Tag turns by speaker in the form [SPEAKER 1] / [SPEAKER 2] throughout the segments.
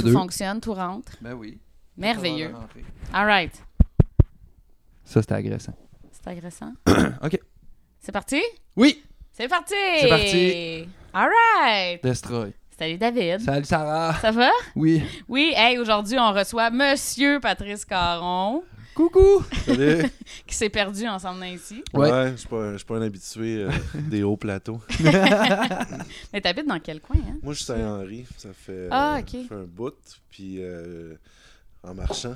[SPEAKER 1] tout
[SPEAKER 2] deux.
[SPEAKER 1] fonctionne, tout rentre.
[SPEAKER 2] Ben oui.
[SPEAKER 1] Merveilleux. All right.
[SPEAKER 2] Ça, c'était agressant.
[SPEAKER 1] C'est agressant.
[SPEAKER 2] OK.
[SPEAKER 1] C'est parti?
[SPEAKER 2] Oui!
[SPEAKER 1] C'est parti!
[SPEAKER 2] C'est parti.
[SPEAKER 1] All right.
[SPEAKER 2] Destroy.
[SPEAKER 1] Salut David.
[SPEAKER 2] Salut Sarah.
[SPEAKER 1] Ça va?
[SPEAKER 2] Oui.
[SPEAKER 1] Oui, hey, aujourd'hui, on reçoit Monsieur Patrice Caron,
[SPEAKER 2] Coucou.
[SPEAKER 3] Salut.
[SPEAKER 1] qui s'est perdu en s'en venant ici.
[SPEAKER 2] Ouais.
[SPEAKER 3] Ouais, je suis pas, je suis pas un habitué euh, des hauts plateaux.
[SPEAKER 1] Mais t'habites dans quel coin, hein?
[SPEAKER 3] Moi, je suis Saint-Henri. Ça fait,
[SPEAKER 1] Ah,
[SPEAKER 3] euh, ça fait un bout. Puis euh, en marchant,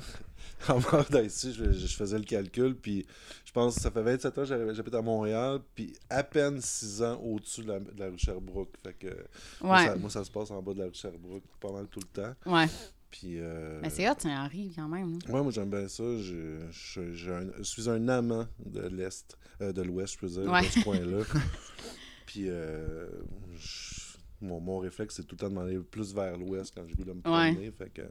[SPEAKER 3] en marchant ici, je, je faisais le calcul. Puis je pense que ça fait 27 ans que j'habite à Montréal. Puis à peine 6 ans au-dessus de la, de la rue Sherbrooke. Fait que moi,
[SPEAKER 1] Ouais.
[SPEAKER 3] ça, moi, ça se passe en bas de la rue Sherbrooke pas mal tout le temps.
[SPEAKER 1] Ouais.
[SPEAKER 3] Puis. euh,
[SPEAKER 1] Mais c'est hot, Saint-Henri, quand même. hein.
[SPEAKER 3] Ouais, moi j'aime bien ça. Je, je- un- je suis un amant de l'Est, euh, de l'Ouest, je peux dire,
[SPEAKER 1] Ouais.
[SPEAKER 3] de ce coin-là. Puis euh, je- mon, mon réflexe, c'est tout le temps de m'en aller plus vers l'Ouest quand goût de me
[SPEAKER 1] Ouais.
[SPEAKER 3] promener. Que,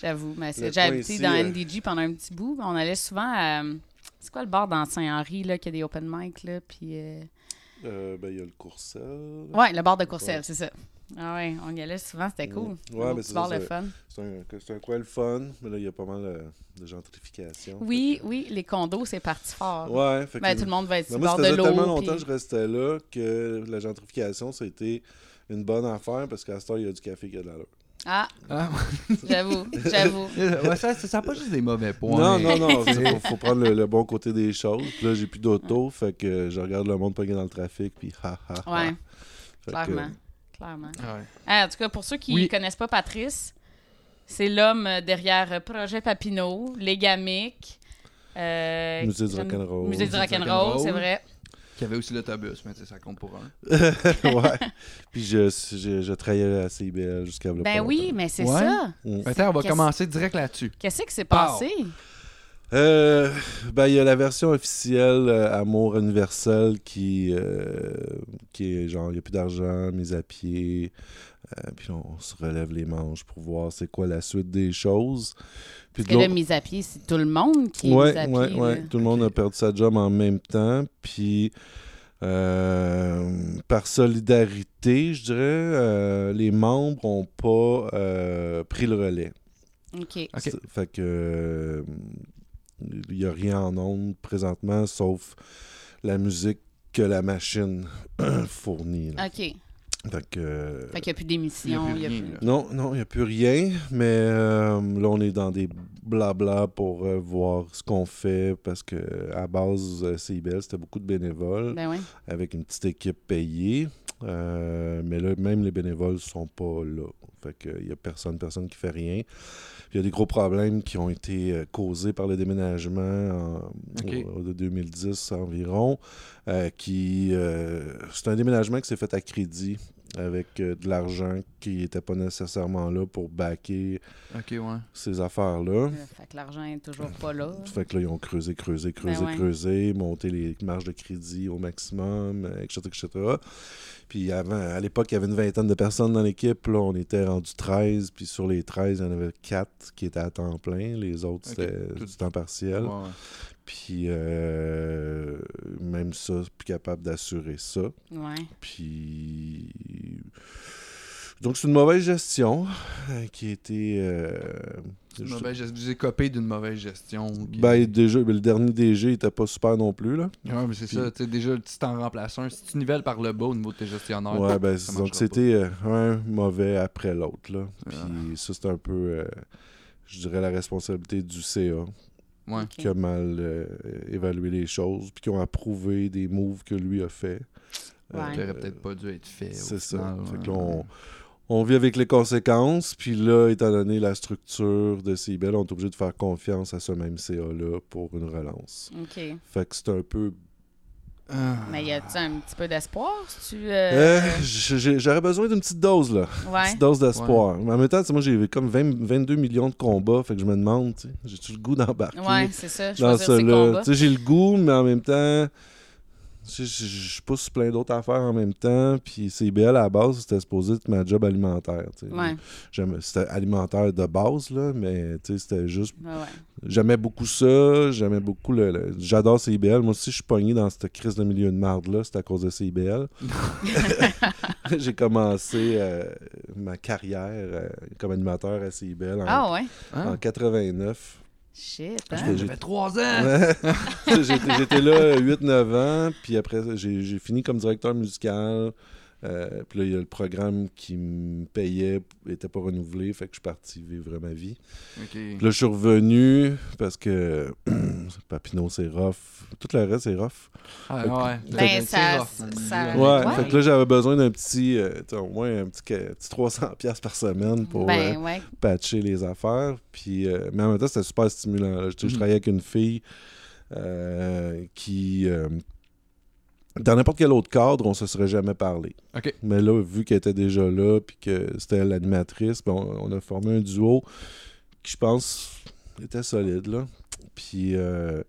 [SPEAKER 1] J'avoue. Mais c'est- j'ai habité
[SPEAKER 3] ici,
[SPEAKER 1] dans NDG pendant un petit bout. On allait souvent à. C'est quoi le bar dans Saint-Henri, là, qui a des open mic, là? Puis.
[SPEAKER 3] ben, il y a le Courcelles.
[SPEAKER 1] Ouais, le bar de Courcelles,
[SPEAKER 3] Ouais.
[SPEAKER 1] c'est ça. Ah ouais, on y allait souvent, c'était cool.
[SPEAKER 3] Ouais, mais c'est
[SPEAKER 1] le fun.
[SPEAKER 3] C'est un, un coin le fun, mais là, il y a pas mal euh, de gentrification.
[SPEAKER 1] Oui, oui, les condos, c'est parti fort.
[SPEAKER 3] Ouais, fait que-
[SPEAKER 1] Ben, tout le monde va être sur bord
[SPEAKER 3] ça
[SPEAKER 1] de
[SPEAKER 3] faisait tellement
[SPEAKER 1] l'eau.
[SPEAKER 3] longtemps
[SPEAKER 1] puis-
[SPEAKER 3] que je restais là que la gentrification, ça a été une bonne affaire parce qu'à ce temps, il y a du café qui a de l'allure.
[SPEAKER 1] Ah,
[SPEAKER 2] Ah,
[SPEAKER 1] j'avoue, j'avoue.
[SPEAKER 2] ouais, ça, ça, ça a pas juste des mauvais points.
[SPEAKER 3] Non, non, non, il faut, faut prendre le, le bon côté des choses. Puis là, j'ai plus d'auto, fait que je regarde le monde pogné dans le trafic, puis ha ha. ha.
[SPEAKER 1] Ouais,
[SPEAKER 3] Fait que,
[SPEAKER 1] clairement.
[SPEAKER 2] Ouais.
[SPEAKER 1] Ah, en tout cas, pour ceux qui ne
[SPEAKER 2] Oui.
[SPEAKER 1] connaissent pas Patrice, c'est l'homme derrière Projet Papineau, Gamiques. euh,
[SPEAKER 3] Musée du rock'n'roll.
[SPEAKER 1] Musée du
[SPEAKER 2] Musée du
[SPEAKER 1] rock'n'roll, c'est vrai.
[SPEAKER 2] Qui avait aussi l'autobus, mais tu sais, ça compte pour un.
[SPEAKER 3] ouais. Puis je, je, je travaillais à CIBL jusqu'à
[SPEAKER 1] Ben oui,
[SPEAKER 3] longtemps.
[SPEAKER 1] mais c'est
[SPEAKER 2] Ouais.
[SPEAKER 1] ça.
[SPEAKER 3] Mm.
[SPEAKER 2] Attends, on va commencer direct là-dessus.
[SPEAKER 1] Qu'est-ce qui s'est passé?
[SPEAKER 3] Euh, ben, il y a la version officielle euh, Amour universel qui, euh, qui est genre, il n'y a plus d'argent, mise à pied. Euh, puis on se relève les manches pour voir c'est quoi la suite des choses. Puis
[SPEAKER 1] Parce que là, mise à pied, c'est tout le monde qui est
[SPEAKER 3] ouais,
[SPEAKER 1] mis à
[SPEAKER 3] ouais,
[SPEAKER 1] pied.
[SPEAKER 3] ouais. Tout le monde a perdu sa job en même temps. Puis, euh, par solidarité, je dirais, euh, les membres n'ont pas euh, pris le relais.
[SPEAKER 1] OK.
[SPEAKER 3] Fait que euh, il n'y a rien en ondes présentement sauf la musique que la machine fournit. là.
[SPEAKER 1] OK.
[SPEAKER 3] Fait que euh,
[SPEAKER 1] Fait qu'il n'y a plus d'émission.
[SPEAKER 2] Il y a plus
[SPEAKER 3] non, non, il n'y a plus rien, mais euh, là on est dans des blabla pour euh, voir ce qu'on fait parce que à base euh, CIBL c'était beaucoup de bénévoles
[SPEAKER 1] Ben oui.
[SPEAKER 3] avec une petite équipe payée. Euh, mais là, même les bénévoles sont pas là. Fait qu'il y a personne, personne qui fait rien. Il y a des gros problèmes qui ont été euh, causés par le déménagement en- au- de 2010 environ. euh, qui euh, C'est un déménagement qui s'est fait à crédit avec euh, de l'argent qui n'était pas nécessairement là pour backer
[SPEAKER 2] ouais.
[SPEAKER 3] ces affaires-là.
[SPEAKER 1] Euh, Fait que l'argent est toujours pas là.
[SPEAKER 3] Fait que là, ils ont creusé, creusé, creusé,
[SPEAKER 1] Ben ouais.
[SPEAKER 3] creusé, monté les marges de crédit au maximum, euh, etc., etc. Puis avant, à l'époque, il y avait une vingtaine de personnes dans l'équipe. Là, on était rendu 13. Puis sur les 13, il y en avait 4 qui étaient à temps plein. Les autres, c'était du temps partiel.
[SPEAKER 2] Ouais, ouais.
[SPEAKER 3] Puis euh, même ça, plus capable d'assurer ça.
[SPEAKER 1] Ouais.
[SPEAKER 3] Puis... Donc, c'est une mauvaise gestion euh, qui a été... euh,
[SPEAKER 2] C'est une
[SPEAKER 3] je-
[SPEAKER 2] mauvaise gest- Vous avez copié d'une mauvaise gestion.
[SPEAKER 3] Ben, déjà, ben, le dernier DG était pas super non plus, là.
[SPEAKER 2] Ouais, mais c'est
[SPEAKER 3] Puis-
[SPEAKER 2] ça. Tu sais, déjà, si t'en remplaces un, si tu nivelles par le bas au niveau de tes gestionnaires.
[SPEAKER 3] Ouais, ben, donc c'était un mauvais après l'autre, là. Puis
[SPEAKER 2] Ah.
[SPEAKER 3] ça, c'est un peu, euh, je dirais, la responsabilité du CA.
[SPEAKER 2] Ouais.
[SPEAKER 3] Qui a mal euh, évalué les choses, puis qui ont approuvé des moves que lui a fait.
[SPEAKER 1] Ouais.
[SPEAKER 2] Qui aurait peut-être pas dû être fait.
[SPEAKER 3] C'est ça.
[SPEAKER 2] final,
[SPEAKER 3] Fait
[SPEAKER 2] ouais.
[SPEAKER 3] que là, on, on vit avec les conséquences, puis là, étant donné la structure de CIBEL, on est obligé de faire confiance à ce même CA-là pour une relance.
[SPEAKER 1] OK.
[SPEAKER 3] Fait que c'est un peu
[SPEAKER 2] Ah.
[SPEAKER 1] Mais y a-tu un petit peu d'espoir? Si tu.
[SPEAKER 3] Euh,
[SPEAKER 1] Euh...
[SPEAKER 3] J'aurais besoin d'une petite dose, là. Une petite dose d'espoir. Mais en même temps, moi, j'ai comme 20 22 millions de combats. Fait que je me demande, tu sais, j'ai-tu le goût d'embarquer
[SPEAKER 1] Ouais, c'est ça.
[SPEAKER 3] j'ai le goût, mais en même temps, je je pousse plein d'autres affaires en même temps. Puis CBL, à la base, c'était supposé être ma job alimentaire.
[SPEAKER 1] Ouais.
[SPEAKER 3] C'était alimentaire de base, là, mais c'était juste
[SPEAKER 1] Ouais, ouais.
[SPEAKER 3] J'aimais beaucoup ça, j'aimais beaucoup le. le- J'adore CIBL. Moi aussi, je suis pogné dans cette crise de milieu de marde-là, c'est à cause de CIBL. j'ai commencé euh, ma carrière euh, comme animateur à CIBEL en,
[SPEAKER 1] Ah ouais.
[SPEAKER 2] Hein?
[SPEAKER 3] en 89.
[SPEAKER 1] Shit, hein?
[SPEAKER 3] j'ai-
[SPEAKER 2] fait trois ans!
[SPEAKER 3] Ouais. J'étais j'étais là 8-9 ans, puis après, j'ai j'ai fini comme directeur musical. Euh, puis là, il y a le programme qui me payait, était pas renouvelé, fait que je suis parti vivre ma vie. Puis là, je suis revenu parce que Papineau, c'est rough. Tout le reste, c'est rough.
[SPEAKER 2] Ah, ouais.
[SPEAKER 1] Ben,
[SPEAKER 2] C'est
[SPEAKER 1] ça-
[SPEAKER 2] rough
[SPEAKER 1] ça-.
[SPEAKER 3] Ouais,
[SPEAKER 1] Ouais.
[SPEAKER 3] fait que là, j'avais besoin d'un petit, euh, tu sais, au moins un petit, petit 300$ piastres par semaine pour
[SPEAKER 1] Ben
[SPEAKER 3] euh,
[SPEAKER 1] ouais.
[SPEAKER 3] patcher les affaires. Puis, euh, mais en même temps, c'était super stimulant. Je, sais, je travaillais avec une fille euh, qui. euh, dans n'importe quel autre cadre, on se serait jamais parlé. Mais là, vu qu'elle était déjà là, puis que c'était l'animatrice, ben, on, on a formé un duo qui, je pense, était solide. Là. Puis, euh,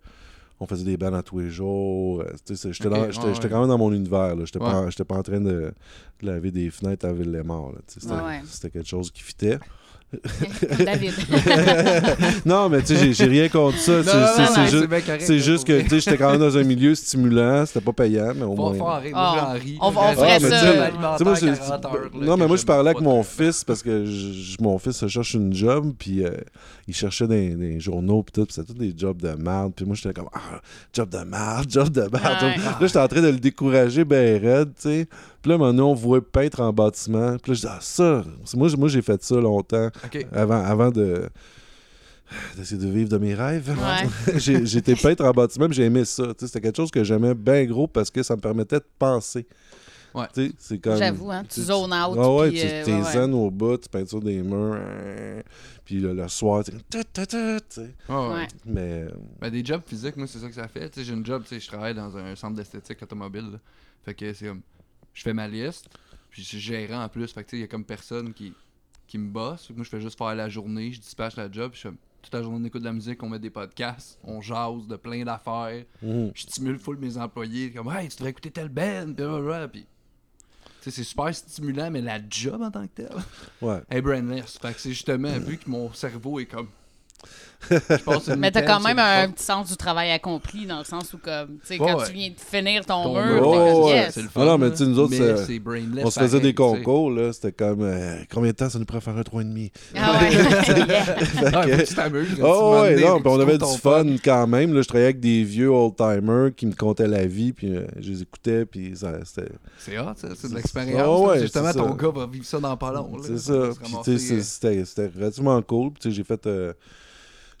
[SPEAKER 3] on faisait des bands à tous les jours. Euh, J'étais j'étais-
[SPEAKER 2] ouais,
[SPEAKER 3] j'étais quand même dans mon univers. Je n'étais
[SPEAKER 2] Ouais.
[SPEAKER 3] pas, j'étais pas en train de, de laver des fenêtres à Ville-les-Morts.
[SPEAKER 1] Ouais,
[SPEAKER 3] c'était quelque chose qui fitait.
[SPEAKER 1] David.
[SPEAKER 3] non, mais tu sais, j'ai- rien contre ça. C'est- juste- que
[SPEAKER 2] vrai.
[SPEAKER 3] tu sais, j'étais quand même dans un milieu stimulant, c'était pas payant, mais au moins.
[SPEAKER 1] Ah. On ferait ça.
[SPEAKER 3] tu sais,
[SPEAKER 2] alimentaire,
[SPEAKER 3] tu sais, moi, c'est-
[SPEAKER 2] 40 heures, là,
[SPEAKER 3] non, mais moi, je parlais avec mon fils parce que mon fils se cherche une job, puis euh, il cherchait des, journaux, puis tout, puis c'était tous des jobs de merde. Puis moi, j'étais comme, ah, job de merde, job de merde. Là, j'étais en train de le décourager, ben raide, tu sais. Puis là, maintenant, on voit peintre en bâtiment. Puis là, je dis, ah, ça, moi, j'ai fait ça longtemps,
[SPEAKER 2] Ok.
[SPEAKER 3] avant, avant de d'essayer de vivre de mes rêves.
[SPEAKER 1] Ouais.
[SPEAKER 3] J'étais peintre en bâtiment, puis j'ai aimé ça. C'était quelque chose que j'aimais bien gros parce que ça me permettait de penser.
[SPEAKER 2] Ouais.
[SPEAKER 3] Tu sais, c'est comme-
[SPEAKER 1] J'avoue, hein, tu zones out.
[SPEAKER 3] Ah ouais, tu
[SPEAKER 1] euh,
[SPEAKER 3] t'es
[SPEAKER 1] ouais, ouais.
[SPEAKER 3] zen au bout, tu peintures des murs, euh, puis le, le soir, tu sais, tu sais.
[SPEAKER 2] Ouais.
[SPEAKER 3] Mais
[SPEAKER 2] Ben, des jobs physiques, moi, c'est ça que ça fait. J'ai une job, tu sais, je travaille dans un centre d'esthétique automobile. là. Fait que c'est comme, je fais ma liste, puis je suis gérant en plus. Fait que tu sais, il y a comme personne qui, qui me bosse. Moi, je fais juste faire la journée, je dispatche la job, puis je fais toute la journée on écoute de la musique, on met des podcasts, on jase de plein d'affaires.
[SPEAKER 3] mhm.
[SPEAKER 2] Je stimule full mes employés, comme, hey, tu devrais écouter tel band, puis c'est super stimulant, mais la job en tant que telle
[SPEAKER 3] ouais.
[SPEAKER 2] est brainless. Fait que c'est justement, vu que mon cerveau est comme.
[SPEAKER 1] Mais t'as quand même un petit sens du travail accompli, dans le sens où, comme, tu sais,
[SPEAKER 2] Ouais,
[SPEAKER 1] quand
[SPEAKER 2] ouais.
[SPEAKER 1] tu viens de finir ton,
[SPEAKER 2] Ton
[SPEAKER 1] mur.
[SPEAKER 2] C'est le fun.
[SPEAKER 3] Ah non, mais
[SPEAKER 2] là.
[SPEAKER 3] tu sais, nous autres,
[SPEAKER 2] Mais
[SPEAKER 3] c'est-
[SPEAKER 2] c'est brainless
[SPEAKER 3] On se faisait des concours, là. C'était comme euh, combien de temps ça nous pourrait faire un 3,5
[SPEAKER 1] Ah ouais.
[SPEAKER 2] Ouais, tu t'amuses. tu
[SPEAKER 3] Oh ouais, non, on avait du fun quand même. Là, je travaillais avec des vieux old-timers qui me contaient la vie, puis euh, je les écoutais, puis c'était...
[SPEAKER 2] C'est hot, ça, c'est de l'expérience.
[SPEAKER 3] Ah
[SPEAKER 2] Justement,
[SPEAKER 3] c'est
[SPEAKER 2] ton
[SPEAKER 3] ça.
[SPEAKER 2] gars va vivre ça dans pas long.
[SPEAKER 3] C'est ça.
[SPEAKER 2] euh,
[SPEAKER 3] c'était c'était relativement cool. Puis, j'ai fait.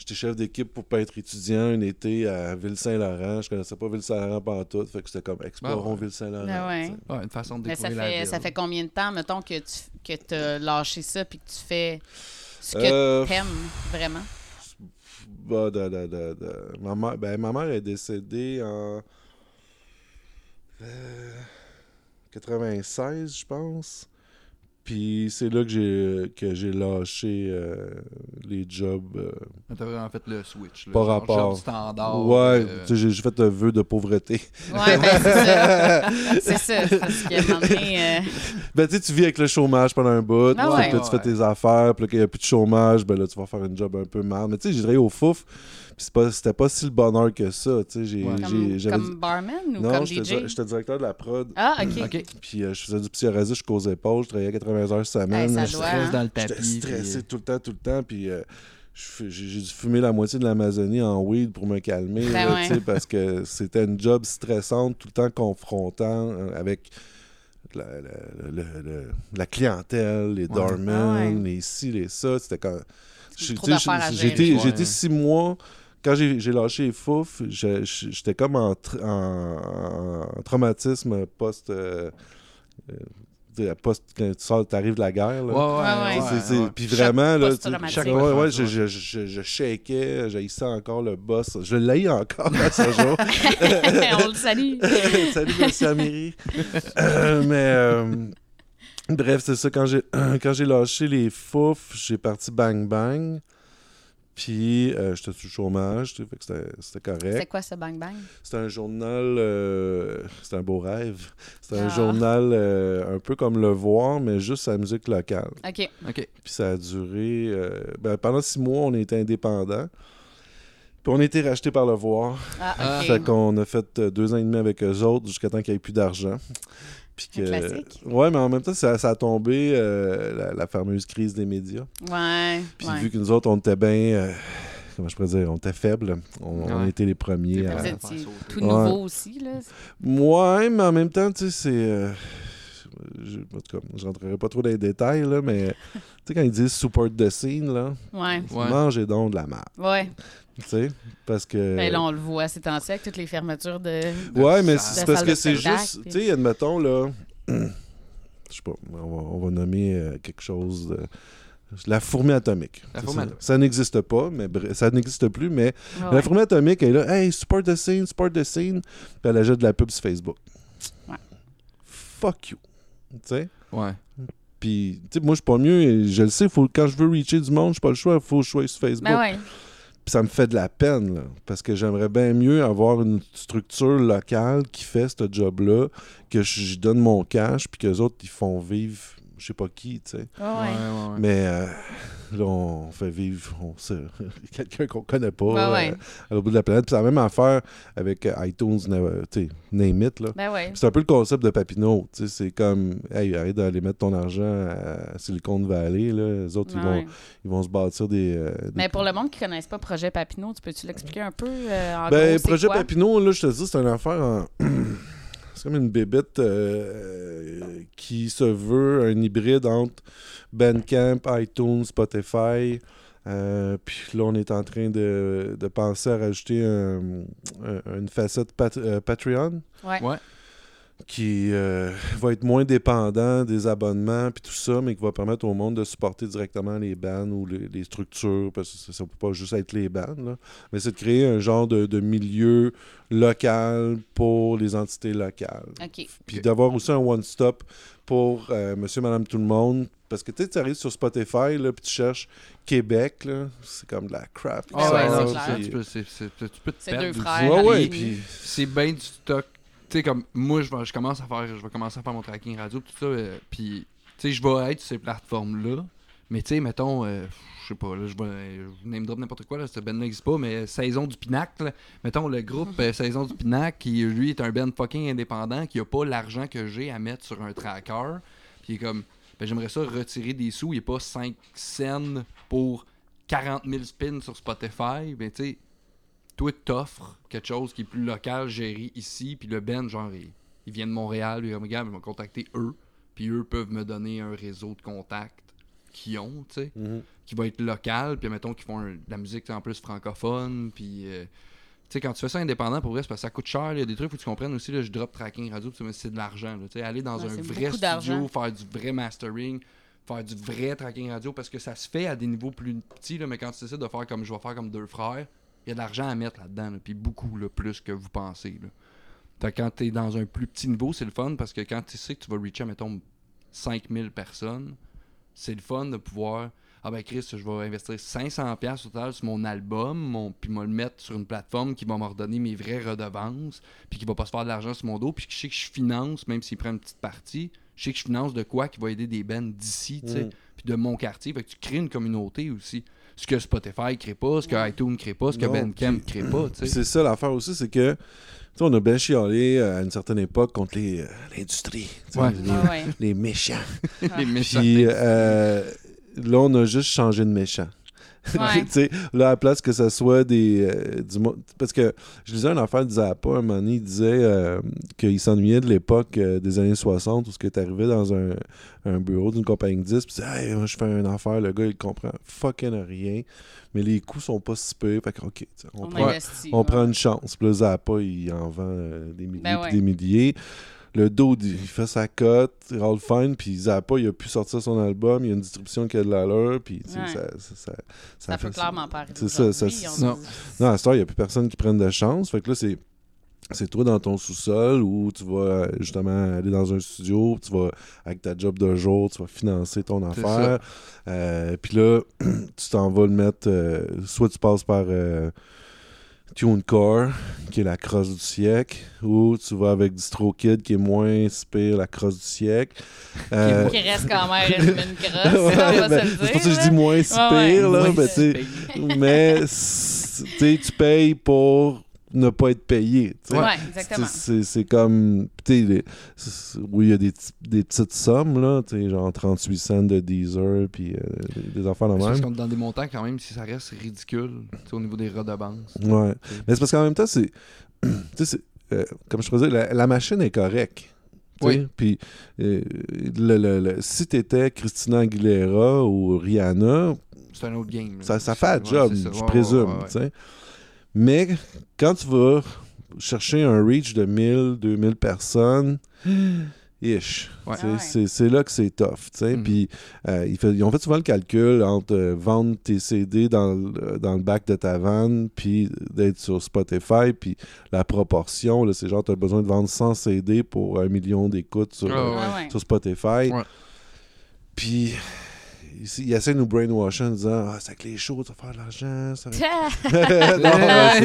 [SPEAKER 3] J'étais chef d'équipe pour peintre étudiant un été à Ville-Saint-Laurent. Je connaissais pas Ville-Saint-Laurent pantoute. Fait que c'était comme explorons
[SPEAKER 2] Ah ouais.
[SPEAKER 3] Ville-Saint-Laurent.
[SPEAKER 1] Ah ouais.
[SPEAKER 2] une façon de
[SPEAKER 1] Mais ça
[SPEAKER 2] découvrir la
[SPEAKER 1] fait,
[SPEAKER 2] ville.
[SPEAKER 1] ça fait combien de temps, mettons, que tu que as lâché ça puis que tu fais ce que
[SPEAKER 3] Euh,
[SPEAKER 1] t'aimes vraiment?
[SPEAKER 3] bah, de- de- de- de- Ma, mère, ben, ma mère est décédée en euh, 96, je pense. Puis c'est là que j'ai que j'ai lâché euh, les jobs. euh,
[SPEAKER 2] T'as vraiment fait le switch. Là, genre
[SPEAKER 3] rapport.
[SPEAKER 2] job standard.
[SPEAKER 3] ouais,
[SPEAKER 2] euh,
[SPEAKER 3] j'ai fait un vœu de pauvreté.
[SPEAKER 1] Ouais, ben c'est ça. C'est ça. Parce donné, euh,
[SPEAKER 3] Ben, tu sais, tu vis avec le chômage pendant un bout.
[SPEAKER 1] Ah ouais.
[SPEAKER 3] que là, tu fais tes affaires. Puis là, qu'il n'y a plus de chômage, ben là, tu vas faire un job un peu mal. Mais tu sais, travaillé au fouf. Puis c'était pas si le bonheur que ça. Tu sais, j'ai.
[SPEAKER 2] Ouais.
[SPEAKER 3] j'ai-
[SPEAKER 1] comme, barman ou
[SPEAKER 3] Non,
[SPEAKER 1] comme
[SPEAKER 3] j'étais
[SPEAKER 1] DJ?
[SPEAKER 3] di- j'étais directeur de la prod.
[SPEAKER 1] Ah, OK.
[SPEAKER 2] Ok.
[SPEAKER 3] Puis euh, je faisais du psoriasis jusqu'aux épaules. Je travaillais 80 heures semaine.
[SPEAKER 1] Hey, ça
[SPEAKER 3] Je-
[SPEAKER 1] hein.
[SPEAKER 2] dans le
[SPEAKER 3] J'étais stressé
[SPEAKER 2] puis-
[SPEAKER 3] tout le temps, tout le temps. Puis euh, j'ai dû fumer la moitié de l'Amazonie en weed pour me calmer.
[SPEAKER 1] Ben
[SPEAKER 3] là,
[SPEAKER 1] ouais.
[SPEAKER 3] tu sais, Parce que c'était une job stressante, tout le temps confrontant euh, avec la, la- le- le- la clientèle, les doormen,
[SPEAKER 1] Ah ouais.
[SPEAKER 3] les ci, les ça. C'était quand. j'ai-
[SPEAKER 2] Ouais.
[SPEAKER 3] été six mois. Quand j'ai lâché les fouf, j'étais comme en, tr- en- en traumatisme post. euh, euh, post quand tu sors, t'arrives de la guerre. là.
[SPEAKER 2] Ouais, ouais,
[SPEAKER 1] Ouais.
[SPEAKER 3] Puis vraiment, là, chaque-
[SPEAKER 2] fois,
[SPEAKER 3] ouais,
[SPEAKER 2] ouais.
[SPEAKER 3] je, je, je, je shakeais, j'haïssais encore le boss. Je l'haïs encore à ce jour.
[SPEAKER 1] On le salue.
[SPEAKER 3] Salut, merci Amélie. Euh, mais euh, bref, c'est ça. Quand j'ai quand j'ai lâché les fouf, j'ai parti bang bang. Puis euh, j'étais sous le chômage, tu sais, fait que c'était- c'était
[SPEAKER 1] C'est
[SPEAKER 3] correct.
[SPEAKER 1] quoi ce bang bang?
[SPEAKER 3] C'était un journal, euh, c'était un beau rêve. C'était un
[SPEAKER 1] Ah.
[SPEAKER 3] journal euh, un peu comme Le Voir, mais juste la musique locale.
[SPEAKER 1] OK.
[SPEAKER 2] Ok.
[SPEAKER 3] Puis ça a duré. euh, ben, pendant six mois, on était indépendants. Puis on a été racheté par le voir.
[SPEAKER 1] Ah,
[SPEAKER 2] Ah.
[SPEAKER 1] ok.
[SPEAKER 3] Fait qu'on a fait euh, deux ans et demi avec eux autres jusqu'à temps qu'il n'y ait plus d'argent. Puis
[SPEAKER 1] Un
[SPEAKER 3] que,
[SPEAKER 1] classique.
[SPEAKER 3] ouais, mais en même temps, ça, ça a tombé euh, la, la fameuse crise des médias.
[SPEAKER 1] Ouais.
[SPEAKER 3] Puis
[SPEAKER 1] ouais.
[SPEAKER 3] vu que nous autres, on était bien, euh, comment je pourrais dire, on était faibles, on, était les premiers à...
[SPEAKER 1] Vous étiez tout
[SPEAKER 3] Ouais.
[SPEAKER 1] nouveau aussi, là?
[SPEAKER 3] Ouais, mais en même temps, tu sais, c'est... euh, je, en tout cas, je rentrerai pas trop dans les détails, là, mais tu sais, quand ils disent support the scene, là,
[SPEAKER 1] Ouais.
[SPEAKER 2] Ouais.
[SPEAKER 3] mangez donc de la merde,
[SPEAKER 1] Ouais.
[SPEAKER 3] Tu sais, parce que...
[SPEAKER 1] Ben là, on le voit ces temps-ci avec toutes les fermetures de.
[SPEAKER 3] Ouais, mais c'est parce que c'est juste,
[SPEAKER 1] puis-
[SPEAKER 3] tu sais, admettons, là, je sais pas, on va, on va nommer euh, quelque chose de... La fourmi atomique.
[SPEAKER 2] La fourmi
[SPEAKER 3] ça,
[SPEAKER 2] atomique.
[SPEAKER 3] ça n'existe pas, mais bref, ça n'existe plus, mais
[SPEAKER 1] Ouais.
[SPEAKER 3] la fourmi atomique elle est là, hey, support the scene, support the scene, puis elle ajoute de la pub sur Facebook.
[SPEAKER 1] Ouais.
[SPEAKER 3] Fuck you. Tu sais?
[SPEAKER 2] Ouais.
[SPEAKER 3] Puis, tu sais, moi, je suis pas mieux, et je le sais, faut, quand je veux reacher du monde, je pas le choix, il faut que je sois sur Facebook.
[SPEAKER 1] Ben ouais.
[SPEAKER 3] Ça me fait de la peine, là, parce que j'aimerais bien mieux avoir une structure locale qui fait ce job-là, que je donne mon cash, puis que les autres, ils font vivre, je sais pas qui, tu sais.
[SPEAKER 1] Ouais,
[SPEAKER 2] Ouais,
[SPEAKER 1] ouais.
[SPEAKER 2] ouais, ouais.
[SPEAKER 3] Mais euh, là, on fait vivre on sait, quelqu'un qu'on connaît pas
[SPEAKER 1] Ouais, ouais.
[SPEAKER 3] euh, à l'autre bout de la planète. Puis c'est la même affaire avec euh, iTunes, tu sais, name it, là.
[SPEAKER 1] Ben ouais.
[SPEAKER 3] C'est un peu le concept de Papineau. tu sais, C'est comme, hey, arrête d'aller mettre ton argent à Silicon Valley. Là. Les autres, ils,
[SPEAKER 1] Ouais.
[SPEAKER 3] vont, ils vont se bâtir des. euh, des
[SPEAKER 1] Mais pour le monde qui ne connaisse pas Projet Papineau, tu peux-tu l'expliquer un peu euh, en
[SPEAKER 3] Ben,
[SPEAKER 1] gros,
[SPEAKER 3] projet
[SPEAKER 1] quoi?
[SPEAKER 3] Papineau, là, je te dis, c'est une affaire en- c'est comme une bébête euh, qui se veut un hybride entre Bandcamp, iTunes, Spotify. Euh, puis là, on est en train de, de penser à rajouter un- un- une facette Pat- euh, Patreon
[SPEAKER 1] Ouais.
[SPEAKER 2] Ouais.
[SPEAKER 3] Qui euh, va être moins dépendant des abonnements puis tout ça, mais qui va permettre au monde de supporter directement les bands ou les, les structures, parce que ça ne peut pas juste être les bands, là. mais c'est de créer un genre de, de milieu local pour les entités locales. Puis d'avoir aussi un one-stop pour euh, monsieur, madame, tout le monde. Parce que tu sais, tu arrives sur Spotify, là, puis tu cherches Québec, là, c'est comme de la crap.
[SPEAKER 1] Ah ouais, c'est
[SPEAKER 2] tu peux- c'est- c'est- tu peux te
[SPEAKER 1] C'est
[SPEAKER 2] perdre
[SPEAKER 1] deux frères.
[SPEAKER 3] Ouais, ouais,
[SPEAKER 1] Harry.
[SPEAKER 3] puis...
[SPEAKER 2] c'est bien du stock. Tu sais, comme moi, je, vais, je commence à faire je vais commencer à faire mon tracking radio, tout ça. euh, puis, tu sais, je vais être sur ces plateformes-là. Mais, tu sais, mettons, euh, je sais pas, là, je vais je name drop n'importe quoi, là, ce band n'existe pas, mais Saison du Pinacle, là, mettons le groupe euh, Saison du Pinacle, qui lui est un band fucking indépendant, qui a pas l'argent que j'ai à mettre sur un tracker. Puis, comme, ben, j'aimerais ça retirer des sous, il est pas 5 cents pour 40 000 spins sur Spotify. Ben, tu sais, toi, t'offres quelque chose qui est plus local, géré ici, puis le Ben, genre, il, il vient de Montréal, lui, comme, regarde, ils vont contacter eux, puis eux peuvent me donner un réseau de contacts qu'ils ont, tu sais,
[SPEAKER 3] Mhm.
[SPEAKER 2] qui va être local, puis mettons qu'ils font un- de la musique en plus francophone, puis... euh, tu sais, quand tu fais ça indépendant, pour vrai, c'est parce que ça coûte cher. Il y a des trucs, faut que tu comprennes aussi, là, je drop tracking radio, puis c'est de l'argent. Tu sais, aller dans
[SPEAKER 1] Ouais,
[SPEAKER 2] un vrai studio, faire du vrai mastering, faire du vrai tracking radio, parce que ça se fait à des niveaux plus petits, là, mais quand tu décides de faire comme je vais faire comme deux frères, y a de l'argent à mettre là-dedans, là, puis beaucoup là, plus que vous pensez. Là. Fait que quand tu es dans un plus petit niveau, c'est le fun, parce que quand tu sais que tu vas reacher, mettons, 5000 personnes, c'est le fun de pouvoir. Ah ben Chris, je vais investir 500$ piastres au total sur mon album, mon, puis me le mettre sur une plateforme qui va me redonner mes vraies redevances, puis qui va pas se faire de l'argent sur mon dos, puis je sais que je finance, même s'il prend une petite partie, je sais que je finance de quoi qui va aider des bands d'ici, tu sais,
[SPEAKER 3] Mm.
[SPEAKER 2] puis de mon quartier. Fait que tu crées une communauté aussi. Ce que Spotify crée pas, ce que iTunes crée pas, ce que Bandcamp crée pas, tu
[SPEAKER 3] Puis
[SPEAKER 2] sais.
[SPEAKER 3] c'est ça l'affaire aussi, c'est que tu sais, on a bien chialé euh, à une certaine époque contre les, euh, l'industrie,
[SPEAKER 2] Ouais.
[SPEAKER 3] les,
[SPEAKER 1] Ouais, ouais.
[SPEAKER 3] les méchants.
[SPEAKER 2] Les méchants.
[SPEAKER 3] Puis euh, là, on a juste changé de méchant.
[SPEAKER 1] Ouais.
[SPEAKER 3] Là, à la place que ce soit des. euh, du parce que je lisais une affaire de Zappa, un moment donné, il disait euh, qu'il s'ennuyait de l'époque euh, des années 60 où ce que t'arrivais dans un, un bureau d'une compagnie de disques, puis tu disais, hey, moi, je fais une affaire, le gars, il comprend fucking rien, mais les coûts sont pas si peu. Fait que, ok, on,
[SPEAKER 1] On
[SPEAKER 3] prend,
[SPEAKER 1] investit.
[SPEAKER 3] on
[SPEAKER 1] ouais.
[SPEAKER 3] prend une chance. Puis là, Zappa, il en vend des milliers
[SPEAKER 1] Ben
[SPEAKER 3] des milliers. Le dude, il fait sa cote, il roll fine, puis Zappa, il a pu sortir son album, il y a une distribution qui a de l'allure, puis
[SPEAKER 1] Ouais.
[SPEAKER 3] ça, ça, ça,
[SPEAKER 1] Ça peut
[SPEAKER 3] fait-
[SPEAKER 1] clairement pas arriver
[SPEAKER 3] C'est ça, ça-
[SPEAKER 2] non.
[SPEAKER 1] dit.
[SPEAKER 3] Non, à ce temps, il n'y a plus personne qui prenne de chance. Fait que là, c'est. C'est toi dans ton sous-sol où tu vas euh, justement aller dans un studio, tu vas, avec ta job de jour, tu vas financer ton affaire. Euh, Puis là, tu t'en vas le mettre. euh, soit tu passes par euh, TuneCore, qui est la crosse du siècle, ou tu vas avec DistroKid, qui est moins si pire, la crosse du siècle. Euh,
[SPEAKER 1] Qui reste quand même une, crosse,
[SPEAKER 3] ouais,
[SPEAKER 1] on va
[SPEAKER 3] ben,
[SPEAKER 1] se le
[SPEAKER 3] c'est pour ça que je dis moins si
[SPEAKER 1] Ouais, ouais.
[SPEAKER 3] pire, là, ben, mais tu payes pour ne pas être payé.
[SPEAKER 1] Ouais, exactement.
[SPEAKER 3] C'est- comme. tu sais, les- Oui, il y a des, des petites sommes, là, tu sais, genre 38 cents de Deezer, puis euh, des, affaires de même.
[SPEAKER 2] comme dans des montants, quand même, si ça reste ridicule, au niveau des redevances.
[SPEAKER 3] Ouais.
[SPEAKER 2] Tu sais.
[SPEAKER 3] Mais c'est parce qu'en même temps, c'est. tu sais, c'est, euh, comme je te disais, la, la machine est correcte.
[SPEAKER 2] Oui.
[SPEAKER 3] Puis, euh, le, le- le- si t'étais Christina Aguilera ou Rihanna,
[SPEAKER 2] C'est un autre game.
[SPEAKER 3] ça, ça fait un job, je
[SPEAKER 2] Ouais,
[SPEAKER 3] présume.
[SPEAKER 2] ouais.
[SPEAKER 3] Mais quand tu vas chercher un reach de 1000, 2000 personnes, ish.
[SPEAKER 2] Ouais.
[SPEAKER 1] Ah ouais.
[SPEAKER 3] C'est c'est là que c'est tough. Puis euh, ils, fait- ils ont fait souvent le calcul entre euh, vendre tes CD dans, le- dans le bac de ta vanne, puis d'être sur Spotify, puis la proportion, là, c'est genre, tu as besoin de vendre 100 CD pour un million d'écoutes sur,
[SPEAKER 2] Ah
[SPEAKER 3] euh,
[SPEAKER 2] ouais.
[SPEAKER 1] Ah
[SPEAKER 3] sur Spotify. Puis ils, ils essaient de nous brainwasher en disant Ah, c'est avec les shows, tu vas faire de l'argent. Ça... non,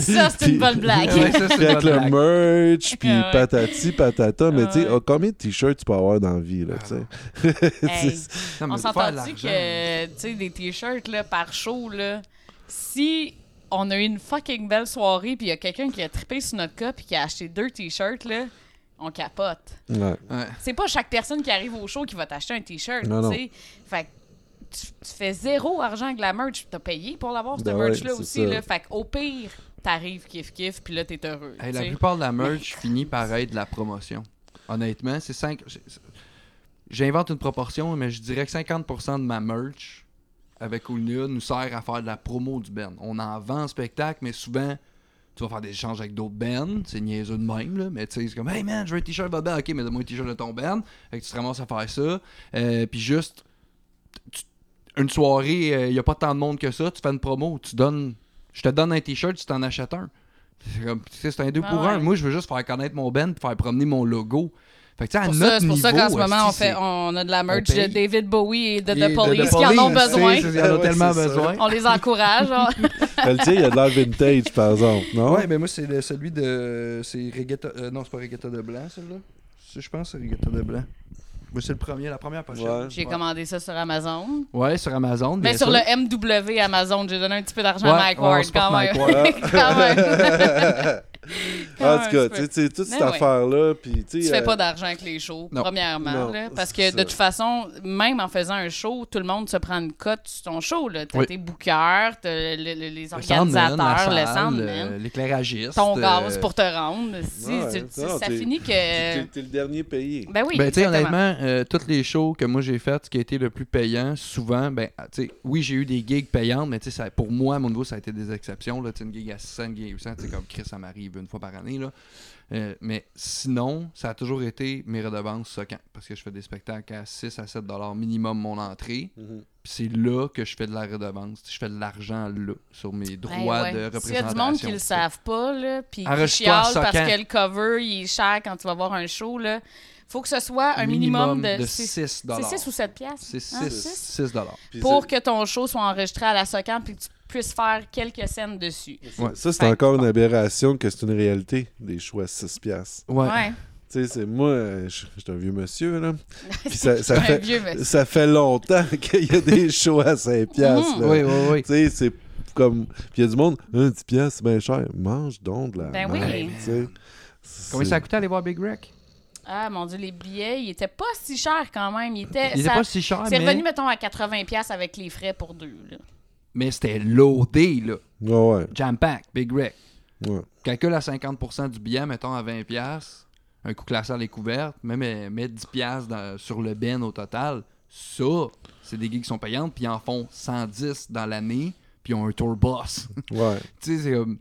[SPEAKER 3] c'est ça.
[SPEAKER 1] C'est une bonne blague.
[SPEAKER 2] Ouais, ça, c'est
[SPEAKER 3] Puis avec le
[SPEAKER 2] blague.
[SPEAKER 3] merch, puis
[SPEAKER 1] Ouais,
[SPEAKER 3] patati, patata. Mais
[SPEAKER 1] Ouais,
[SPEAKER 3] tu sais, oh, combien de t-shirts tu peux avoir dans la vie, là, tu sais?
[SPEAKER 1] Hey. On s'entend-tu
[SPEAKER 2] l'argent,
[SPEAKER 1] que, tu sais, des t-shirts, là, par show, là, si on a eu une fucking belle soirée, puis il y a quelqu'un qui a trippé sur notre cas, puis qui a acheté deux t-shirts, là, on capote.
[SPEAKER 3] ouais.
[SPEAKER 2] Ouais.
[SPEAKER 1] C'est pas chaque personne qui arrive au show qui va t'acheter un t-shirt, tu sais. Fait que tu, tu fais zéro argent avec la merch, t'as payé pour l'avoir, cette
[SPEAKER 3] Ben
[SPEAKER 1] merch-là aussi,
[SPEAKER 3] ça.
[SPEAKER 1] là. Fait qu'au pire, t'arrives kiff-kiff, puis là, t'es heureux,
[SPEAKER 2] Hey, la plupart de la merch finit par être de la promotion. Honnêtement, c'est 5. J'invente une proportion, mais je dirais que 50% de ma merch avec Oulnia nous sert à faire de la promo du band. On en vend en spectacle, mais souvent, tu vas faire des échanges avec d'autres bands. C'est niaiseux de même, là. Mais tu sais, c'est comme, hey man, je veux un t-shirt band. Ok, mais donne-moi un t-shirt de ton band. Fait que tu te ramasses à faire ça. Euh, Puis juste, tu- une soirée, il n'y a pas tant de monde que ça. Tu fais une promo. Tu donnes. Je te donne un t-shirt, tu t'en achètes un. C'est comme, c'est un deux
[SPEAKER 1] Ouais,
[SPEAKER 2] pour
[SPEAKER 1] ouais.
[SPEAKER 2] un. Moi, je veux juste faire connaître mon band et faire promener mon logo. Fait que, tu sais, à
[SPEAKER 1] Pour
[SPEAKER 2] notre
[SPEAKER 1] ça, c'est pour ça qu'en ce moment, on, fait, on a de la merch de. David Bowie et de
[SPEAKER 2] Et
[SPEAKER 1] The Police qui en ont besoin.
[SPEAKER 2] Ils en ont tellement besoin.
[SPEAKER 1] On les encourage.
[SPEAKER 3] Le tien, il y a de l'air vintage, par exemple, non?
[SPEAKER 2] Ouais, mais moi, c'est le- celui de. C'est Regatta. euh, non, c'est pas Regatta de blanc, celui-là. Je pense que c'est Regatta de blanc. Moi, c'est le premier, la première pochette.
[SPEAKER 3] Ouais.
[SPEAKER 1] J'ai
[SPEAKER 2] ouais.
[SPEAKER 1] commandé ça sur Amazon.
[SPEAKER 2] Ouais, sur Amazon.
[SPEAKER 1] Mais sur
[SPEAKER 2] sûr.
[SPEAKER 1] le MW Amazon, j'ai donné un petit peu d'argent
[SPEAKER 2] Ouais,
[SPEAKER 1] à Mike Ward quand
[SPEAKER 2] Mike
[SPEAKER 1] même.
[SPEAKER 2] Ward.
[SPEAKER 1] quand même.
[SPEAKER 3] En tout cas, tu sais, tu toute cette
[SPEAKER 1] ouais.
[SPEAKER 3] affaire-là, puis tu
[SPEAKER 1] Tu fais
[SPEAKER 3] euh,
[SPEAKER 1] pas d'argent avec les shows,
[SPEAKER 2] Non.
[SPEAKER 1] premièrement.
[SPEAKER 3] Non,
[SPEAKER 1] là, parce que de toute façon, même en faisant un show, tout le monde se prend une cote sur ton show. T'as
[SPEAKER 2] Oui.
[SPEAKER 1] tes bookers, t'as le- le- les organisateurs, le soundman,
[SPEAKER 2] euh, l'éclairagiste.
[SPEAKER 1] ton
[SPEAKER 2] euh,
[SPEAKER 1] gaz pour te rendre. Si,
[SPEAKER 3] Ouais,
[SPEAKER 1] tu-
[SPEAKER 3] non,
[SPEAKER 1] tu- ça
[SPEAKER 3] t'es-
[SPEAKER 1] finit que.
[SPEAKER 3] t'es le dernier payé.
[SPEAKER 1] Ben oui,
[SPEAKER 2] Ben, tu sais, honnêtement, euh, toutes les shows que moi j'ai faites, ce qui a été le plus payant, souvent, ben, ah, tu sais, oui, j'ai eu des gigs payantes, mais tu sais, pour moi, à mon niveau, ça a été des exceptions. Là, Tu sais, une gig à 600, une gig à 800, tu sais, comme Chris, ça m'arrive une fois par année. Là. Euh, mais sinon, ça a toujours été mes redevances soquant, parce que je fais des spectacles à 6 à 7 dollars minimum mon entrée.
[SPEAKER 3] Mhm.
[SPEAKER 2] Puis c'est là que je fais de la redevance. Je fais de l'argent là, sur mes
[SPEAKER 1] Ben
[SPEAKER 2] droits
[SPEAKER 1] ouais.
[SPEAKER 2] de
[SPEAKER 1] S'il y a
[SPEAKER 2] représentation.
[SPEAKER 1] du monde qui le savent pas, là, puis qui chialent parce que le cover il est cher quand tu vas voir un show, là, faut que ce soit un minimum, de,
[SPEAKER 2] de
[SPEAKER 1] six-
[SPEAKER 2] 6
[SPEAKER 1] c'est
[SPEAKER 2] dollars.
[SPEAKER 1] 6 ou 7 piastres.
[SPEAKER 2] C'est
[SPEAKER 1] Hein,
[SPEAKER 2] 6
[SPEAKER 1] six?
[SPEAKER 2] 6 dollars.
[SPEAKER 3] Puis
[SPEAKER 1] Pour que ton show soit enregistré à la Socan puis que tu puisses faire quelques scènes dessus.
[SPEAKER 2] Ouais.
[SPEAKER 3] Ça, c'est encore une aberration que c'est une réalité, des choix à 6 piastres.
[SPEAKER 2] Ouais.
[SPEAKER 1] Ouais.
[SPEAKER 3] Tu sais, c'est moi, euh, je suis un vieux monsieur, là. Puis ça, fait,
[SPEAKER 1] vieux monsieur.
[SPEAKER 3] ça fait longtemps qu'il y a des shows à 5 piastres,
[SPEAKER 1] Mhm.
[SPEAKER 3] là.
[SPEAKER 2] Oui, oui, oui.
[SPEAKER 3] Tu sais, c'est comme... Puis il y a du monde, un 10 piastres, c'est bien cher. Mange donc de la
[SPEAKER 1] Ben oui.
[SPEAKER 3] merde, tu sais.
[SPEAKER 2] Combien ça a coûté aller voir Big Wreck?
[SPEAKER 1] Ah mon dieu, les billets, ils étaient pas si chers quand même. Ils étaient,
[SPEAKER 2] Il était
[SPEAKER 1] ça-
[SPEAKER 2] pas si cher,
[SPEAKER 1] c'est
[SPEAKER 2] mais,
[SPEAKER 1] revenu, mettons, à 80$ piastres avec les frais pour deux. Là.
[SPEAKER 2] Mais c'était loadé, là.
[SPEAKER 3] Ouais, ouais,
[SPEAKER 2] Jam pack, Big Wreck.
[SPEAKER 3] ouais.
[SPEAKER 2] Calcule à 50% du billet, mettons à 20$, piastres, un coup classé à découverte, même euh, mettre 10$ piastres dans- sur le ben au total. Ça, c'est des gigs qui sont payantes, puis ils en font 110 dans l'année, puis ils ont un tour boss.
[SPEAKER 3] Ouais.
[SPEAKER 2] tu sais, c'est comme.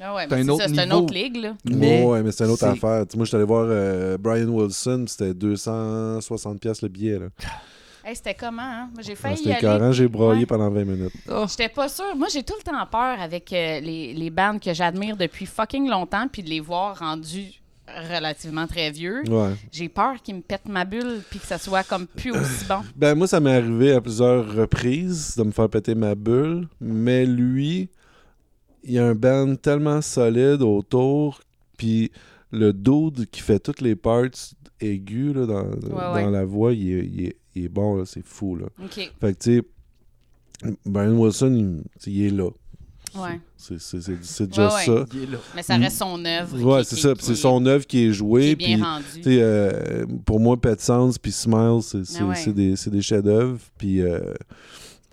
[SPEAKER 1] Ah ouais,
[SPEAKER 2] C'est un autre
[SPEAKER 1] ça, c'est une
[SPEAKER 2] niveau.
[SPEAKER 1] autre ligue. Là.
[SPEAKER 2] Mais
[SPEAKER 3] ouais, ouais, mais c'est une autre affaire. Moi, je suis allé voir euh, Brian Wilson, c'était 260 piastres le billet, là.
[SPEAKER 1] Hey, c'était comment, hein? Moi, j'ai
[SPEAKER 3] Ah,
[SPEAKER 1] failli y
[SPEAKER 3] C'était
[SPEAKER 1] aller.
[SPEAKER 3] carré, j'ai broyé
[SPEAKER 1] Ouais.
[SPEAKER 3] pendant 20 minutes.
[SPEAKER 2] Oh,
[SPEAKER 1] J'étais pas sûre. Moi, j'ai tout le temps peur avec euh, les, les bandes que j'admire depuis fucking longtemps, puis de les voir rendus relativement très vieux.
[SPEAKER 3] Ouais.
[SPEAKER 1] J'ai peur qu'ils me pètent ma bulle, puis que ça soit comme plus aussi bon.
[SPEAKER 3] Ben, moi, ça m'est arrivé à plusieurs reprises de me faire péter ma bulle, mais lui, il y a un band tellement solide autour, puis le dude qui fait toutes les parts aigus là, dans, dans
[SPEAKER 1] ouais.
[SPEAKER 3] la voix, il est, il est- il est bon, là, c'est fou. Là.
[SPEAKER 1] OK.
[SPEAKER 3] Fait que, tu sais, Brian Wilson, il, est là.
[SPEAKER 1] Ouais.
[SPEAKER 3] C'est c'est- c'est- c'est déjà
[SPEAKER 1] Ouais, ouais.
[SPEAKER 3] ça.
[SPEAKER 2] Il est là.
[SPEAKER 1] Mais ça reste son œuvre.
[SPEAKER 3] Ouais,
[SPEAKER 1] qui-
[SPEAKER 3] c'est
[SPEAKER 1] qui-
[SPEAKER 3] ça.
[SPEAKER 1] qui
[SPEAKER 3] C'est
[SPEAKER 1] est-
[SPEAKER 3] son œuvre qui est
[SPEAKER 1] qui
[SPEAKER 3] jouée.
[SPEAKER 1] est bien
[SPEAKER 3] Puis,
[SPEAKER 1] rendu.
[SPEAKER 3] tu sais, euh, pour moi, Pet Sounds puis Smile, c'est c'est-
[SPEAKER 1] Ah
[SPEAKER 3] des, des chefs-d'œuvre. Puis, euh,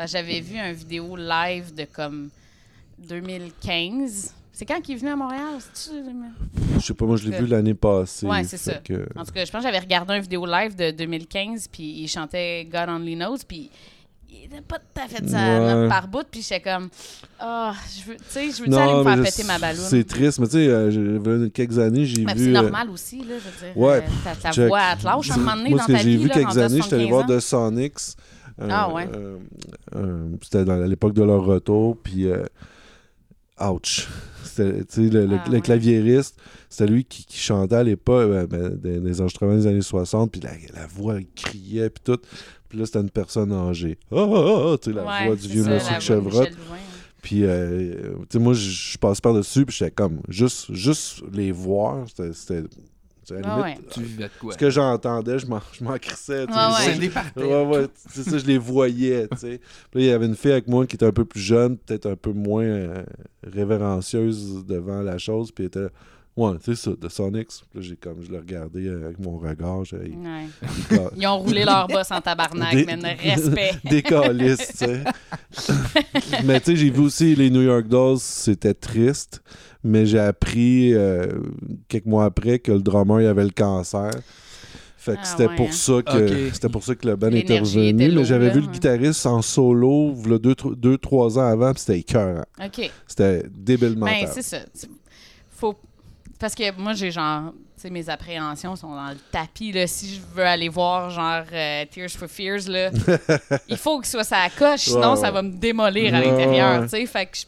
[SPEAKER 1] J'avais vu une vidéo live de comme 2015. C'est quand qu'il est venu à Montréal?
[SPEAKER 3] Je sais pas, moi, je l'ai vu l'année passée.
[SPEAKER 1] Ouais, c'est ça.
[SPEAKER 3] que-
[SPEAKER 1] En tout cas, je pense que j'avais regardé une vidéo live de 2015, puis il chantait God Only Knows, puis il était pas tout à fait sa
[SPEAKER 3] Ouais.
[SPEAKER 1] note par bout, puis j'étais comme, ah, je veux, tu sais, je veux aller me faire péter ma balloune.
[SPEAKER 3] C'est triste, mais tu sais, euh, j'ai- quelques années, j'ai
[SPEAKER 1] Mais
[SPEAKER 3] vu.
[SPEAKER 1] c'est
[SPEAKER 3] euh,
[SPEAKER 1] normal aussi, là, je veux dire.
[SPEAKER 3] ouais,
[SPEAKER 1] euh, ta ta voix, elle te lâche à un moment donné
[SPEAKER 3] Moi,
[SPEAKER 1] dans ta
[SPEAKER 3] j'ai
[SPEAKER 1] vie,
[SPEAKER 3] vu
[SPEAKER 1] là,
[SPEAKER 3] quelques
[SPEAKER 1] à
[SPEAKER 3] années, j'étais allé voir
[SPEAKER 1] 75 ans.
[SPEAKER 3] The Sonics. euh,
[SPEAKER 1] Ah ouais.
[SPEAKER 3] euh, C'était à l'époque de leur retour, puis ouch. Le, le-
[SPEAKER 1] Ah
[SPEAKER 3] le claviériste, c'était lui qui, qui chantait à l'époque, euh, ben, des, des enregistrements des années 60, puis la, la voix, il criait, puis tout. Puis là, c'était une personne âgée. Ah, ah, ah, tu sais, la
[SPEAKER 1] Ouais,
[SPEAKER 3] voix du vieux monsieur chevrotte.
[SPEAKER 1] Louvain.
[SPEAKER 3] Puis, euh, tu sais, moi, je je passe par-dessus, puis j'étais comme, juste, juste les voir, c'était. À
[SPEAKER 1] Ah
[SPEAKER 3] limite,
[SPEAKER 1] ouais.
[SPEAKER 2] Tu vivais de quoi?
[SPEAKER 3] Ce que j'entendais, je m'en, je m'en crissais. tu sais.
[SPEAKER 1] Ouais, ouais.
[SPEAKER 2] C'est des parties.
[SPEAKER 3] Ouais, ouais, c'est ça, je les voyais, tu sais. Puis là, il y avait une fille avec moi qui était un peu plus jeune, peut-être un peu moins euh, révérencieuse devant la chose, puis elle était là, ouais, c'est ça, de Sonics. Puis là, j'ai comme, je le regardais avec mon regard, j'ai
[SPEAKER 1] Ouais. Ils ont roulé leur boss en tabarnak,
[SPEAKER 3] Des-
[SPEAKER 1] mais ne respect.
[SPEAKER 3] des calices, tu sais. mais tu sais, j'ai vu aussi les New York Dolls, c'était triste, mais j'ai appris euh, quelques mois après que le drummer, il avait le cancer. Fait que
[SPEAKER 1] Ah
[SPEAKER 3] c'était
[SPEAKER 1] ouais,
[SPEAKER 3] pour
[SPEAKER 1] hein.
[SPEAKER 3] ça que c'était pour ça que le band était
[SPEAKER 1] L'énergie
[SPEAKER 3] revenu.
[SPEAKER 1] était
[SPEAKER 3] mais j'avais vu le
[SPEAKER 1] ouais.
[SPEAKER 3] guitariste en solo deux, deux, trois ans avant, puis c'était écœurant. C'était débile
[SPEAKER 1] Ben, c'est ça. Faut... Parce que moi, j'ai genre. Tu sais, mes appréhensions sont dans le tapis. Là. Si je veux aller voir, genre, euh, Tears for Fears, là, il faut que ce soit ça coche, sinon
[SPEAKER 3] Ouais,
[SPEAKER 1] ça va me démolir à
[SPEAKER 3] Ouais,
[SPEAKER 1] l'intérieur.
[SPEAKER 3] ouais.
[SPEAKER 1] tu sais. Fait que je-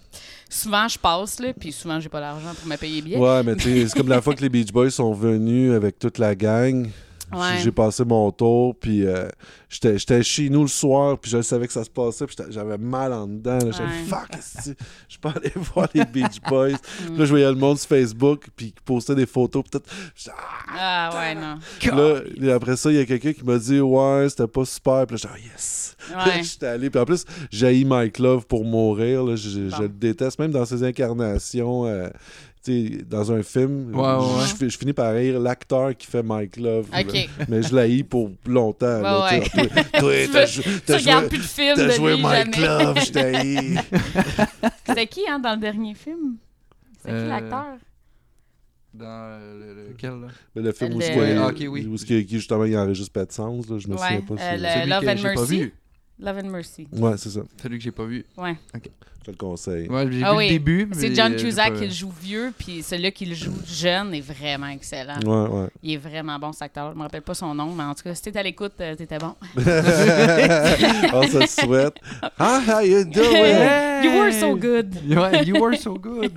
[SPEAKER 1] souvent, je passe, là, puis souvent, j'ai pas l'argent pour me payer bien.
[SPEAKER 3] Ouais, mais c'est comme la fois que les Beach Boys sont venus avec toute la gang.
[SPEAKER 1] Ouais.
[SPEAKER 3] J'ai passé mon tour, puis euh, j'étais chez nous le soir, puis je savais que ça se passait, puis j'avais mal en dedans. J'étais
[SPEAKER 1] Ouais.
[SPEAKER 3] fuck, je peux aller voir les Beach Boys. Puis là, je voyais le monde sur Facebook, puis qui postait des photos. J'étais, ah!
[SPEAKER 1] Ah, ouais, non.
[SPEAKER 3] Là, et après ça, il y a quelqu'un qui m'a dit, ouais, c'était pas super. Puis là, j'étais, ah, yes!
[SPEAKER 1] Ouais.
[SPEAKER 3] J'étais allé. Puis en plus, j'ai Mike Love pour mourir. là. Je, je-
[SPEAKER 1] Bon.
[SPEAKER 3] je le déteste, même dans ses incarnations. euh, dans un film,
[SPEAKER 2] Ouais, ouais,
[SPEAKER 3] je, finis par rire l'acteur qui fait Mike Love. là. Mais je l'ai pour longtemps. là,
[SPEAKER 1] Ouais.
[SPEAKER 3] Toi, toi, t'as joué,
[SPEAKER 1] plus de films
[SPEAKER 3] t'as
[SPEAKER 1] de
[SPEAKER 3] joué
[SPEAKER 1] lui,
[SPEAKER 3] Mike
[SPEAKER 1] jamais.
[SPEAKER 3] Love, je t'ai haï.
[SPEAKER 1] C'était qui, hein, dans le dernier film? C'est qui
[SPEAKER 2] Euh,
[SPEAKER 1] l'acteur?
[SPEAKER 2] Dans euh, le, lequel, là?
[SPEAKER 3] Le film où,
[SPEAKER 1] Le-
[SPEAKER 2] ah, ok, oui.
[SPEAKER 3] où ce qu'il- qui, justement il enregistre pas de sens, là, je me
[SPEAKER 1] Ouais,
[SPEAKER 3] souviens pas.
[SPEAKER 1] euh,
[SPEAKER 3] si-
[SPEAKER 1] le-
[SPEAKER 2] Celui
[SPEAKER 1] Love
[SPEAKER 2] que
[SPEAKER 1] and
[SPEAKER 2] j'ai pas
[SPEAKER 1] Mercy?
[SPEAKER 2] vu.
[SPEAKER 1] Love and Mercy.
[SPEAKER 3] Ouais, c'est ça.
[SPEAKER 2] Celui que j'ai pas vu.
[SPEAKER 1] Ouais.
[SPEAKER 3] Je te le conseille.
[SPEAKER 2] J'ai
[SPEAKER 1] Ah
[SPEAKER 2] vu
[SPEAKER 1] oui.
[SPEAKER 2] le début.
[SPEAKER 1] C'est John Cusack
[SPEAKER 2] pas-
[SPEAKER 1] qui le joue vieux, puis celui qui le joue jeune est vraiment excellent.
[SPEAKER 3] Ouais, ouais.
[SPEAKER 1] Il est vraiment bon, cet acteur. Je me rappelle pas son nom, mais en tout cas, si t'étais à l'écoute, euh, t'étais bon.
[SPEAKER 3] On se souhaite. Ah, how you doing?
[SPEAKER 1] You were so good.
[SPEAKER 2] You were so good.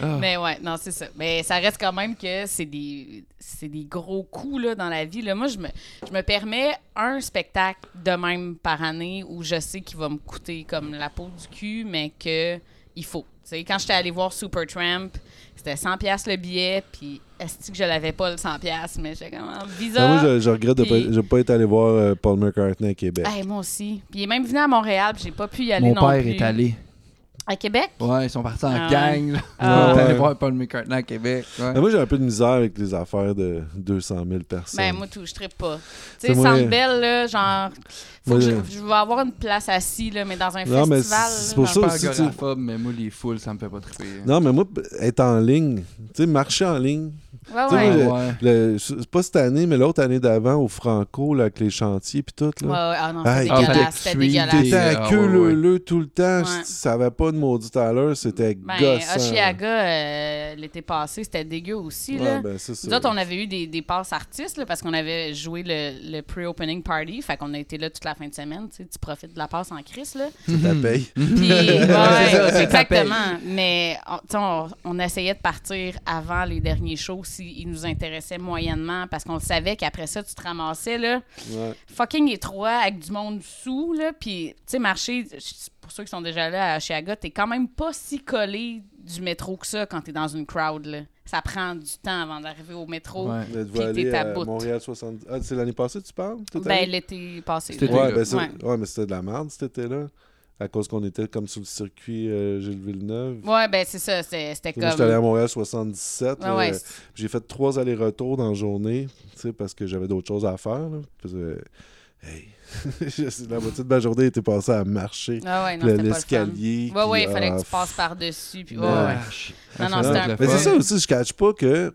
[SPEAKER 2] Ah.
[SPEAKER 1] Mais ouais, non, c'est ça. Mais ça reste quand même que c'est des, c'est des gros coups là, dans la vie. Là. Moi, je me, je me permets un spectacle de même par année où je sais qu'il va me coûter comme la peau du cul, mais que il faut. Tu sais, quand j'étais allée voir Supertramp, c'était 100$ piastres le billet, puis est-ce que je l'avais pas le 100$, piastres, mais j'étais comme visa.
[SPEAKER 3] Non, moi, je, je regrette de ne pas, être allé voir euh, Paul McCartney à Québec.
[SPEAKER 1] Hey, moi aussi. Puis il est même venu à Montréal, puis j'ai pas pu y aller
[SPEAKER 2] Mon
[SPEAKER 1] non
[SPEAKER 2] père
[SPEAKER 1] plus.
[SPEAKER 2] est allé.
[SPEAKER 1] À Québec?
[SPEAKER 2] Ouais, ils sont partis en
[SPEAKER 1] Ah ouais.
[SPEAKER 2] gang. là.
[SPEAKER 1] Ah
[SPEAKER 2] On est allé
[SPEAKER 3] ouais.
[SPEAKER 2] voir Paul McCartney à Québec. ouais.
[SPEAKER 3] Moi, j'ai un peu de misère avec les affaires de 200 000 personnes.
[SPEAKER 1] Ben, moi, tout, je trippe pas. Tu
[SPEAKER 3] C'est
[SPEAKER 1] sais,
[SPEAKER 3] moi-
[SPEAKER 1] Centre Bell, là, genre, faut
[SPEAKER 3] Moi,
[SPEAKER 1] que je,
[SPEAKER 3] je-
[SPEAKER 1] je vais avoir une place assise, là, mais dans un
[SPEAKER 3] Non, mais
[SPEAKER 1] festival.
[SPEAKER 3] c'est pour ça
[SPEAKER 2] pas
[SPEAKER 3] aussi, tu-
[SPEAKER 2] mais moi, les foules, ça me fait pas triper. hein.
[SPEAKER 3] Non, mais moi, être en ligne, tu sais, marcher en ligne.
[SPEAKER 1] Ouais, ouais.
[SPEAKER 3] moi,
[SPEAKER 2] Ouais.
[SPEAKER 3] le- c'est pas cette année, mais l'autre année d'avant, au Franco, là, avec les chantiers puis tout.
[SPEAKER 1] Ouais,
[SPEAKER 3] Là.
[SPEAKER 1] ouais. Ah non,
[SPEAKER 3] Ah,
[SPEAKER 1] c'était
[SPEAKER 3] ah,
[SPEAKER 1] dégueulasse.
[SPEAKER 2] c'était.
[SPEAKER 3] T'étais à
[SPEAKER 2] Ah,
[SPEAKER 3] queue
[SPEAKER 2] ouais,
[SPEAKER 3] le,
[SPEAKER 2] ouais.
[SPEAKER 3] le tout le temps.
[SPEAKER 1] Ouais.
[SPEAKER 3] Ça avait pas de maudit à l'heure. C'était
[SPEAKER 1] Ben,
[SPEAKER 3] gossant.
[SPEAKER 1] Oshiaga, euh, l'été passé, c'était dégueu aussi,
[SPEAKER 3] Ouais,
[SPEAKER 1] là.
[SPEAKER 3] ben.
[SPEAKER 1] Nous autres, on avait eu des, des passes artistes là, parce qu'on avait joué le, le pre-opening party. Fait qu'on a été là toute la fin de semaine. Tu sais, tu profites de la passe en crise. Là. Puis,
[SPEAKER 2] C'est
[SPEAKER 1] ouais,
[SPEAKER 2] c'est
[SPEAKER 1] exactement. Mais on, on, on essayait de partir avant les derniers shows s'ils nous intéressaient moyennement parce qu'on le savait qu'après ça, tu te ramassais là,
[SPEAKER 3] Ouais.
[SPEAKER 1] fucking étroit avec du monde sous. Là, puis, tu sais, marcher, pour ceux qui sont déjà là à Chiaga, t'es quand même pas si collé du métro que ça quand t'es dans une crowd. Là. Ça prend du temps avant d'arriver au métro.
[SPEAKER 2] Ouais.
[SPEAKER 1] Puis t'es à bout.
[SPEAKER 3] Montréal 70. Ah, c'est l'année passée, tu parles?
[SPEAKER 1] Ben, l'été passé. Là.
[SPEAKER 3] Ouais, ben,
[SPEAKER 1] Ouais.
[SPEAKER 3] ouais, mais c'était de la merde cet été-là. à cause qu'on était comme sur le circuit euh, Gilles Villeneuve.
[SPEAKER 1] Ouais, ben c'est ça. C'était
[SPEAKER 3] Moi, j'étais allé à
[SPEAKER 1] comme.
[SPEAKER 3] Montréal 77.
[SPEAKER 1] Ouais,
[SPEAKER 3] là,
[SPEAKER 1] ouais,
[SPEAKER 3] euh, j'ai fait trois allers-retours dans la journée, tu sais, parce que j'avais d'autres choses à faire. là. Parce que, hey, la moitié de ma journée était passée à marcher.
[SPEAKER 1] Ah ouais, non, pas le
[SPEAKER 3] l'escalier.
[SPEAKER 1] Ouais, ouais, il fallait
[SPEAKER 3] ah,
[SPEAKER 1] que tu passes par-dessus. Puis, ouais,
[SPEAKER 3] Ouais.
[SPEAKER 1] ouais. Non, non, c'était un
[SPEAKER 3] Mais
[SPEAKER 1] peu-
[SPEAKER 3] c'est ça aussi, je cache pas que.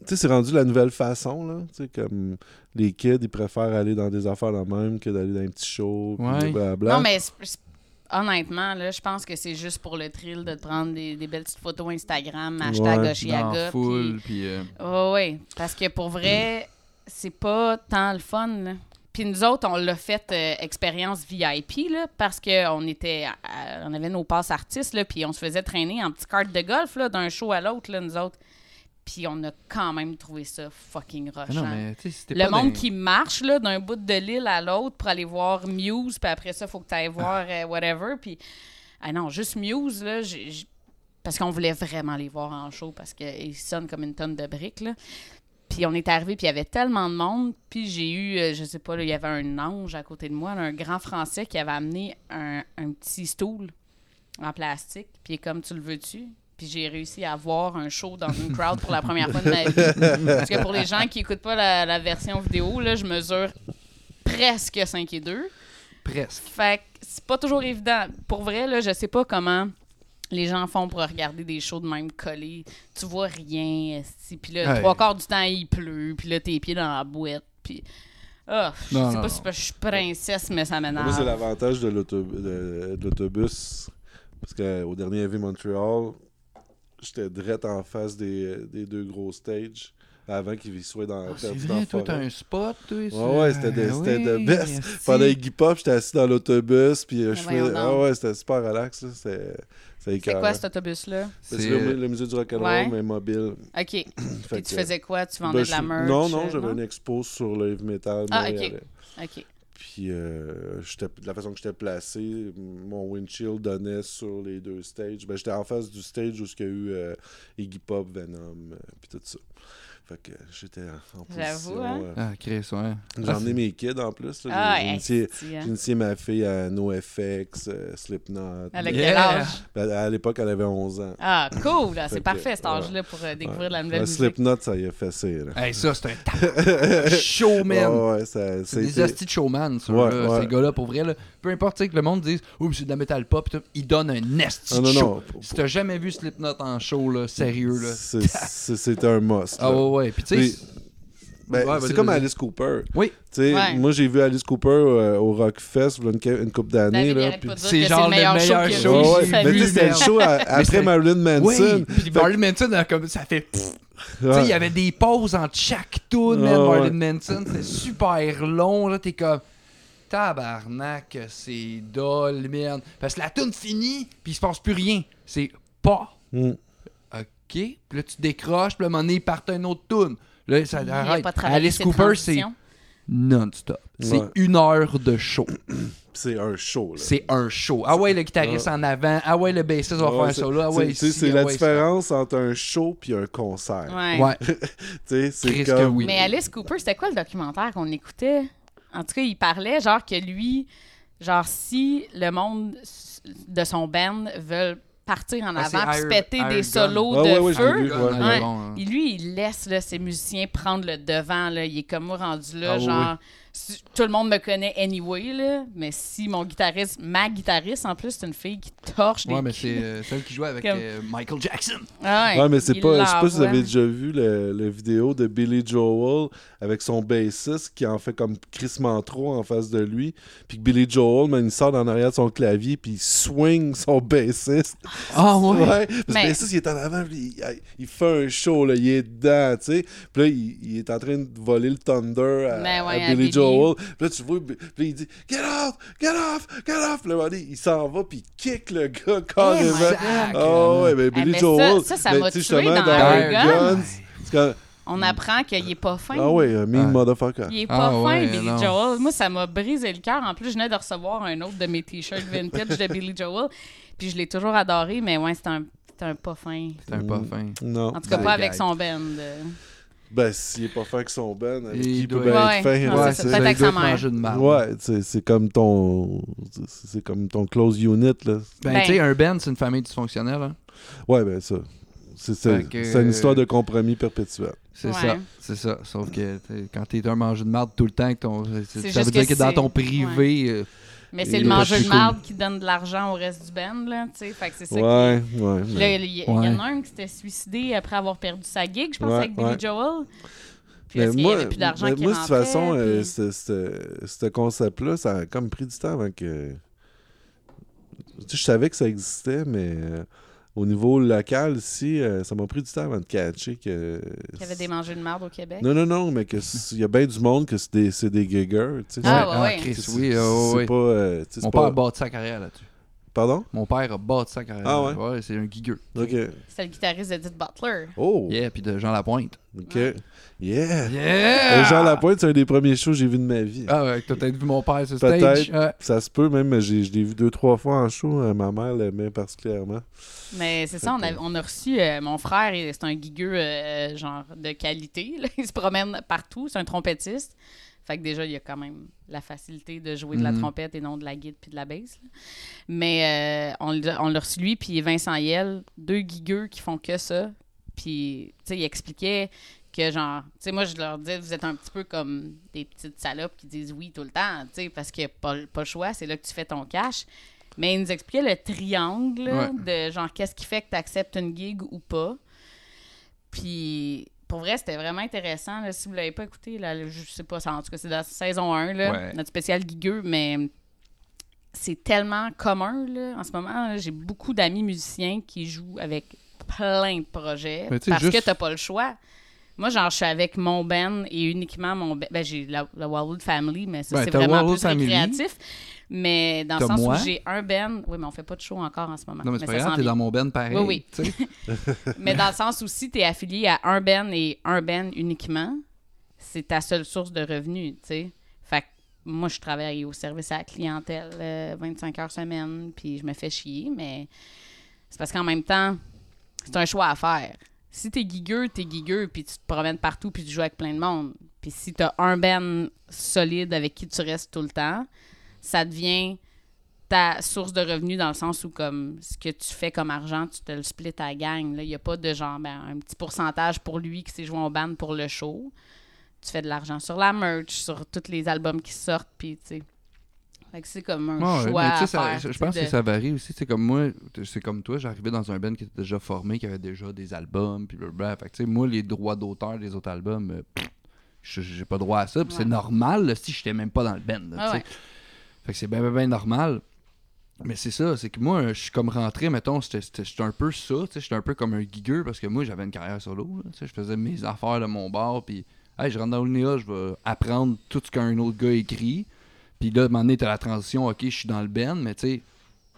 [SPEAKER 3] Tu sais, c'est rendu la nouvelle façon, là. Tu sais, comme les kids, ils préfèrent aller dans des affaires la même que d'aller dans un petit show.
[SPEAKER 2] Ouais.
[SPEAKER 3] blablabla.
[SPEAKER 1] Non, mais honnêtement, là, je pense que c'est juste pour le thrill de te prendre des, des belles petites photos Instagram, hashtag
[SPEAKER 3] Ouais.
[SPEAKER 1] Oshiaga.
[SPEAKER 2] Full,
[SPEAKER 1] puis-
[SPEAKER 2] euh,
[SPEAKER 1] ouais. Parce que pour vrai, c'est pas tant le fun, là. Puis nous autres, on l'a fait euh, expérience VIP, là, parce qu'on était... à- on avait nos passes artistes, là, puis on se faisait traîner en petite carte de golf, là, d'un show à l'autre, là, nous autres. Puis on a quand même trouvé ça fucking rushant. Le monde qui marche là, d'un bout de l'île à l'autre pour aller voir Muse, puis après ça, il faut que tu ailles voir euh, whatever. Puis, ah non, juste Muse, là, parce qu'on voulait vraiment les voir en show parce qu'ils sonnent comme une tonne de briques. Là. Puis on est arrivé, puis il y avait tellement de monde. Puis j'ai eu, euh, je sais pas, là, il y avait un ange à côté de moi, là, un grand français qui avait amené un, un petit stool en plastique. Puis comme, tu le veux-tu? Puis j'ai réussi à voir un show dans une crowd pour la première fois de ma vie. Parce que pour les gens qui écoutent pas la, la version vidéo, là, je mesure presque 5 et 2.
[SPEAKER 2] Presque.
[SPEAKER 1] Fait que c'est pas toujours évident. Pour vrai, là, je sais pas comment les gens font pour regarder des shows de même collés. Tu vois rien, puis là,
[SPEAKER 2] Ouais.
[SPEAKER 1] trois quarts du temps, il pleut, puis là, tes pieds dans la boîte, puis... Ah, je
[SPEAKER 2] Non,
[SPEAKER 1] sais
[SPEAKER 2] non,
[SPEAKER 1] pas
[SPEAKER 2] non.
[SPEAKER 1] si je suis princesse, mais ça m'énerve.
[SPEAKER 3] Moi, c'est l'avantage de l'auto- de- de l'autobus. Parce qu'au dernier EV Montréal, j'étais direct en face des, des deux gros stages avant qu'ils soient dans,
[SPEAKER 2] Ah, c'est vrai, toi, t'as un spot, toi.
[SPEAKER 3] Ouais, ouais, c'était de,
[SPEAKER 2] Ah
[SPEAKER 3] c'était de
[SPEAKER 2] oui,
[SPEAKER 3] best.
[SPEAKER 2] esti.
[SPEAKER 3] Pendant Iggy Pop, j'étais assis dans l'autobus, puis euh, je faisais... Ah ouais, c'était super relax, là. C'était... C'était
[SPEAKER 1] C'est quoi cet autobus-là?
[SPEAKER 3] C'est
[SPEAKER 2] C'est-
[SPEAKER 3] le, le musée du rock'n'roll,
[SPEAKER 1] Ouais.
[SPEAKER 3] mais mobile.
[SPEAKER 1] OK. Puis tu
[SPEAKER 3] que-
[SPEAKER 1] faisais quoi? Tu
[SPEAKER 3] Ben,
[SPEAKER 1] vendais de la merch?
[SPEAKER 3] Non, non,
[SPEAKER 1] euh,
[SPEAKER 3] j'avais une expo sur le heavy metal.
[SPEAKER 1] Ah, ok. OK.
[SPEAKER 3] Puis euh, j'étais- de la façon que j'étais placé, mon windshield donnait sur les deux stages. Ben, j'étais en face du stage où il y a eu euh, Iggy Pop, Venom, euh, puis tout ça. Fait que j'étais en, position.
[SPEAKER 1] hein?
[SPEAKER 3] euh,
[SPEAKER 2] Ah, Chris, ouais.
[SPEAKER 3] J'ai
[SPEAKER 2] Ah,
[SPEAKER 3] emmené mes kids en plus.
[SPEAKER 1] Ah,
[SPEAKER 3] j'ai initié,
[SPEAKER 1] hein.
[SPEAKER 3] initié ma fille à NoFX, euh, Slipknot.
[SPEAKER 1] Elle a quel âge?
[SPEAKER 3] ben, à l'époque, elle avait 11 ans.
[SPEAKER 1] Ah, cool! C'est parfait, cet
[SPEAKER 3] ouais.
[SPEAKER 1] âge-là, pour euh, découvrir de la nouvelle musique.
[SPEAKER 3] Slipknot, ça y a fessé. Là.
[SPEAKER 2] Hey, ça, c'est un showman.
[SPEAKER 3] Ouais, ouais,
[SPEAKER 2] C'est des hosties de showman, ça,
[SPEAKER 3] Ouais,
[SPEAKER 2] là,
[SPEAKER 3] ouais.
[SPEAKER 2] ces gars-là, pour vrai. Là. Peu importe tu sais, que le monde dise « Oui, mais c'est de la metal pop », ils donnent un esti
[SPEAKER 3] Ah,
[SPEAKER 2] de
[SPEAKER 3] non,
[SPEAKER 2] show.
[SPEAKER 3] non.
[SPEAKER 2] Si t'as jamais vu Slipknot en show, là, sérieux, là.
[SPEAKER 3] C'était un must.
[SPEAKER 2] Ah. Ouais, ouais. Puis tu
[SPEAKER 3] Mais-
[SPEAKER 2] sais...
[SPEAKER 3] Ben,
[SPEAKER 2] Ouais,
[SPEAKER 3] c'est comme. Alice Cooper.
[SPEAKER 2] Oui.
[SPEAKER 3] Tu sais,
[SPEAKER 1] Ouais.
[SPEAKER 3] Moi, j'ai vu Alice Cooper euh, au Rockfest une, une couple d'années.
[SPEAKER 2] C'est genre
[SPEAKER 1] le meilleur
[SPEAKER 2] le
[SPEAKER 1] show
[SPEAKER 3] Ouais, Mais tu sais,
[SPEAKER 1] vie.
[SPEAKER 3] c'était le show à- après Marilyn Manson.
[SPEAKER 2] Oui, puis Marilyn Manson, a comme, ça fait... Tu sais,
[SPEAKER 3] Ouais.
[SPEAKER 2] il y avait des pauses entre chaque
[SPEAKER 3] Ah,
[SPEAKER 2] Marilyn Manson. C'était super long, là. T'es comme... Tabarnak, c'est dole, merde. Parce que la tune finit, puis il se passe plus rien. C'est pas
[SPEAKER 3] Mm.
[SPEAKER 2] OK? Puis là, tu décroches, puis à un moment donné, ils partent un autre tune. Là, ça arrête. Alice Cooper, c'est non-stop. C'est
[SPEAKER 3] Ouais.
[SPEAKER 2] une heure de show.
[SPEAKER 3] C'est un show. là.
[SPEAKER 2] C'est un show. Ah ouais, le guitariste en avant. Ah ouais, le bassiste va
[SPEAKER 3] Ouais,
[SPEAKER 2] faire
[SPEAKER 3] c'est-
[SPEAKER 2] ça là. Ah
[SPEAKER 3] c'est-
[SPEAKER 2] ouais,
[SPEAKER 3] c'est
[SPEAKER 2] ah
[SPEAKER 3] la
[SPEAKER 2] ouais,
[SPEAKER 3] différence entre un show puis un concert.
[SPEAKER 1] Ouais.
[SPEAKER 3] c'est comme...
[SPEAKER 2] oui.
[SPEAKER 1] Mais Alice Cooper, c'était quoi le documentaire qu'on écoutait? En tout cas, il parlait genre que lui, genre si le monde de son band veulent partir en
[SPEAKER 2] Ah,
[SPEAKER 1] avant puis se péter
[SPEAKER 2] Iron
[SPEAKER 1] des
[SPEAKER 2] Gun.
[SPEAKER 1] solos
[SPEAKER 3] Ah
[SPEAKER 1] de
[SPEAKER 3] ouais,
[SPEAKER 1] feu,
[SPEAKER 3] vu, ouais.
[SPEAKER 1] Ouais.
[SPEAKER 2] bon, hein.
[SPEAKER 1] Et lui, il laisse là, ses musiciens prendre le devant. Là. Il est comme moi rendu là,
[SPEAKER 2] Ah oui,
[SPEAKER 1] genre, si- tout le monde me connaît anyway, là, mais si mon guitariste, ma guitariste en plus, c'est une fille qui torche des
[SPEAKER 2] Ouais, mais c'est euh, celle qui jouait avec
[SPEAKER 1] Comme-
[SPEAKER 2] euh, Michael Jackson.
[SPEAKER 1] Ah
[SPEAKER 3] Ouais, mais c'est pas. Je sais pas si vous avez déjà vu le, le vidéo de Billy Joel avec son bassiste qui en fait comme crissement trop en face de lui. Puis que Billy Joel, man, il sort en arrière de son clavier puis il swing son bassiste.
[SPEAKER 2] Ah
[SPEAKER 3] Ouais. Parce que le bassiste, il est en avant, puis il, il fait un show, là, il est dedans, tu sais. Puis là, il, il est en train de voler le Thunder à,
[SPEAKER 1] Mais ouais,
[SPEAKER 3] à
[SPEAKER 1] à
[SPEAKER 3] Billy
[SPEAKER 1] Billy.
[SPEAKER 3] Joel. Puis là, tu vois, puis il dit Get off, get off, get off. Puis là, il s'en va, puis il kick le gars carrément.
[SPEAKER 1] my God.
[SPEAKER 3] Ah ouais, mais Billy
[SPEAKER 1] mais ça-
[SPEAKER 3] Joel.
[SPEAKER 1] ça, ça
[SPEAKER 3] mais
[SPEAKER 1] m'a
[SPEAKER 3] tu sais,
[SPEAKER 1] tué dans Gun.
[SPEAKER 3] Guns,
[SPEAKER 1] On apprend qu'il est pas fin.
[SPEAKER 3] Ah ouais, un mean
[SPEAKER 2] Ouais.
[SPEAKER 3] motherfucker.
[SPEAKER 1] Il est pas
[SPEAKER 2] Ah
[SPEAKER 1] fin,
[SPEAKER 2] ouais,
[SPEAKER 1] Billy
[SPEAKER 2] non.
[SPEAKER 1] Joel. Moi, ça m'a brisé le cœur. En plus, je venais de recevoir un autre de mes t-shirts vintage de Billy Joel. Puis je l'ai toujours adoré, mais ouais, c'est un, c'est un pas fin.
[SPEAKER 2] C'est un pas
[SPEAKER 3] Mm.
[SPEAKER 2] fin.
[SPEAKER 3] Non.
[SPEAKER 1] En tout cas,
[SPEAKER 2] Ben,
[SPEAKER 1] pas avec son band. Euh.
[SPEAKER 3] Ben, s'il est pas fin avec son ben, avec
[SPEAKER 2] Il
[SPEAKER 3] qui il peut bien
[SPEAKER 1] être-
[SPEAKER 3] fin.
[SPEAKER 1] ouais, c'est avec sa mère.
[SPEAKER 3] Ouais, c'est comme ton. c'est- comme ton close unit, là.
[SPEAKER 2] Ben,
[SPEAKER 1] Ben-
[SPEAKER 2] tu sais, un band, c'est une famille dysfonctionnelle. Hein?
[SPEAKER 3] Ouais, ben ça. C'est une histoire de compromis perpétuel.
[SPEAKER 2] C'est
[SPEAKER 1] Ouais.
[SPEAKER 2] ça. C'est ça. Sauf que quand t'es un mangeur de marde tout le temps, que ton, ça veut dire
[SPEAKER 1] que
[SPEAKER 2] que dans ton privé. euh,
[SPEAKER 1] Mais c'est
[SPEAKER 2] est
[SPEAKER 1] le mangeur de
[SPEAKER 2] cool.
[SPEAKER 1] marde qui donne de l'argent au reste du band, là, tu sais. Fait que c'est ça qui-
[SPEAKER 3] Ouais, ouais.
[SPEAKER 1] Là, il y, il y
[SPEAKER 2] Ouais.
[SPEAKER 1] en a un qui s'était suicidé après avoir perdu sa gig, je pense,
[SPEAKER 3] Ouais,
[SPEAKER 1] avec Billy
[SPEAKER 3] ouais.
[SPEAKER 1] Joel. Puis
[SPEAKER 3] Mais
[SPEAKER 1] parce qu'il n'y
[SPEAKER 3] moi,
[SPEAKER 1] avait plus d'argent
[SPEAKER 3] mais
[SPEAKER 1] qui
[SPEAKER 3] moi, de toute façon, euh,
[SPEAKER 1] puis-
[SPEAKER 3] ce- ce ce concept-là, ça a comme pris du temps avant que. Tu sais, je savais que ça existait, mais euh, au niveau local, ici, euh, ça m'a pris du temps avant de catcher que.
[SPEAKER 1] qu'il y avait des mangeurs de marde au Québec?
[SPEAKER 3] Non, non, non, mais qu'il y a bien du monde que c'est des, c'est des giggers. Tu sais,
[SPEAKER 1] Ah,
[SPEAKER 3] c'est-
[SPEAKER 1] ouais, ouais.
[SPEAKER 2] Chris, oui.
[SPEAKER 3] c'est
[SPEAKER 2] euh, oui.
[SPEAKER 3] pas. euh, c'est
[SPEAKER 2] Mon
[SPEAKER 3] pas-
[SPEAKER 2] père a bâti sa carrière là-dessus.
[SPEAKER 3] Pardon?
[SPEAKER 2] Mon père a bâti sa carrière.
[SPEAKER 3] Ah ouais?
[SPEAKER 2] c'est un gigueux.
[SPEAKER 3] Ok.
[SPEAKER 1] C'était le guitariste d'Edith Butler.
[SPEAKER 3] Oh!
[SPEAKER 2] Yeah, puis de Jean Lapointe.
[SPEAKER 3] Ok. Yeah!
[SPEAKER 2] Yeah!
[SPEAKER 3] Jean Lapointe, c'est un des premiers shows que j'ai vu de ma vie.
[SPEAKER 2] Ah ouais, t'as peut-être vu mon père sur
[SPEAKER 3] Peut-être.
[SPEAKER 2] stage. Ouais.
[SPEAKER 3] Ça se peut, même, j'ai- je l'ai vu deux, trois fois en show. euh, ma mère l'aimait particulièrement.
[SPEAKER 1] Mais c'est ça, on a, on a reçu euh, mon frère, c'est un guigueux euh, genre de qualité. là. Il se promène partout, c'est un trompettiste. Fait que déjà, il y a quand même la facilité de jouer de la
[SPEAKER 2] Mhm.
[SPEAKER 1] trompette et non de la guide puis de la basse. Mais euh, on on l'a reçu lui, puis Vincent Yel, deux guigueux qui font que ça. Puis, tu sais, il expliquait que genre, tu sais, moi je leur disais, vous êtes un petit peu comme des petites salopes qui disent oui tout le temps, tu sais, parce a pas, pas le choix, c'est là que tu fais ton cash. Mais il nous expliquait le triangle de genre qu'est-ce qui fait que tu acceptes une gig ou pas. Puis pour vrai, c'était vraiment intéressant. là. si vous l'avez pas écouté, là, je sais pas, en tout cas, c'est dans la saison 1, là,
[SPEAKER 2] Ouais.
[SPEAKER 1] notre spécial gigueux, mais c'est tellement commun là, en ce moment. J'ai beaucoup d'amis musiciens qui jouent avec plein de projets
[SPEAKER 2] tu
[SPEAKER 1] parce
[SPEAKER 2] juste-
[SPEAKER 1] que t'as pas le choix. Moi, genre, je suis avec mon band et uniquement mon band. Ben, j'ai la, la Wildwood Family, mais ça,
[SPEAKER 2] Ouais,
[SPEAKER 1] c'est vraiment plus récréatif. Mais dans le sens
[SPEAKER 2] moi.
[SPEAKER 1] où j'ai un band. Oui, mais on fait pas de show encore en ce moment.
[SPEAKER 2] Non, mais c'est pas grave, t'es dans mon ben pareil.
[SPEAKER 1] Oui,
[SPEAKER 2] sais.
[SPEAKER 1] Mais dans le sens où si tu es affilié à un band et un band uniquement, c'est ta seule source de revenus, tu sais. Fait que moi, je travaille au service à la clientèle euh, 25 heures semaine, puis je me fais chier, mais c'est parce qu'en même temps, c'est un choix à faire. Si t'es gigueux, t'es gigueux, puis tu te promènes partout, puis tu joues avec plein de monde. Puis si t'as un band solide avec qui tu restes tout le temps, ça devient ta source de revenus dans le sens où comme ce que tu fais comme argent, tu te le splits à la gang. Il n'y a pas de genre ben, un petit pourcentage pour lui qui s'est joué en band pour le show. Tu fais de l'argent sur la merch, sur tous les albums qui sortent, puis tu sais. Fait que c'est comme un
[SPEAKER 2] Ouais,
[SPEAKER 1] choix à
[SPEAKER 2] ça-
[SPEAKER 1] faire.
[SPEAKER 2] je pense
[SPEAKER 1] de-
[SPEAKER 2] que ça varie aussi. C'est comme moi, c'est comme toi, j'arrivais dans un band qui était déjà formé, qui avait déjà des albums, puis blablabla. Fait que, moi, les droits d'auteur des autres albums, euh, j'ai pas droit à ça. C'est normal là, si j'étais même pas dans le band. là,
[SPEAKER 1] Ah ouais.
[SPEAKER 2] Fait que c'est bien, bien, bien normal. Mais c'est ça, c'est que moi, je suis comme rentré, mettons, j'étais- un peu ça, tu sais, j'étais un peu comme un gigueux parce que moi, j'avais une carrière solo, tu sais, je faisais mes affaires de mon bar, puis hey, je rentre dans l'UNEA, je vais apprendre tout ce qu'un autre gars écrit, puis là, à un moment donné, t'as la transition, ok, je suis dans le band, mais tu sais,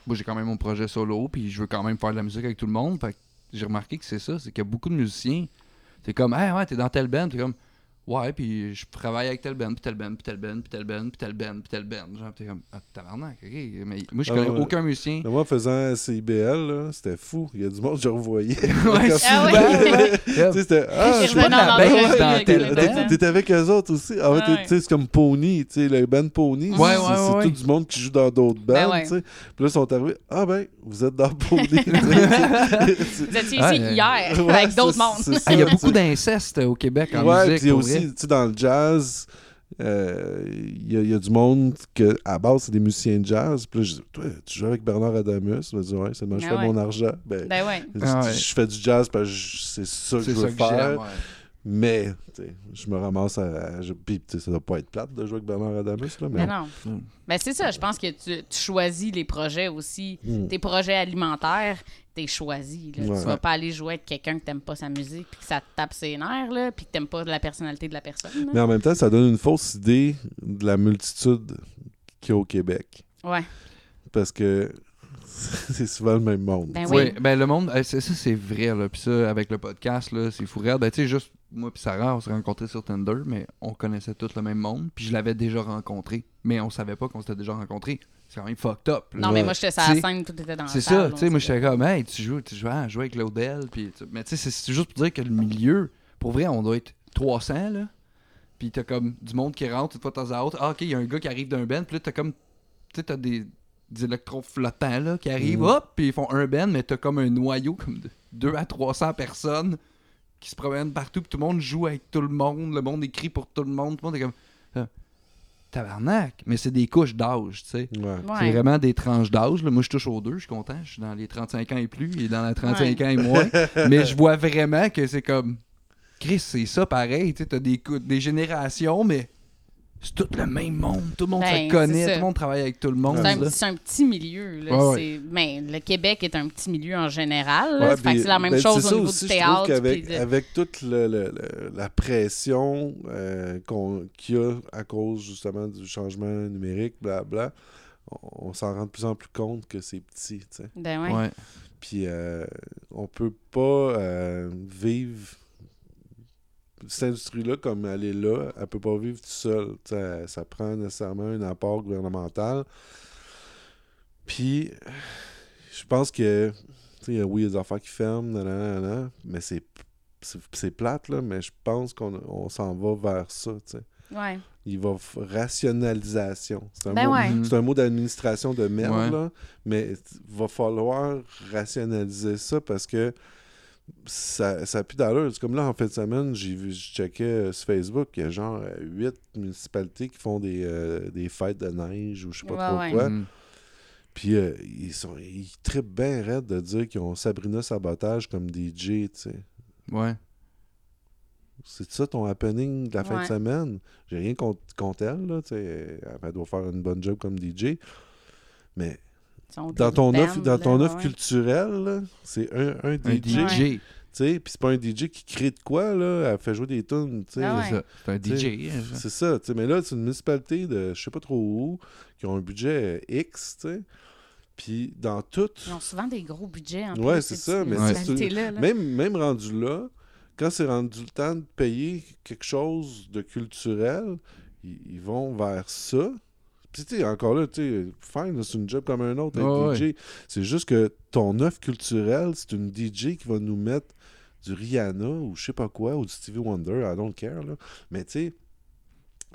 [SPEAKER 2] moi, j'ai quand même mon projet solo, puis je veux quand même faire de la musique avec tout le monde, fait que j'ai remarqué que c'est ça, c'est qu'il y a beaucoup de musiciens, t'es comme, hey, ouais, t'es dans tel band, t'es comme, ouais, puis je travaille avec tel band, puis tel band, puis tel band, puis tel band, puis tel band, puis tel band. Genre, t'es comme, ah, tabarnak, ok. Mais moi, je
[SPEAKER 3] Ah
[SPEAKER 2] connais aucun musicien.
[SPEAKER 3] Moi, faisant CIBL, c'était fou. Il y a du monde que je revoyais.
[SPEAKER 2] Ouais,
[SPEAKER 3] c'était. Ah, je
[SPEAKER 2] la
[SPEAKER 1] en
[SPEAKER 2] baisse
[SPEAKER 1] entrevue
[SPEAKER 2] dans tel.
[SPEAKER 3] T'es avec eux autres aussi. Sais, c'est comme Pony, tu sais, le band Pony.
[SPEAKER 1] Ouais,
[SPEAKER 3] c'est-
[SPEAKER 2] ouais,
[SPEAKER 3] c'est
[SPEAKER 2] ouais,
[SPEAKER 3] tout du monde qui joue dans d'autres bands,
[SPEAKER 1] Ben ouais.
[SPEAKER 3] tu sais. Puis là, ils sont arrivés. Ah ben, vous êtes dans Pony.
[SPEAKER 1] Vous étiez ici hier avec d'autres mondes.
[SPEAKER 2] Ah, il y a beaucoup d'inceste au Québec en musique.
[SPEAKER 3] Aussi, tu sais, dans le jazz, euh, il y, a- il y a du monde que, à base, c'est des musiciens de jazz. Puis là, je dis, toi, tu joues avec Bernard Adamus? Je dis, ouais, c'est moi, je
[SPEAKER 1] Ah
[SPEAKER 3] fais
[SPEAKER 1] ouais.
[SPEAKER 3] mon argent. Ben,
[SPEAKER 1] Ben ouais.
[SPEAKER 3] je,
[SPEAKER 2] Ah ouais.
[SPEAKER 3] je fais du jazz parce que c'est ça que je veux
[SPEAKER 2] ça que j'aime.
[SPEAKER 3] faire. Mais, tu sais, je me ramasse à. je- Puis, tu sais, ça doit pas être plate de jouer avec Bernard Adamus, là. Mais,
[SPEAKER 1] Ben non.
[SPEAKER 2] Mm.
[SPEAKER 1] Ben c'est ça, je pense que tu, tu choisis les projets aussi.
[SPEAKER 3] Mm.
[SPEAKER 1] Tes projets alimentaires, t'es choisi. Là.
[SPEAKER 3] Ouais.
[SPEAKER 1] Tu vas pas aller jouer avec quelqu'un que t'aimes pas sa musique, puis que ça te tape ses nerfs, là, puis que t'aimes pas la personnalité de la personne. là.
[SPEAKER 3] mais en même temps, ça donne une fausse idée de la multitude qu'il y a au Québec.
[SPEAKER 1] Ouais.
[SPEAKER 3] Parce que c'est souvent le même monde.
[SPEAKER 1] Ben
[SPEAKER 2] Oui,
[SPEAKER 1] oui.
[SPEAKER 2] ben le monde, euh, c'est- ça c'est vrai, là. Puis ça, avec le podcast, là, c'est fou rire. Ben tu sais, juste moi puis Sarah, on s'est rencontrés sur Tinder, mais on connaissait tous le même monde. Puis je l'avais déjà rencontré, mais on savait pas qu'on s'était déjà rencontrés. C'est quand même fucked up. là.
[SPEAKER 1] Non, mais moi, j'étais sur la
[SPEAKER 2] C'est-
[SPEAKER 1] scène, tout était dans la
[SPEAKER 2] C'est ça, tu sais, moi j'étais comme, hey, tu joues, tu joues, ah, je joue avec Claudel, puis tu- mais tu sais, c'est- juste pour dire que le milieu, pour vrai, on doit être 300, là. Puis t'as comme du monde qui rentre une fois de temps à autre. Ah, ok, il y a un gars qui arrive d'un band. Puis là, t'as comme. Tu sais, t'as des, des électrons flottants, là, qui arrivent.
[SPEAKER 3] Mhm.
[SPEAKER 2] Hop, puis ils font un band, mais t'as comme un noyau, comme de 2 à 300 personnes qui se promènent partout. Puis tout le monde joue avec tout le monde. Le monde écrit pour tout le monde. Tout le monde est comme. ah, tabarnak. Mais c'est des couches d'âge, tu sais.
[SPEAKER 3] Ouais.
[SPEAKER 2] C'est vraiment des tranches d'âge. là. Moi, je touche aux deux, je suis content. Je suis dans les 35 ans et plus et dans les 35 ans et moins. Mais je vois vraiment que c'est comme. Chris, c'est ça pareil. Tu sais, t'as des, cou- des générations, mais c'est tout le même monde. Tout le monde
[SPEAKER 1] Ben,
[SPEAKER 2] se connaît,
[SPEAKER 1] c'est ça.
[SPEAKER 2] tout le monde travaille avec tout le monde.
[SPEAKER 1] C'est un, petit milieu. Là.
[SPEAKER 2] Ouais, ouais.
[SPEAKER 1] C'est- ben, le Québec est un petit milieu en général.
[SPEAKER 3] Ouais,
[SPEAKER 1] c'est la même
[SPEAKER 3] ben,
[SPEAKER 1] chose au
[SPEAKER 3] ça
[SPEAKER 1] niveau
[SPEAKER 3] aussi,
[SPEAKER 1] du théâtre. de-
[SPEAKER 3] avec toute le- le- le- la pression euh, qu'on- qu'il y a à cause justement du changement numérique, blabla, on, on s'en rend de plus en plus compte que c'est petit.
[SPEAKER 1] Ben.
[SPEAKER 3] Puis euh, on peut pas euh, vivre cette industrie-là comme elle est là, elle peut pas vivre tout seul. Tu sais, ça prend nécessairement un apport gouvernemental. Puis je pense que tu sais, oui, il y a des affaires qui ferment, mais c'est c'est- c'est plate, là, mais je pense qu'on on s'en va vers ça. tu sais.
[SPEAKER 1] Ouais.
[SPEAKER 3] Il va f- rationalisation. C'est un
[SPEAKER 1] Ben
[SPEAKER 3] mot,
[SPEAKER 1] ouais.
[SPEAKER 2] Mhm.
[SPEAKER 3] c'est un mot d'administration de merde,
[SPEAKER 2] Ouais.
[SPEAKER 3] là, mais il va falloir rationaliser ça parce que ça ça a plus d'allure. C'est comme là, en fin de semaine, j'ai vu, je checkais euh, sur Facebook, il y a genre euh, huit municipalités qui font des, euh, des fêtes de neige ou je sais pas
[SPEAKER 1] Ouais,
[SPEAKER 3] trop
[SPEAKER 1] ouais.
[SPEAKER 3] quoi.
[SPEAKER 2] Mhm.
[SPEAKER 3] Puis euh, ils sont ils trippent bien raide de dire qu'ils ont Sabrina Sabotage comme DJ, tu sais.
[SPEAKER 2] Ouais.
[SPEAKER 3] C'est ça ton happening de la fin de semaine? J'ai rien contre, contre elle, là, tu sais. Elle doit faire une bonne job comme DJ. Mais dans ton offre, dans ton
[SPEAKER 1] ouais,
[SPEAKER 3] offre
[SPEAKER 1] ouais.
[SPEAKER 3] culturelle, c'est un, un
[SPEAKER 2] Un
[SPEAKER 3] DJ.
[SPEAKER 2] DJ.
[SPEAKER 3] Tu sais, puis c'est pas un DJ qui crée de quoi, là. Elle fait jouer des tunes, tu sais.
[SPEAKER 1] Ah ouais.
[SPEAKER 2] C'est ça. C'est un DJ. hein.
[SPEAKER 3] C'est ça, tu sais. Mais là, c'est une municipalité de je sais pas trop où, qui ont un budget euh, X, tu sais. Puis dans tout,
[SPEAKER 1] Ils ont souvent des gros budgets. En
[SPEAKER 3] Ouais, c'est
[SPEAKER 1] ces
[SPEAKER 3] ça, mais
[SPEAKER 1] là.
[SPEAKER 3] même, même rendu là, quand c'est rendu le temps de payer quelque chose de culturel, ils, ils vont vers ça. Puis, tu sais, encore là, tu sais, fine, c'est une job comme un autre, être
[SPEAKER 2] Ouais,
[SPEAKER 3] DJ. C'est juste que ton offre culturelle, c'est une DJ qui va nous mettre du Rihanna ou je sais pas quoi, ou du Stevie Wonder, I don't care, là. Mais, tu sais,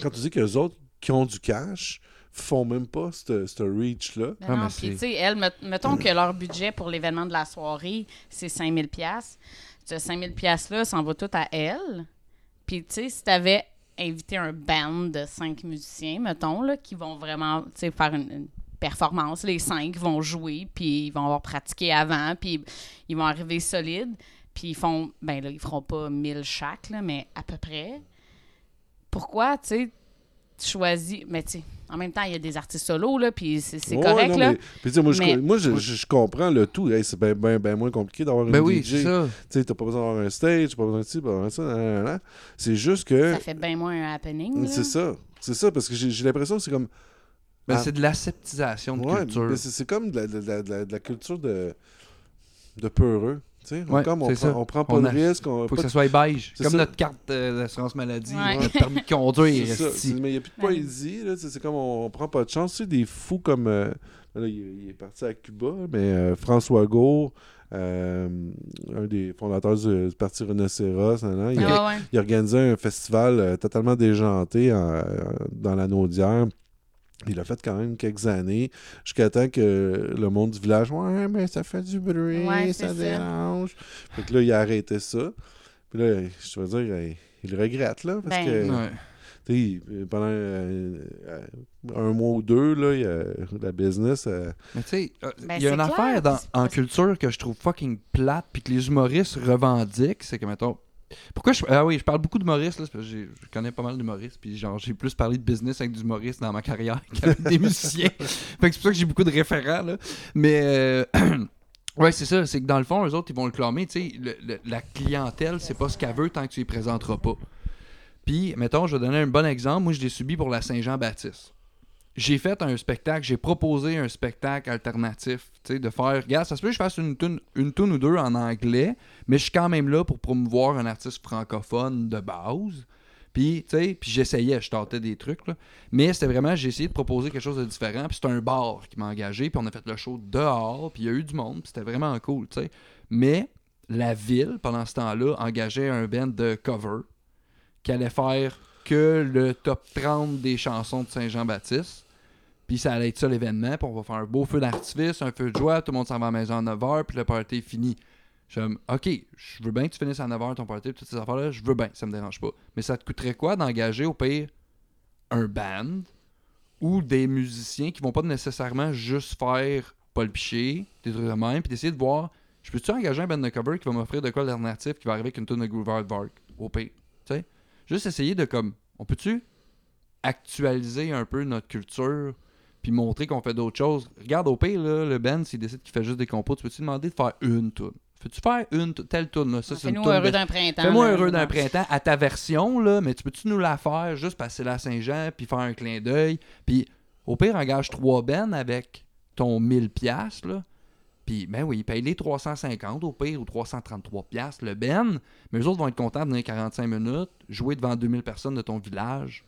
[SPEAKER 3] quand tu dis que les autres qui ont du cash font même pas ce ce reach-là,
[SPEAKER 2] Ah,
[SPEAKER 1] non, puis
[SPEAKER 2] c'est-
[SPEAKER 1] tu sais, elles, met- mettons que leur budget pour l'événement de la soirée, c'est 5000 pièces. Ce 5000 pièces là, s'en va tout à elles. Puis tu sais, si t'avais invité un band de cinq musiciens, mettons, là, qui vont vraiment, faire une, performance, les cinq vont jouer, puis ils vont avoir pratiqué avant, puis ils vont arriver solides, puis ils font, ben là, ils feront pas 1000 chaque, là, mais à peu près. Pourquoi, tu sais, choisis, mais tu sais, en même temps, il y a des artistes solos, là, puis c'est
[SPEAKER 3] Ouais,
[SPEAKER 1] correct,
[SPEAKER 3] non,
[SPEAKER 1] là.
[SPEAKER 3] mais- puis tu sais, moi, je,
[SPEAKER 1] Mais-
[SPEAKER 3] moi, je, je- je comprends le tout. Hey, c'est bien ben, ben moins compliqué d'avoir une
[SPEAKER 2] Ben oui,
[SPEAKER 3] DJ.
[SPEAKER 2] c'est ça.
[SPEAKER 3] Tu sais, t'as pas besoin d'avoir un stage, t'as pas besoin de ci, pas besoin de ça. C'est juste que.
[SPEAKER 1] Ça fait bien moins un happening.
[SPEAKER 3] C'est ça. C'est ça, parce que j'ai l'impression que c'est comme.
[SPEAKER 2] Ben,
[SPEAKER 3] Ah.
[SPEAKER 2] c'est de l'aseptisation de
[SPEAKER 3] Ouais,
[SPEAKER 2] culture.
[SPEAKER 3] c'est c'est comme de la, de la- de la- de la culture de, de peureux.
[SPEAKER 2] Ouais,
[SPEAKER 3] comme on,
[SPEAKER 2] c'est
[SPEAKER 3] prend, on prend pas
[SPEAKER 2] On
[SPEAKER 3] de risque. On,
[SPEAKER 2] Faut
[SPEAKER 3] pas
[SPEAKER 2] que ça soit beige.
[SPEAKER 3] C'est
[SPEAKER 2] Comme
[SPEAKER 3] ça.
[SPEAKER 2] notre carte euh, d'assurance maladie,
[SPEAKER 1] Ouais.
[SPEAKER 2] notre permis de conduire.
[SPEAKER 3] C'est mais il n'y a plus de poésie. C'est comme on, on prend pas de chance. Tu sais, des fous comme. euh, là, il, il est parti à Cuba, mais euh, François Gault, euh, un des fondateurs du, du Parti Rhinocéros, il,
[SPEAKER 1] Ah ouais.
[SPEAKER 3] il organisé un festival euh, totalement déjanté en- euh, dans la Naudière. Il a fait quand même quelques années, jusqu'à temps que le monde du village, ouais, mais ça fait du bruit,
[SPEAKER 1] Ouais,
[SPEAKER 3] ça
[SPEAKER 1] c'est ça.
[SPEAKER 3] dérange. Fait que là, il a arrêté ça. Puis là, je veux dire, il, regrette, là, parce
[SPEAKER 1] Ben.
[SPEAKER 3] que.
[SPEAKER 2] Ouais.
[SPEAKER 3] Pendant euh, un mois ou deux, là, il y a la business. euh,
[SPEAKER 2] Mais tu sais, euh, il
[SPEAKER 1] Ben,
[SPEAKER 2] y a une
[SPEAKER 1] clair,
[SPEAKER 2] affaire dans- en culture que je trouve fucking plate puis que les humoristes revendiquent, c'est que, mettons... Pourquoi je... Ah oui, je parle beaucoup d'humoristes, là, parce que je connais pas mal d'humoristes, puis genre, j'ai plus parlé de business avec des humoristes dans ma carrière qu'avec des musiciens. fait que c'est pour ça que j'ai beaucoup de référents, là. Mais... euh, Ouais, c'est ça. C'est que dans le fond, eux autres, ils vont le clamer. Tu sais, la clientèle, c'est pas ce qu'elle veut tant que tu y présenteras pas. Puis, mettons, je vais donner un bon exemple. Moi, je l'ai subi pour la Saint-Jean-Baptiste. J'ai fait un spectacle, j'ai proposé un spectacle alternatif, tu sais, de faire, regarde, ça se peut que je fasse une tune, une tune ou deux en anglais, mais je suis quand même là pour promouvoir un artiste francophone de base. Puis, tu sais, puis j'essayais, je tentais des trucs, là. Mais c'était vraiment, j'ai essayé de proposer quelque chose de différent. Puis c'était un bar qui m'a engagé, puis on a fait le show dehors, puis il y a eu du monde, puis c'était vraiment cool, tu sais. Mais la ville, pendant ce temps-là, engageait un band de cover qui allait faire que le top 30 des chansons de Saint-Jean-Baptiste. Puis ça allait être ça l'événement, puis on va faire un beau feu d'artifice, un feu de joie, tout le monde s'en va à la maison à 9h, puis le party est fini. Je comme, ok, je veux bien que tu finisses à 9h ton party, toutes ces affaires-là, je veux bien, ça me dérange pas. Mais ça te coûterait quoi d'engager au pire un band ou des musiciens qui vont pas nécessairement juste faire Paul Piché, des trucs de même, puis d'essayer de voir, je peux-tu engager un band de cover qui va m'offrir de quoi d'alternatif qui va arriver avec une tonne de Groove Hardvark, au pire, tu sais? Juste essayer de comme, on peut-tu actualiser un peu notre culture puis montrer qu'on fait d'autres choses. Regarde, au pire, là, le band, s'il décide qu'il fait juste des compos, tu peux-tu demander de faire une tune? Peux-tu faire une telle tune là? Ça, c'est une
[SPEAKER 1] Fais-nous heureux
[SPEAKER 2] de-
[SPEAKER 1] d'un printemps.
[SPEAKER 2] Fais-moi
[SPEAKER 1] là,
[SPEAKER 2] heureux d'un printemps à ta version, là, mais tu peux-tu nous la faire juste passer la Saint-Jean, puis faire un clin d'œil, puis au pire, engage trois bennes avec ton 1000 pièces là. Puis, ben oui, paye les 350 au pire ou 333 pièces le ben, mais eux autres vont être contents de venir 45 minutes, jouer devant 2000 personnes de ton village.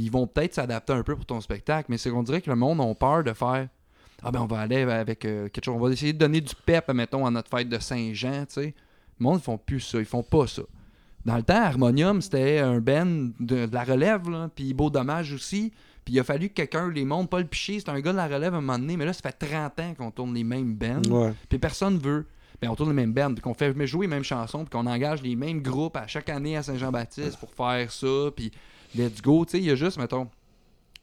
[SPEAKER 2] Puis ils vont peut-être s'adapter un peu pour ton spectacle, mais c'est qu'on dirait que le monde a peur de faire Ah ben on va aller avec euh, quelque chose, on va essayer de donner du pep, mettons, à notre fête de Saint-Jean, tu sais. Le monde, ils font plus ça, ils font pas ça. Dans le temps, Harmonium, c'était un ben de, de la relève, puis Beau Dommage aussi. Puis il a fallu que quelqu'un les montre. Paul Piché, c'est un gars de la relève à un moment donné, mais là, ça fait 30 ans qu'on tourne les mêmes bands.
[SPEAKER 3] Ouais.
[SPEAKER 2] Puis personne veut. Ben, on tourne les mêmes bands, puis qu'on fait jouer les mêmes chansons, puis qu'on engage les mêmes groupes à chaque année à Saint-Jean-Baptiste pour faire ça, puis let's go. Tu sais, il y a juste, mettons,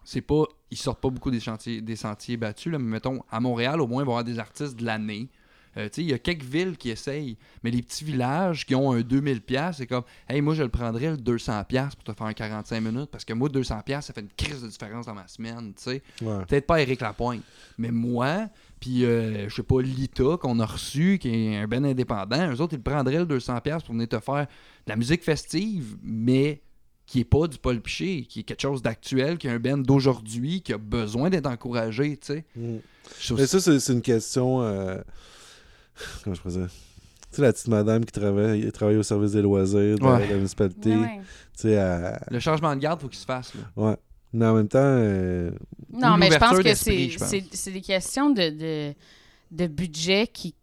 [SPEAKER 2] c'est pas. Ils sortent pas beaucoup des, chantiers, des sentiers battus, là, mais mettons, à Montréal, au moins, il va y avoir des artistes de l'année. Euh, il y a quelques villes qui essayent, mais les petits villages qui ont un 2000$, piastres, c'est comme, hey, moi, je le prendrais le 200$ piastres pour te faire un 45 minutes, parce que moi, 200$, piastres, ça fait une crise de différence dans ma semaine, tu sais.
[SPEAKER 3] Ouais.
[SPEAKER 2] Peut-être pas Eric Lapointe, mais moi, puis euh, je sais pas, Lita qu'on a reçu, qui est un ben indépendant, eux autres, ils prendraient le 200$ pour venir te faire de la musique festive, mais qui est pas du Paul Piché, qui est quelque chose d'actuel, qui est un ben d'aujourd'hui, qui a besoin d'être encouragé, tu sais.
[SPEAKER 3] Mm. Mais ça, c'est une question. euh, Comment je pourrais dire? Tu sais, la petite madame qui travaille, travaille au service des loisirs de
[SPEAKER 2] Ouais.
[SPEAKER 3] la municipalité.
[SPEAKER 1] Ouais.
[SPEAKER 3] Tu sais, elle-
[SPEAKER 2] Le changement de garde, faut qu'il se fasse. Là.
[SPEAKER 3] ouais. Mais en même temps, euh,
[SPEAKER 1] Non, mais je pense que c'est
[SPEAKER 2] je pense.
[SPEAKER 1] c'est- c'est des questions de, de, de budget qui,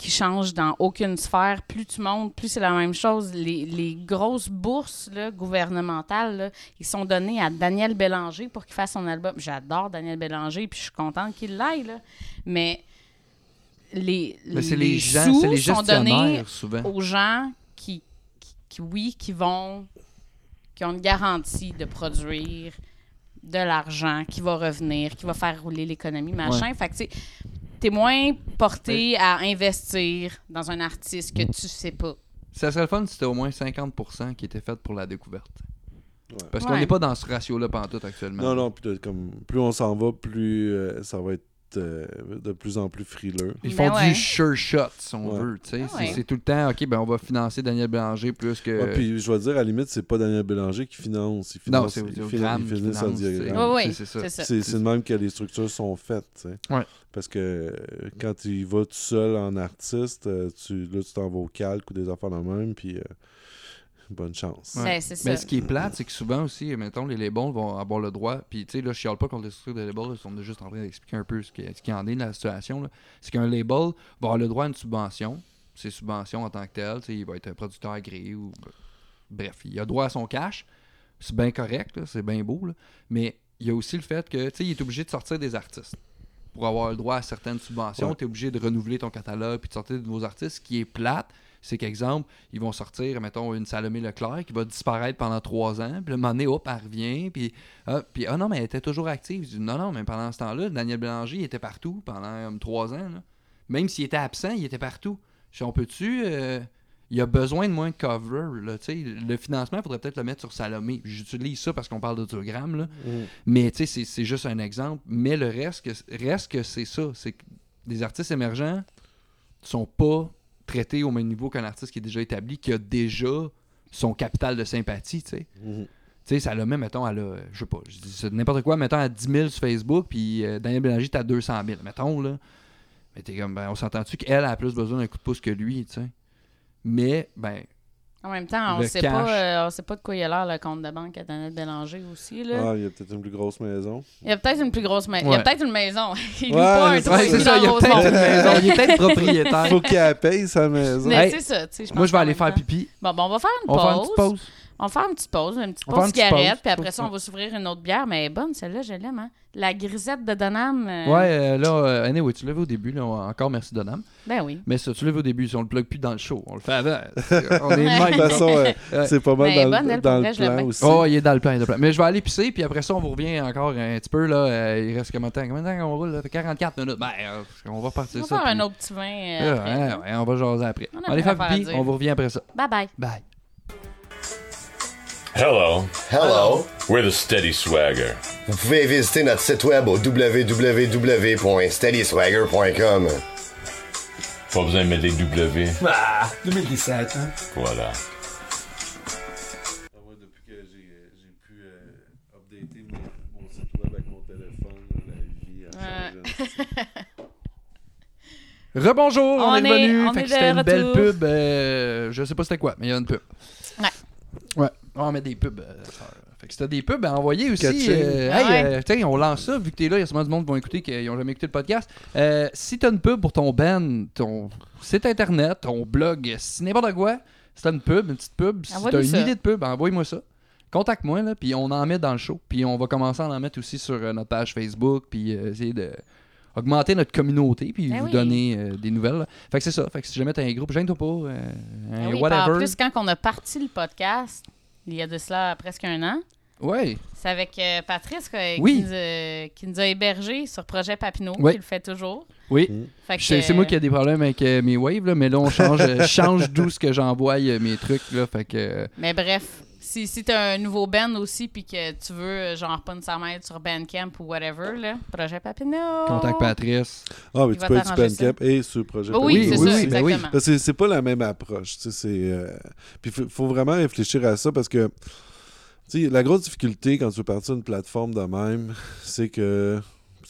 [SPEAKER 1] qui changent dans aucune sphère. Plus tu montes, plus c'est la même chose. Les, les grosses bourses là, gouvernementales, là, ils sont données à Daniel Bélanger pour qu'il fasse son album. J'adore Daniel Bélanger, puis je suis contente qu'il l'aille. Mais les,
[SPEAKER 2] Mais c'est les, gens,
[SPEAKER 1] sous
[SPEAKER 2] les
[SPEAKER 1] sont donnés
[SPEAKER 2] souvent.
[SPEAKER 1] aux gens qui, qui, qui, oui, qui vont, qui ont une garantie de produire de l'argent, qui va revenir, qui va faire rouler l'économie, machin. Fait que, tu sais, t'es moins porté à investir dans un artiste que tu sais pas.
[SPEAKER 2] Ça serait le fun si c'était au moins 50% qui était fait pour la découverte.
[SPEAKER 3] Ouais.
[SPEAKER 2] Parce qu'on
[SPEAKER 1] Ouais.
[SPEAKER 2] n'est pas dans ce ratio-là pantoute actuellement.
[SPEAKER 3] non, non, de- comme, plus on s'en va, plus euh, ça va être euh, de plus en plus frileux.
[SPEAKER 2] Ils
[SPEAKER 1] Ben
[SPEAKER 2] font
[SPEAKER 1] ouais.
[SPEAKER 2] du sure shot, si on
[SPEAKER 3] Ouais.
[SPEAKER 2] veut. tu sais.
[SPEAKER 1] Ah
[SPEAKER 2] C'est-
[SPEAKER 1] ouais.
[SPEAKER 2] Tout le temps, OK, ben on va financer Daniel Bélanger plus que.
[SPEAKER 3] Ouais, puis je vais dire, à la limite, c'est pas Daniel Bélanger qui finance. Il
[SPEAKER 2] non,
[SPEAKER 3] finance
[SPEAKER 2] c'est
[SPEAKER 3] il finance- il finance en diagramme.
[SPEAKER 1] Oui, oui,
[SPEAKER 2] c'est ça.
[SPEAKER 1] c'est ça.
[SPEAKER 3] C'est c'est de même que les structures sont faites. tu sais.
[SPEAKER 2] Ouais.
[SPEAKER 3] Parce que euh, quand tu vas tout seul en artiste, euh, tu, là, tu t'en vas au calque ou des affaires de même, puis euh, bonne chance.
[SPEAKER 2] Ouais.
[SPEAKER 1] Ben, c'est ça.
[SPEAKER 2] Mais ce qui est plate, c'est que souvent aussi, mettons, les labels vont avoir le droit. Puis, tu sais, là, je chiale pas contre les structures de labels, on est juste en train d'expliquer un peu ce qui, ce qui en est de la situation. là. C'est qu'un label va avoir le droit à une subvention. C'est subvention en tant que telle, tu sais, il va être un producteur agréé ou. Bref, il a droit à son cash. C'est bien correct, là, c'est bien beau. là. Mais il y a aussi le fait que, tu sais, il est obligé de sortir des artistes. Pour avoir le droit à certaines subventions,
[SPEAKER 3] Ouais.
[SPEAKER 2] tu es obligé de renouveler ton catalogue puis de sortir de nouveaux artistes. Ce qui est plate, c'est qu'exemple, ils vont sortir, mettons, une Salomé Leclerc qui va disparaître pendant trois ans, puis le moment donné, hop, elle revient, puis ah, puis, ah non, mais elle était toujours active. Je dis, non, non, mais pendant ce temps-là, Daniel Bélanger, il était partout pendant comme, trois ans. là. Même s'il était absent, il était partout. Je dis, on peut-tu. euh, il a besoin de moins de cover. Là, tu sais. le financement, il faudrait peut-être le mettre sur Salomé. J'utilise ça parce qu'on parle d'autogramme. Là.
[SPEAKER 3] Mm.
[SPEAKER 2] Mais tu sais, c'est- c'est juste un exemple. Mais le reste, que, reste que c'est ça. C'est que des artistes émergents sont pas traités au même niveau qu'un artiste qui est déjà établi, qui a déjà son capital de sympathie, tu sais.
[SPEAKER 3] Mhm.
[SPEAKER 2] Tu sais, ça l'a même, mettons, elle a, je sais pas, je dis n'importe quoi, mettons, à 10 000 sur Facebook, puis euh, Daniel Bélanger, t'as 200 000, mettons, là. Mais t'es comme, ben, on s'entend-tu qu'elle a plus besoin d'un coup de pouce que lui, tu sais? Mais, ben,
[SPEAKER 1] En même temps, on sait pas, euh, on sait pas de quoi il a l'air le compte de banque à Daniel Bélanger aussi. Là.
[SPEAKER 3] Ah, il y a peut-être une plus grosse maison.
[SPEAKER 1] Il y a peut-être une plus grosse maison. Il y a peut-être une maison. Il loue
[SPEAKER 3] Ouais,
[SPEAKER 1] pas un trou
[SPEAKER 2] ouais, c'est ça, il y a peut-être une maison, il est peut-être propriétaire.
[SPEAKER 3] Faut qu'elle paye sa maison.
[SPEAKER 1] Mais
[SPEAKER 2] Hey,
[SPEAKER 1] c'est ça,
[SPEAKER 2] Moi, je vais aller faire
[SPEAKER 1] temps-
[SPEAKER 2] pipi.
[SPEAKER 1] Bon, bon, on va faire une
[SPEAKER 2] On va faire une petite pause.
[SPEAKER 1] On va faire une petite pause, une petite
[SPEAKER 2] On va
[SPEAKER 1] pause
[SPEAKER 2] faire petite
[SPEAKER 1] cigarette,
[SPEAKER 2] pause.
[SPEAKER 1] puis après ça, on va s'ouvrir une autre bière, mais bonne, celle-là, je l'aime, hein. La grisette de Donham. euh,
[SPEAKER 2] Ouais, euh, là, euh, anyway, tu l'as vu au début, là, on- encore merci Donam.
[SPEAKER 1] Ben oui.
[SPEAKER 2] Mais ça, tu l'as vu au début, si on le plug plus dans le show, on le fait avant. on est
[SPEAKER 3] De
[SPEAKER 2] même.
[SPEAKER 3] toute façon, euh, c'est pas mal
[SPEAKER 1] Mais
[SPEAKER 3] dans,
[SPEAKER 1] bonne,
[SPEAKER 3] le-
[SPEAKER 1] elle,
[SPEAKER 3] dans le plan aussi.
[SPEAKER 2] Oh, il est dans le plan, il est dans le plan. Mais je vais aller pisser, puis après ça, on vous revient encore un petit peu. là. Euh, il reste combien de temps? Combien de temps qu'on roule là? Ça fait 44 minutes. Ben, euh, on va partir
[SPEAKER 1] On va
[SPEAKER 2] ça.
[SPEAKER 1] faire
[SPEAKER 2] puis-
[SPEAKER 1] un autre petit vin. euh,
[SPEAKER 2] Ouais,
[SPEAKER 1] après,
[SPEAKER 2] ouais, ouais, on va jaser après.
[SPEAKER 1] On a
[SPEAKER 2] Allez faire pipi, on vous revient après ça.
[SPEAKER 1] Bye bye.
[SPEAKER 2] Bye.
[SPEAKER 4] Hello,
[SPEAKER 5] Hello.
[SPEAKER 4] we're the Steady Swagger.
[SPEAKER 5] Vous pouvez visiter notre site web au www.steadyswagger.com.
[SPEAKER 4] Pas besoin de mettre des W.
[SPEAKER 6] Ah, 2017, hein?
[SPEAKER 4] Voilà.
[SPEAKER 3] Depuis que j'ai pu euh, updater mes- mon site web avec mon téléphone, la vie a changé.
[SPEAKER 2] Rebonjour, on,
[SPEAKER 1] On
[SPEAKER 2] est
[SPEAKER 1] est-
[SPEAKER 2] revenu.
[SPEAKER 1] on
[SPEAKER 2] Fait
[SPEAKER 1] est
[SPEAKER 2] que c'était une belle pub. euh, je sais pas c'était quoi, mais il y a une pub.
[SPEAKER 1] Ouais.
[SPEAKER 2] Ouais, on va mettre des pubs. euh, fait que c'était des pubs à envoyer aussi. Euh,
[SPEAKER 1] Ah
[SPEAKER 2] hey,
[SPEAKER 1] ouais.
[SPEAKER 2] euh, tiens, on lance ça, vu que t'es là, il y a sûrement du monde qui vont écouter, qui n'ont jamais écouté le podcast. Euh, si t'as une pub pour ton band, ton site internet, ton blog, si n'importe quoi, si t'as une pub, une petite pub, si t'as une
[SPEAKER 1] ça.
[SPEAKER 2] idée de pub, envoie-moi ça. Contacte-moi, là, puis on en met dans le show. Puis on va commencer à en mettre aussi sur euh, notre page Facebook, puis euh, essayer de augmenter notre communauté, puis
[SPEAKER 1] Ben
[SPEAKER 2] vous
[SPEAKER 1] oui.
[SPEAKER 2] donner euh, des nouvelles. là. Fait que c'est ça. Fait que si jamais t'as un groupe, gêne-toi pas, euh, un
[SPEAKER 1] Ah oui, puis
[SPEAKER 2] whatever.
[SPEAKER 1] En plus, quand on a parti le podcast, il y a de cela presque un an,
[SPEAKER 2] Ouais.
[SPEAKER 1] c'est avec euh, Patrice euh,
[SPEAKER 2] Oui.
[SPEAKER 1] qui, nous a, qui nous a hébergés sur Projet Papineau,
[SPEAKER 2] Oui.
[SPEAKER 1] qui le fait toujours.
[SPEAKER 2] Oui.
[SPEAKER 1] Que,
[SPEAKER 2] C'est moi
[SPEAKER 1] euh,
[SPEAKER 2] qui ai des problèmes avec euh, mes waves, là, mais là, on change, euh, change d'où ce que j'envoie euh, mes trucs. Là, fait que, euh,
[SPEAKER 1] Mais bref, si, si t'as un nouveau band aussi puis que tu veux, euh, genre, pas nécessairement être sur Bandcamp ou whatever, là, Projet Papineau.
[SPEAKER 2] contact Patrice.
[SPEAKER 3] Ah, mais
[SPEAKER 1] Il
[SPEAKER 3] tu peux être sur
[SPEAKER 1] ça.
[SPEAKER 3] Bandcamp et sur Projet
[SPEAKER 1] Oui,
[SPEAKER 2] Oui,
[SPEAKER 1] c'est
[SPEAKER 2] oui,
[SPEAKER 1] ça,
[SPEAKER 2] oui, ben oui.
[SPEAKER 3] Parce que c'est pas la même approche. tu sais, euh, Puis il faut vraiment réfléchir à ça parce que tu sais, la grosse difficulté quand tu veux partir d'une plateforme de même, c'est que.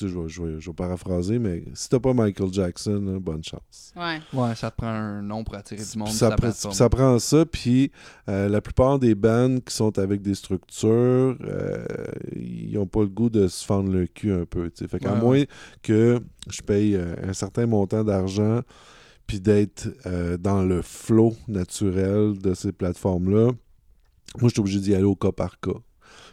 [SPEAKER 3] Je vais, je, vais, je vais paraphraser, mais si t'as pas Michael Jackson, là, bonne chance.
[SPEAKER 1] Ouais.
[SPEAKER 2] Ouais, ça te prend un nom pour attirer du monde
[SPEAKER 3] ça,
[SPEAKER 2] la
[SPEAKER 3] prend-
[SPEAKER 2] plateforme.
[SPEAKER 3] ça prend ça, puis euh, la plupart des bands qui sont avec des structures, euh, ils ont pas le goût de se fendre le cul un peu. tu sais. Fait qu'à
[SPEAKER 2] Ouais,
[SPEAKER 3] moins
[SPEAKER 2] ouais.
[SPEAKER 3] que je paye euh, un certain montant d'argent, puis d'être euh, dans le flow naturel de ces plateformes-là, moi, je suis obligé d'y aller au cas par cas.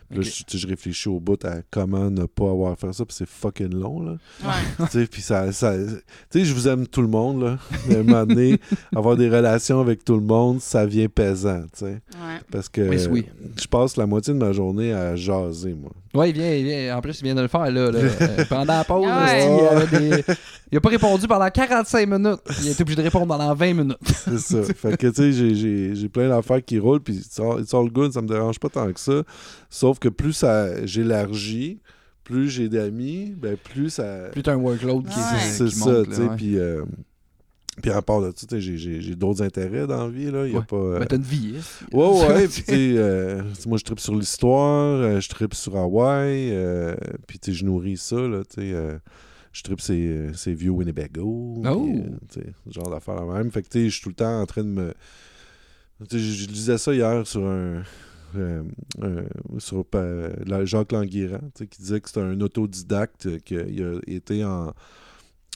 [SPEAKER 3] Là, je, réfléchis au bout à comment ne pas avoir à faire ça, puis c'est fucking long, là.
[SPEAKER 1] Ouais.
[SPEAKER 3] Tu sais, puis ça, ça- tu sais, je vous aime tout le monde, là. Mais à un moment donné, avoir des relations avec tout le monde, ça vient pesant, tu sais.
[SPEAKER 1] Ouais.
[SPEAKER 3] Parce que
[SPEAKER 2] Oui, oui.
[SPEAKER 3] je passe la moitié de ma journée à jaser, moi.
[SPEAKER 2] Ouais, il vient, il vient. En plus, il vient de le faire, là. là. Euh, pendant la pause,
[SPEAKER 1] Ouais.
[SPEAKER 2] il, avait des- il a pas répondu pendant 45 minutes. Il a été obligé de répondre pendant 20 minutes.
[SPEAKER 3] C'est ça. fait que, tu sais, j'ai- j'ai j'ai plein d'affaires qui roulent, puis it's all, it's all good, ça me dérange pas tant que ça. Sauf que plus ça j'élargis, plus j'ai d'amis, ben plus ça...
[SPEAKER 2] Plus t'as un workload qui,
[SPEAKER 1] Ouais.
[SPEAKER 3] C'est ça, tu sais, puis... euh, puis à part de ça, j'ai- j'ai j'ai d'autres intérêts dans la vie, là. Il y a
[SPEAKER 2] Ouais.
[SPEAKER 3] pas... euh,
[SPEAKER 2] Ben, t'as une vie. esti.
[SPEAKER 3] Ouais, ouais, puis tu sais, euh, moi je tripe sur l'histoire, euh, je tripe sur Hawaï, euh, puis tu sais, je nourris ça, là, tu sais, euh, je tripe ces, ces vieux Winnebago,
[SPEAKER 2] Oh.
[SPEAKER 3] euh, tu sais, ce genre d'affaires la même. Fait que tu sais, je suis tout le temps en train de me... Tu sais, je, je lisais ça hier sur un... euh, euh, sur euh, la- Jacques Languirand, tu sais, qui disait que c'était un autodidacte, qu'il a été en,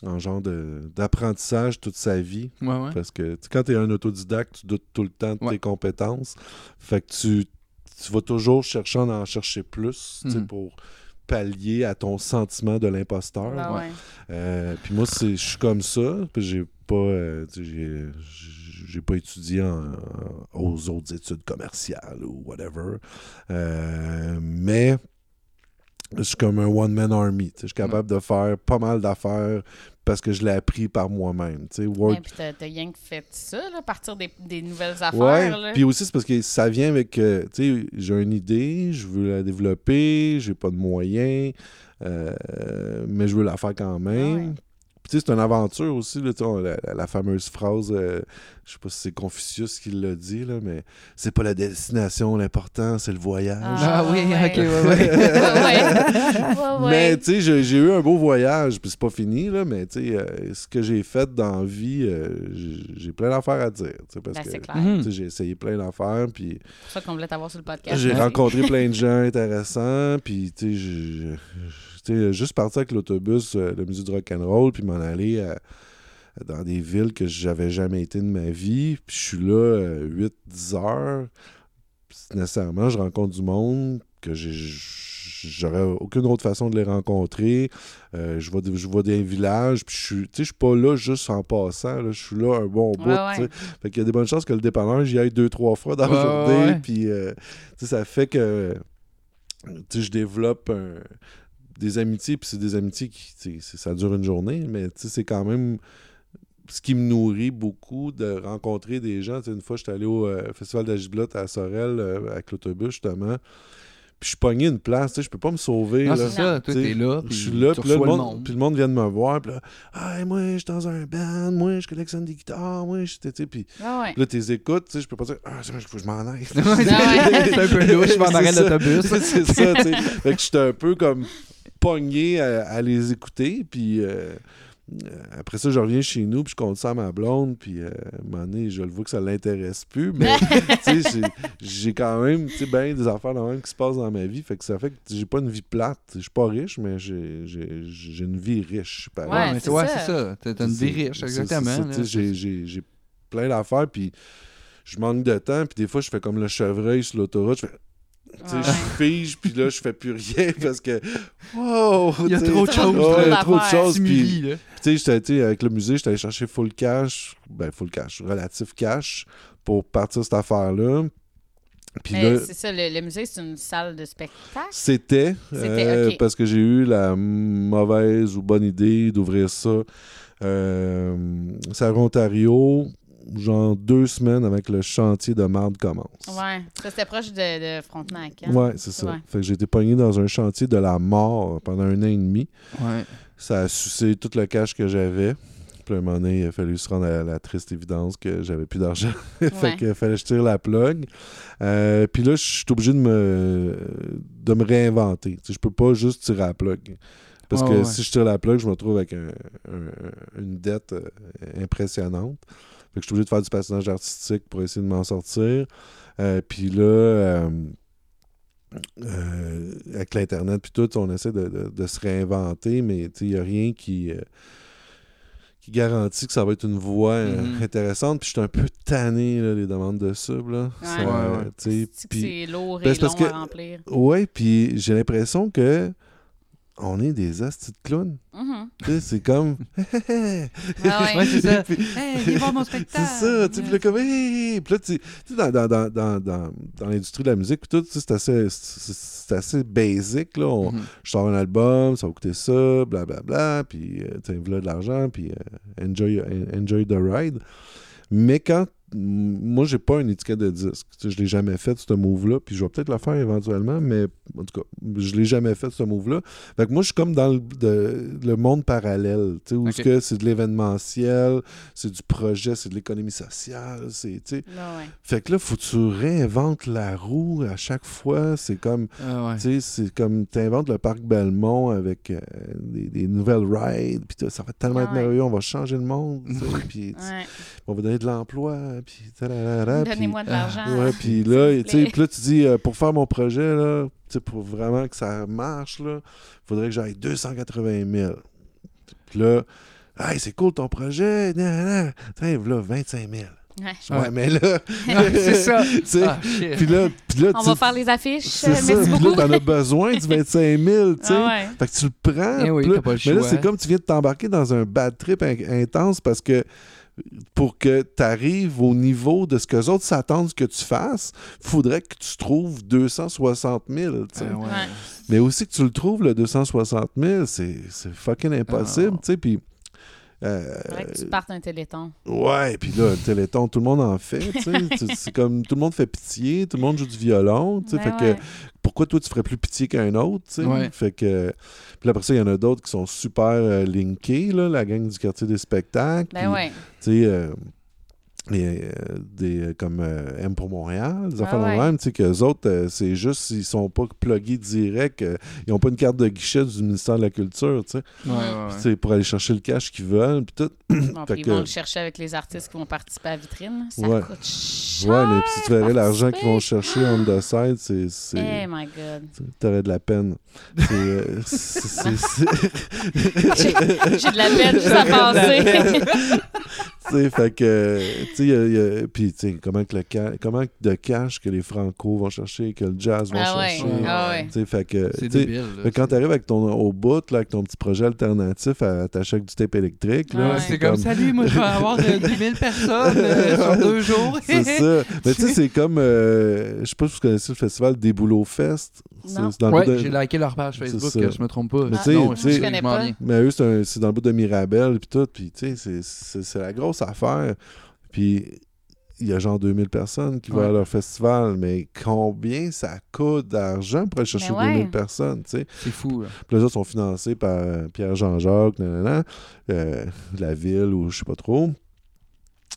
[SPEAKER 3] en genre de- d'apprentissage toute sa vie.
[SPEAKER 2] Ouais, ouais.
[SPEAKER 3] Parce que quand tu es un autodidacte, tu doutes tout le temps de
[SPEAKER 2] Ouais.
[SPEAKER 3] tes compétences. Fait que tu, tu vas toujours chercher à en chercher plus tu sais,
[SPEAKER 2] Mhm.
[SPEAKER 3] pour pallier à ton sentiment de l'imposteur.
[SPEAKER 1] Ouais.
[SPEAKER 3] Euh, puis moi, c'est- je suis comme ça. Puis j'ai pas, euh, tu sais, j'ai, j'ai pas étudié en- aux autres études commerciales ou whatever. Euh, mais je suis comme un one-man army. Je suis capable de faire pas mal d'affaires parce que je l'ai appris par moi-même. work-
[SPEAKER 1] Ben, puis t'as rien que fait ça, là, partir des, des nouvelles
[SPEAKER 3] Ouais,
[SPEAKER 1] affaires. là.
[SPEAKER 3] puis aussi c'est parce que ça vient avec, euh, tu sais, j'ai une idée, je veux la développer, j'ai pas de moyens, euh, mais je veux la faire quand même.
[SPEAKER 1] Ouais.
[SPEAKER 3] Puis tu sais, c'est une aventure aussi, là, on- la, fameuse phrase, euh, je sais pas si c'est Confucius qui l'a dit, là, mais c'est pas la destination, l'important, c'est le voyage.
[SPEAKER 2] Ah, oui,
[SPEAKER 1] ouais.
[SPEAKER 2] ok, ouais, ouais.
[SPEAKER 1] Ouais, ouais. Ouais, ouais.
[SPEAKER 3] Mais tu sais, j'ai eu un beau voyage, puis c'est pas fini, là, mais tu sais, euh, ce que j'ai fait dans la vie, euh, j'ai plein d'affaires à dire. tu sais, Parce
[SPEAKER 1] Ben,
[SPEAKER 3] que
[SPEAKER 1] c'est clair.
[SPEAKER 2] Mhm.
[SPEAKER 3] j'ai essayé plein d'affaires, puis
[SPEAKER 1] C'est pour ça qu'on voulait t'avoir sur le podcast.
[SPEAKER 3] j'ai
[SPEAKER 1] Ouais.
[SPEAKER 3] rencontré plein de gens intéressants, puis tu sais, je- je- tu sais, juste partir avec l'autobus, euh, le musée du rock'n'roll, puis m'en aller à- dans des villes que j'avais jamais été de ma vie, puis je suis là 8-10 heures, nécessairement, je rencontre du monde que j'aurais aucune autre façon de les rencontrer. Euh, je vais je vais dans un village, puis je suis je suis pas là juste en passant, là, je suis là un bon bout,
[SPEAKER 1] Ouais.
[SPEAKER 3] Fait qu'il y a des bonnes chances que le dépanneur, j'y aille deux, trois fois dans la journée. Puis, euh, ça fait que je développe un- des amitiés. Puis c'est des amitiés qui, tu sais, c'est- ça dure une journée, mais tu sais, c'est quand même ce qui me nourrit beaucoup de rencontrer des gens. Tu sais, une fois, j'étais allé au euh, Festival de la Giblotte à Sorel euh, avec l'autobus, justement. Puis je suis pogné une place, tu sais, je peux pas me sauver.
[SPEAKER 2] Non,
[SPEAKER 3] là.
[SPEAKER 2] c'est ça. Toi,
[SPEAKER 3] T'sais,
[SPEAKER 2] t'es là.
[SPEAKER 3] Je suis là,
[SPEAKER 2] tu
[SPEAKER 3] puis là, le monde, puis le monde vient de me voir, puis là, ah, moi, je suis dans un band, moi, je collectionne des guitares, moi, je, tu sais, puis
[SPEAKER 1] Ah ouais.
[SPEAKER 3] là, t'es écoutes, tu sais, je peux pas dire, ah, c'est vrai, faut que je m'en aille.
[SPEAKER 2] c'est un peu louche, je vais en arrêt
[SPEAKER 3] C'est ça.
[SPEAKER 2] d'autobus.
[SPEAKER 3] c'est ça, tu sais. Fait que j'étais un peu comme pogné à, à les écouter, puis euh, euh, après ça, je reviens chez nous, puis je compte ça à ma blonde, puis euh, à un moment donné, je le vois que ça l'intéresse plus, mais tu sais, j'ai- j'ai quand même, tu sais, ben des affaires de même qui se passent dans ma vie, fait que ça fait que j'ai pas une vie plate. Je suis pas riche, mais j'ai j'ai- j'ai une vie riche.
[SPEAKER 1] Ouais,
[SPEAKER 2] Ouais, mais
[SPEAKER 1] c'est
[SPEAKER 2] ouais,
[SPEAKER 1] ça.
[SPEAKER 2] c'est ça. T'as une vie riche,
[SPEAKER 3] c'est-
[SPEAKER 2] exactement.
[SPEAKER 3] c'est ça,
[SPEAKER 2] là.
[SPEAKER 3] tu sais, J'ai- J'ai j'ai plein d'affaires, puis je manque de temps, puis des fois, je fais comme le chevreuil sur l'autoroute, je fais... Tu sais,
[SPEAKER 1] Ouais.
[SPEAKER 3] je fige, puis là, je fais plus rien parce que. Wow!
[SPEAKER 2] Il y a trop de choses,
[SPEAKER 3] ouais, il y a trop de choses. Puis, tu sais, avec le musée, j'étais allé chercher full cash, ben, full cash, relatif cash pour partir cette affaire-là. Puis
[SPEAKER 1] Mais
[SPEAKER 3] là,
[SPEAKER 1] c'est ça, le, le musée, c'est une salle de spectacle?
[SPEAKER 3] c'était euh, parce que j'ai eu la mauvaise ou bonne idée d'ouvrir ça. Euh, c'est à Ontario, genre deux semaines avec le chantier de marde commence.
[SPEAKER 1] Ouais. Ça, c'était proche de, de Frontenac. hein?
[SPEAKER 3] Ouais, c'est ça.
[SPEAKER 1] Ouais.
[SPEAKER 3] Fait que j'ai été pogné dans un chantier de la mort pendant un an et demi.
[SPEAKER 2] Ouais.
[SPEAKER 3] Ça a sucé tout le cash que j'avais. Puis à un moment donné, il a fallu se rendre à la triste évidence que j'avais plus d'argent. fait
[SPEAKER 1] Ouais.
[SPEAKER 3] qu'il fallait que je tire la plug. Euh, puis là, je suis obligé de me, de me réinventer. Tu sais, je peux pas juste tirer la plug. Parce que
[SPEAKER 2] ouais.
[SPEAKER 3] si je tire la plug, je me retrouve avec un- un- une dette euh, impressionnante. Fait que je suis obligé de faire du patinage artistique pour essayer de m'en sortir. Euh, puis là, euh, euh, avec l'Internet puis tout, on essaie de, de- de se réinventer, mais il n'y a rien qui, euh, qui garantit que ça va être une voie euh,
[SPEAKER 2] Mhm.
[SPEAKER 3] intéressante. Puis je suis un peu tanné, là, les demandes de sub. Là.
[SPEAKER 1] Ouais.
[SPEAKER 2] Ouais, ouais.
[SPEAKER 1] C'est lourd
[SPEAKER 3] Ben,
[SPEAKER 1] et
[SPEAKER 3] parce
[SPEAKER 1] long
[SPEAKER 3] que-
[SPEAKER 1] à remplir?
[SPEAKER 3] Ouais, puis j'ai l'impression que on est des astis de clowns. Tu sais, c'est comme.
[SPEAKER 1] Ah ouais.
[SPEAKER 2] C'est ça.
[SPEAKER 3] Puis-
[SPEAKER 2] Hey, viens voir mon
[SPEAKER 3] C'est
[SPEAKER 2] spectacle.
[SPEAKER 3] ça, tu sais, puis là, comme, hey! Puis là, tu sais, dans, dans, dans, dans, dans, dans l'industrie de la musique, tout, tu sais, c'est assez, c'est c'est assez basic, là. On-
[SPEAKER 2] Mhm.
[SPEAKER 3] Je sors un album, ça va coûter ça, blablabla, puis, euh, tu sais, voilà de l'argent, puis euh, enjoy, enjoy the ride. Mais quand moi, j'ai pas une étiquette de disque. Tu sais, je l'ai jamais fait, ce move-là. Puis je vais peut-être le faire éventuellement, mais en tout cas, je l'ai jamais fait, ce move-là. Fait que moi, je suis comme dans le, de- le monde parallèle, tu sais, où
[SPEAKER 2] Ok.
[SPEAKER 3] est-ce que c'est de l'événementiel, c'est du projet, c'est de l'économie sociale, c'est, tu sais.
[SPEAKER 1] Ouais.
[SPEAKER 3] Fait que là, faut que tu réinventes la roue à chaque fois. C'est comme,
[SPEAKER 2] Ah ouais.
[SPEAKER 3] tu sais, c'est comme, t'inventes le parc Belmont avec euh, des, des nouvelles rides, puis ça va tellement
[SPEAKER 1] Ah
[SPEAKER 3] être
[SPEAKER 1] ouais.
[SPEAKER 3] merveilleux, on va changer le monde, puis on va donner de l'emploi, puis
[SPEAKER 1] Donnez-moi de l'argent.
[SPEAKER 3] Ouais, puis là, tu là, dis, euh, pour faire mon projet, là, tu sais, pour vraiment que ça marche, là, faudrait que j'aille 280 000. Puis là, hey, c'est cool ton projet, nan, nan. Tiens, voilà, 25 000.
[SPEAKER 1] Ouais.
[SPEAKER 3] Ouais,
[SPEAKER 2] Ouais.
[SPEAKER 3] mais là,
[SPEAKER 2] c'est ça. Ah,
[SPEAKER 3] puis là, puis là,
[SPEAKER 1] On va faire les affiches.
[SPEAKER 3] c'est ça, puis
[SPEAKER 1] beaucoup.
[SPEAKER 3] là, t'en as besoin du 25 000, tu sais.
[SPEAKER 1] Ah ouais.
[SPEAKER 3] Fait que tu le prends.
[SPEAKER 2] Eh oui,
[SPEAKER 3] puis là-
[SPEAKER 2] t'as pas le
[SPEAKER 3] mais là, c'est comme tu viens de t'embarquer dans un bad trip in- intense parce que pour que tu arrives au niveau de ce que les autres s'attendent que tu fasses, faudrait que tu trouves 260 000. tu sais.
[SPEAKER 2] Ah ouais.
[SPEAKER 1] Ouais.
[SPEAKER 3] Mais aussi que tu le trouves, le 260 000, c'est c'est fucking impossible. Tu sais, Puis. euh,
[SPEAKER 1] Faudrait que tu partes un téléthon.
[SPEAKER 3] Ouais, puis là, le téléthon, tout le monde en fait. tu sais. C'est- comme tout le monde fait pitié, tout le monde joue du violon. tu sais.
[SPEAKER 1] Ben
[SPEAKER 3] fait
[SPEAKER 1] ouais.
[SPEAKER 3] que pourquoi toi tu ferais plus pitié qu'un autre, tu sais?
[SPEAKER 2] Ouais.
[SPEAKER 3] Fait que. Puis après ça, il y en a d'autres qui sont super euh, linkés, là, la gang du quartier des spectacles.
[SPEAKER 1] Ben
[SPEAKER 3] Puis,
[SPEAKER 1] ouais.
[SPEAKER 3] Euh, et, euh, des, euh, comme euh, M pour Montréal, des
[SPEAKER 1] Ah
[SPEAKER 3] affaires de
[SPEAKER 1] ouais.
[SPEAKER 3] même, tu sais, qu'eux autres, euh, c'est juste, ils sont pas plugués direct, euh, ils n'ont pas une carte de guichet du ministère de la Culture, tu sais.
[SPEAKER 2] Ouais, ouais,
[SPEAKER 3] Puis,
[SPEAKER 2] ouais.
[SPEAKER 3] tu sais, pour aller chercher le cash qu'ils veulent, puis tout.
[SPEAKER 1] Bon, puis ils
[SPEAKER 3] que-
[SPEAKER 1] vont le chercher avec les artistes qui vont participer à la vitrine. Ça
[SPEAKER 3] Ouais.
[SPEAKER 1] coûte cher.
[SPEAKER 3] Ouais, mais puis si tu verrais l'argent qu'ils vont chercher on the side, c'est. c'est-
[SPEAKER 1] Eh my God.
[SPEAKER 3] T'aurais de la peine. C'est, euh, c'est- c'est- c'est-
[SPEAKER 1] J'ai de la peine juste à penser.
[SPEAKER 3] tu sais, fait que, sais, puis, tu sais, comment, que le ca- comment de cash que les Franco vont chercher, que le jazz va
[SPEAKER 1] Ah ouais,
[SPEAKER 3] chercher.
[SPEAKER 1] ah ouais.
[SPEAKER 3] Tu sais, fait que,
[SPEAKER 2] débile. là,
[SPEAKER 3] mais quand t'arrives avec ton, au bout, là, avec ton petit projet alternatif à avec du tape électrique, là,
[SPEAKER 1] Ouais.
[SPEAKER 2] C'est comme, salut, moi je vais avoir euh, 10 000 personnes euh, sur deux jours.
[SPEAKER 3] C'est ça. Mais tu sais, c'est comme. euh, je sais pas si vous connaissez le festival Des Boulots Fest. C'est
[SPEAKER 1] Non.
[SPEAKER 3] c'est dans le
[SPEAKER 2] Ouais,
[SPEAKER 3] bout de-
[SPEAKER 2] j'ai liké leur page Facebook, euh, je me trompe pas.
[SPEAKER 3] Mais
[SPEAKER 1] Ah,
[SPEAKER 3] tu sais-
[SPEAKER 1] je connais pas.
[SPEAKER 3] Mais eux, c'est dans le bout de Mirabel, puis tout. Puis, tu sais, c'est la grosse affaire. Puis, il y a genre 2000 personnes qui vont à leur festival. Mais combien ça coûte d'argent pour aller chercher
[SPEAKER 1] ouais.
[SPEAKER 3] 2000 personnes, tu sais?
[SPEAKER 2] C'est fou. là.
[SPEAKER 3] Puis les autres sont financés par Pierre-Jean-Jacques, euh, la ville ou je sais pas trop,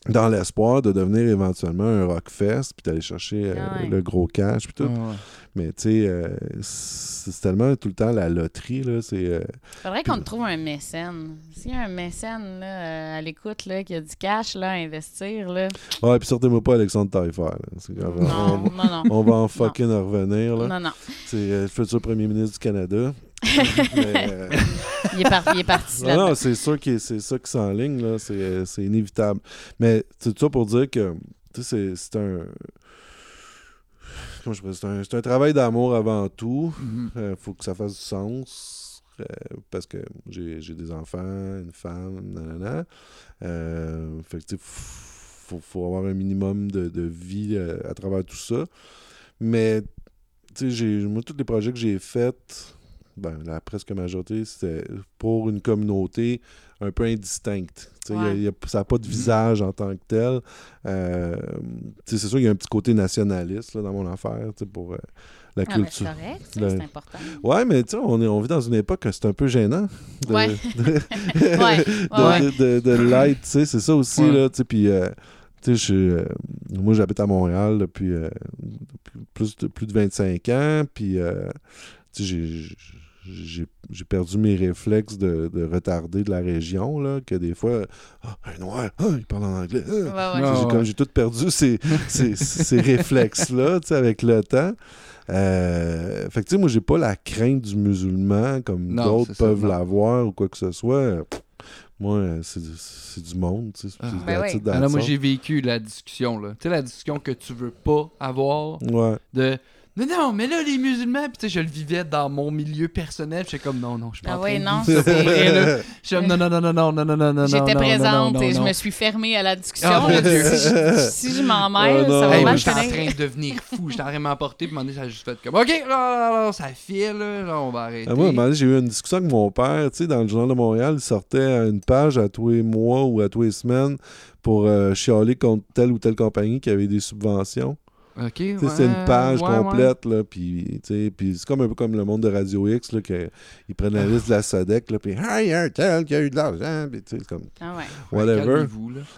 [SPEAKER 3] dans l'espoir de devenir éventuellement un rockfest, puis d'aller chercher euh,
[SPEAKER 1] ouais.
[SPEAKER 3] le gros cash, puis tout.
[SPEAKER 2] Ouais, ouais.
[SPEAKER 3] Mais tu sais, euh, c'est tellement tout le temps la loterie, là, c'est... euh,
[SPEAKER 1] Faudrait qu'on te trouve un mécène. S'il y a un mécène là, à l'écoute là, qui a du cash là, à investir, là.
[SPEAKER 3] Ouais, puis sortez-moi pas Alexandre Taillefer.
[SPEAKER 1] Non,
[SPEAKER 3] on,
[SPEAKER 1] non, non.
[SPEAKER 3] on va en fucking en revenir, là.
[SPEAKER 1] Non, non.
[SPEAKER 3] C'est euh, le futur premier ministre du Canada. Mais, euh,
[SPEAKER 1] Il est, par- il est parti
[SPEAKER 3] Non,
[SPEAKER 1] là.
[SPEAKER 3] non, c'est sûr que c'est ça qui s'enligne, là. C'est, euh, c'est inévitable. Mais c'est tout ça pour dire que, tu sais, c'est, c'est un. Comment je pourrais dire? C'est un, c'est un travail d'amour avant tout. Il faut que ça fasse du sens. euh, parce que j'ai, j'ai des enfants, une femme, nanana. Euh, fait que, tu sais, faut, faut avoir un minimum de, de vie euh, à travers tout ça. Mais, tu sais, j'ai- moi, tous les projets que j'ai faits, ben, la presque majorité, c'était pour une communauté un peu indistincte. Y a- y ça n'a pas de visage en tant que tel. Euh, c'est sûr qu'il y a un petit côté nationaliste là, dans mon affaire pour euh, la
[SPEAKER 1] Ah, ben, c'est
[SPEAKER 3] culture.
[SPEAKER 1] correct,
[SPEAKER 3] Le-
[SPEAKER 1] c'est important.
[SPEAKER 3] Ouais, mais tu sais, on, est- on vit dans une époque que c'est un peu gênant de,
[SPEAKER 1] Ouais.
[SPEAKER 3] de, de, l'être, c'est ça aussi, puis, euh, moi, j'habite à Montréal depuis, euh, depuis plus, de, plus de 25 ans, puis, euh, j'ai- j'ai j'ai perdu mes réflexes de, de retardé de la région, là, que des fois, ah, un noir, ah, il parle en anglais, ah.
[SPEAKER 1] Ouais, ouais.
[SPEAKER 2] Ah,
[SPEAKER 3] J'ai
[SPEAKER 2] ouais.
[SPEAKER 3] comme j'ai tout perdu ces, ces, ces réflexes-là, tu sais, avec le temps. Euh, fait que, tu sais, moi, j'ai pas la crainte du musulman comme d'autres peuvent l'avoir ou quoi que ce soit. Moi, c'est du- c'est du monde, tu sais.
[SPEAKER 2] Ah.
[SPEAKER 3] c'est
[SPEAKER 1] Ben oui.
[SPEAKER 2] Ah, moi,
[SPEAKER 3] all.
[SPEAKER 2] j'ai vécu la discussion. là. Tu sais, la discussion que tu veux pas avoir
[SPEAKER 3] Ouais.
[SPEAKER 2] de. Non, non, mais là, les musulmans, puis tu sais, je le vivais dans mon milieu personnel. J'étais comme, non, non, je suis pas
[SPEAKER 1] Ah
[SPEAKER 2] en
[SPEAKER 1] ouais,
[SPEAKER 2] train de
[SPEAKER 1] non, c'est-.
[SPEAKER 2] J'étais comme, non, non, non, non, non, non, non, non, non,
[SPEAKER 1] J'étais
[SPEAKER 2] non, non,
[SPEAKER 1] présente
[SPEAKER 2] non,
[SPEAKER 1] et
[SPEAKER 2] non,
[SPEAKER 1] je me suis fermée à la discussion.
[SPEAKER 2] Ah, mon Dieu.
[SPEAKER 1] si je, si je m'en mêle,
[SPEAKER 3] Oh,
[SPEAKER 1] ça va
[SPEAKER 2] Hey, moi,
[SPEAKER 1] mal
[SPEAKER 2] j'étais en train de devenir fou. J'étais en train de m'emporter, puis à un moment donné, ça a juste fait comme, OK, là, là, là, ça file, là, là, on va arrêter.
[SPEAKER 3] Ah, moi, à un moment donné, j'ai eu une discussion avec mon père, tu sais, dans le Journal de Montréal, il sortait une page à tous les mois ou à tous les semaines pour euh, chialer contre telle ou telle compagnie qui avait des subventions. Tu
[SPEAKER 2] ouais,
[SPEAKER 3] c'est une page
[SPEAKER 2] ouais, ouais.
[SPEAKER 3] complète, là, puis, tu sais, puis c'est comme un peu comme le monde de Radio X, là, que, ils prennent la liste de la SODEC, là, puis « Ah, il y a un tel qui a eu de l'argent », puis tu sais, c'est comme
[SPEAKER 1] Ah
[SPEAKER 3] whatever.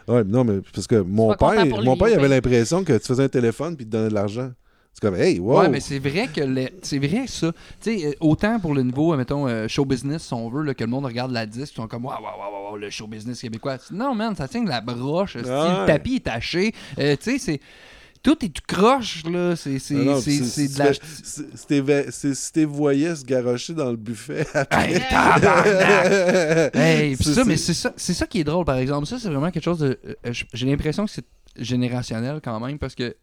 [SPEAKER 3] Ouais, non, mais parce que mon père,
[SPEAKER 1] pour
[SPEAKER 3] mon
[SPEAKER 1] lui,
[SPEAKER 3] père, il avait l'impression que tu faisais un téléphone puis il te donnait de l'argent. C'est comme, hey, wow!
[SPEAKER 2] Ouais, mais c'est vrai que le- c'est vrai ça. Tu sais, euh, autant pour le niveau, mettons, euh, show business, si on veut, là, que le monde regarde la disque, ils sont comme, waouh, waouh, waouh, waouh, le show business québécois. Non, man, ça tient de la broche. Le tapis est taché. Euh, tu sais, c'est. Tout est tout croche, là. C'est de la.
[SPEAKER 3] c'est- Si t'es voyais se garrocher dans le buffet
[SPEAKER 2] Hey, tabarnak! Hey,
[SPEAKER 3] C'est-
[SPEAKER 2] ça, mais
[SPEAKER 3] c'est-
[SPEAKER 2] ça, c'est ça qui est drôle, par exemple. Ça, c'est vraiment quelque chose de. euh, J'ai l'impression que c'est générationnel quand même, parce que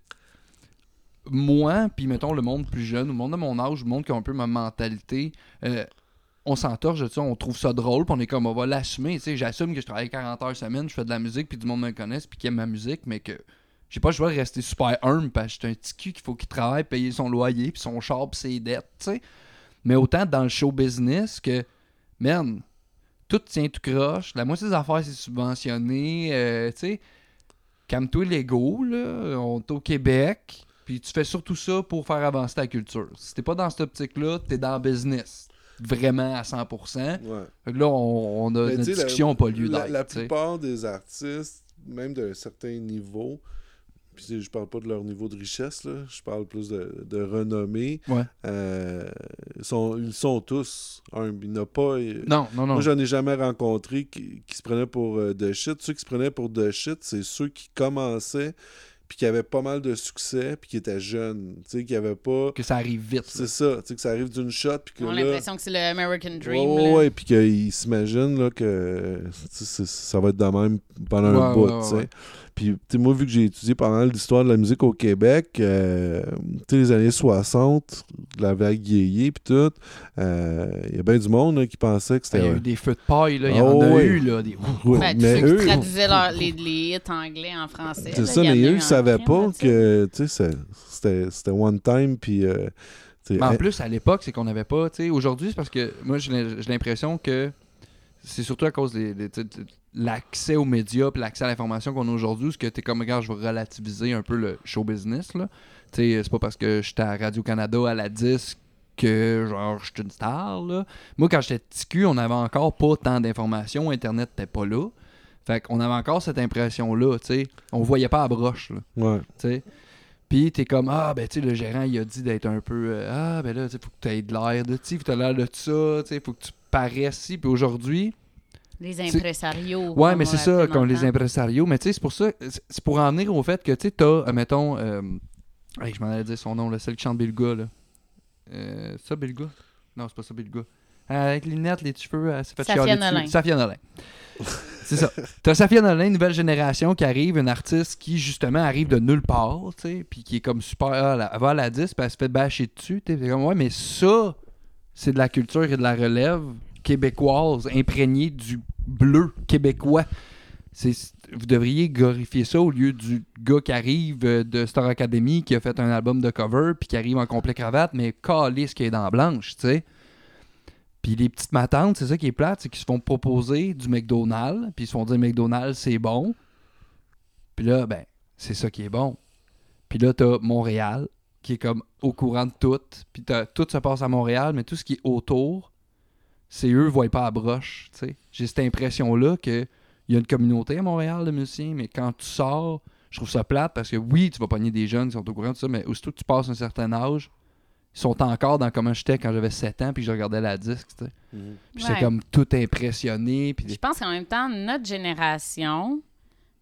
[SPEAKER 2] moi, puis mettons le monde plus jeune, le monde de mon âge, le monde qui a un peu ma mentalité, euh, on s'entorche de ça, on trouve ça drôle, puis on est comme, on va l'assumer. Tu sais, j'assume que je travaille 40 heures semaine, je fais de la musique, puis du monde me connaisse, puis qui aime ma musique, mais que j'ai pas le choix de rester super humble, parce que j'étais un petit cul qu'il faut qu'il travaille, payer son loyer, puis son char, puis ses dettes, tu sais. Mais autant dans le show business que, man, tout tient tout croche, la moitié des affaires c'est subventionné, euh, tu sais. Calme-toi l'ego, là, on est au Québec, puis tu fais surtout ça pour faire avancer ta culture. Si t'es pas dans cette optique-là, t'es dans le business. Vraiment à 100%.
[SPEAKER 3] Ouais.
[SPEAKER 2] Fait que là, on, on a une
[SPEAKER 3] la-
[SPEAKER 2] discussion n'a pas lieu
[SPEAKER 3] La,
[SPEAKER 2] d'être.
[SPEAKER 3] la plupart des artistes, même d'un certain niveau, puis je parle pas de leur niveau de richesse, là, je parle plus de, de renommée,
[SPEAKER 2] Ouais.
[SPEAKER 3] euh, sont, ils sont tous humbles. Il n'y en a pas...
[SPEAKER 2] Non, non, non.
[SPEAKER 3] Moi, j'en ai jamais rencontré qui, qui se prenaient pour euh, de shit. Ceux qui se prenaient pour de shit, c'est ceux qui commençaient puis qui avait pas mal de succès, puis qui était jeune. Tu sais, qui avait pas.
[SPEAKER 2] Que ça arrive vite.
[SPEAKER 3] C'est ça, tu sais, que ça arrive d'une shot, puis que
[SPEAKER 1] On a
[SPEAKER 3] là.
[SPEAKER 1] l'impression que c'est le American Dream.
[SPEAKER 3] Ouais, ouais, puis qu'il s'imagine là, que ça va être de même pendant un bout,
[SPEAKER 2] ouais,
[SPEAKER 3] tu sais. Puis, tu sais, moi, vu que j'ai étudié pendant l'histoire de la musique au Québec, euh, tu sais, les années 60, la vague yéyé, puis tout, euh, il y a bien du monde là, qui pensait que
[SPEAKER 2] Il y
[SPEAKER 3] c'était...
[SPEAKER 2] a eu des feux de paille, là. Il y
[SPEAKER 3] Oh,
[SPEAKER 2] en a
[SPEAKER 3] ouais.
[SPEAKER 2] eu, là. Des...
[SPEAKER 3] Ouais,
[SPEAKER 1] Ben,
[SPEAKER 3] mais
[SPEAKER 1] ceux
[SPEAKER 3] eux,
[SPEAKER 1] qui traduisaient leur- les, les hits anglais en français.
[SPEAKER 3] c'est ça, mais eux,
[SPEAKER 1] eu
[SPEAKER 3] ils
[SPEAKER 1] en
[SPEAKER 3] savaient pas que, tu sais, c'était c'était one time, puis... euh,
[SPEAKER 2] en
[SPEAKER 3] hein,
[SPEAKER 2] plus, à l'époque, c'est qu'on n'avait pas. tu sais, Aujourd'hui, c'est parce que moi, j'ai l'impression que c'est surtout à cause tu de l'accès aux médias puis l'accès à l'information qu'on a aujourd'hui, ce que t'es comme, regarde, je vais relativiser un peu le show business. là. Tu c'est pas parce que j'étais à Radio-Canada à la disque que genre je suis une star là. Moi quand j'étais petit cul, on avait encore pas tant d'informations, internet n'était pas là. Fait qu'on avait encore cette impression là, tu sais. On voyait pas à broche là
[SPEAKER 3] ouais.
[SPEAKER 2] tu sais. Puis t'es comme ah ben tu sais le gérant il a dit d'être un peu euh, ah ben là tu sais faut que t'aies de l'air de tu sais, faut que t'aies l'air de ça, tu sais faut que tu paraisses puis aujourd'hui
[SPEAKER 1] Les impresarios.
[SPEAKER 2] ouais mais c'est ça comme
[SPEAKER 1] le
[SPEAKER 2] les impresarios. Mais tu sais c'est pour ça c'est pour en venir au fait que tu sais t'as mettons euh, hey, je m'en allais dire son nom là celle qui chante Bilga là. Euh, ça Bilga? Non c'est pas ça Bilga avec les lunettes les cheveux elle s'est fait
[SPEAKER 1] Safia. Nolin.
[SPEAKER 2] Safia Nolin c'est ça. T'as Safia Nolin, nouvelle génération qui arrive, une artiste qui justement arrive de nulle part, tu sais, puis qui est comme super. ah, elle, elle va à la 10, puis elle se fait bâcher dessus. T'es t'es comme, ouais, mais ça, c'est de la culture et de la relève québécoise, imprégnée du bleu québécois. C'est- Vous devriez glorifier ça au lieu du gars qui arrive euh, de Star Academy qui a fait un album de cover puis qui arrive en complet cravate, mais calisse qui est dans la blanche, tu sais. Puis les petites matantes, c'est ça qui est plate, c'est qu'ils se font proposer du McDonald's, puis ils se font dire McDonald's c'est bon. Puis là, ben, c'est ça qui est bon. Puis là, t'as Montréal, qui est comme au courant de tout. Puis tout se passe à Montréal, mais tout ce qui est autour, c'est eux, voient pas à broche. J'ai cette impression-là que il y a une communauté à Montréal de musiciens, mais quand tu sors, je trouve ça plate parce que oui, tu vas pogner des jeunes qui sont au courant de ça, mais aussitôt que tu passes un certain âge, sont encore dans comment j'étais quand j'avais 7 ans puis je regardais la disque, tu sais.
[SPEAKER 3] Mhm.
[SPEAKER 2] Puis j'étais
[SPEAKER 1] Ouais.
[SPEAKER 2] comme tout impressionné. Puis
[SPEAKER 1] Je pense qu'en même temps, notre génération,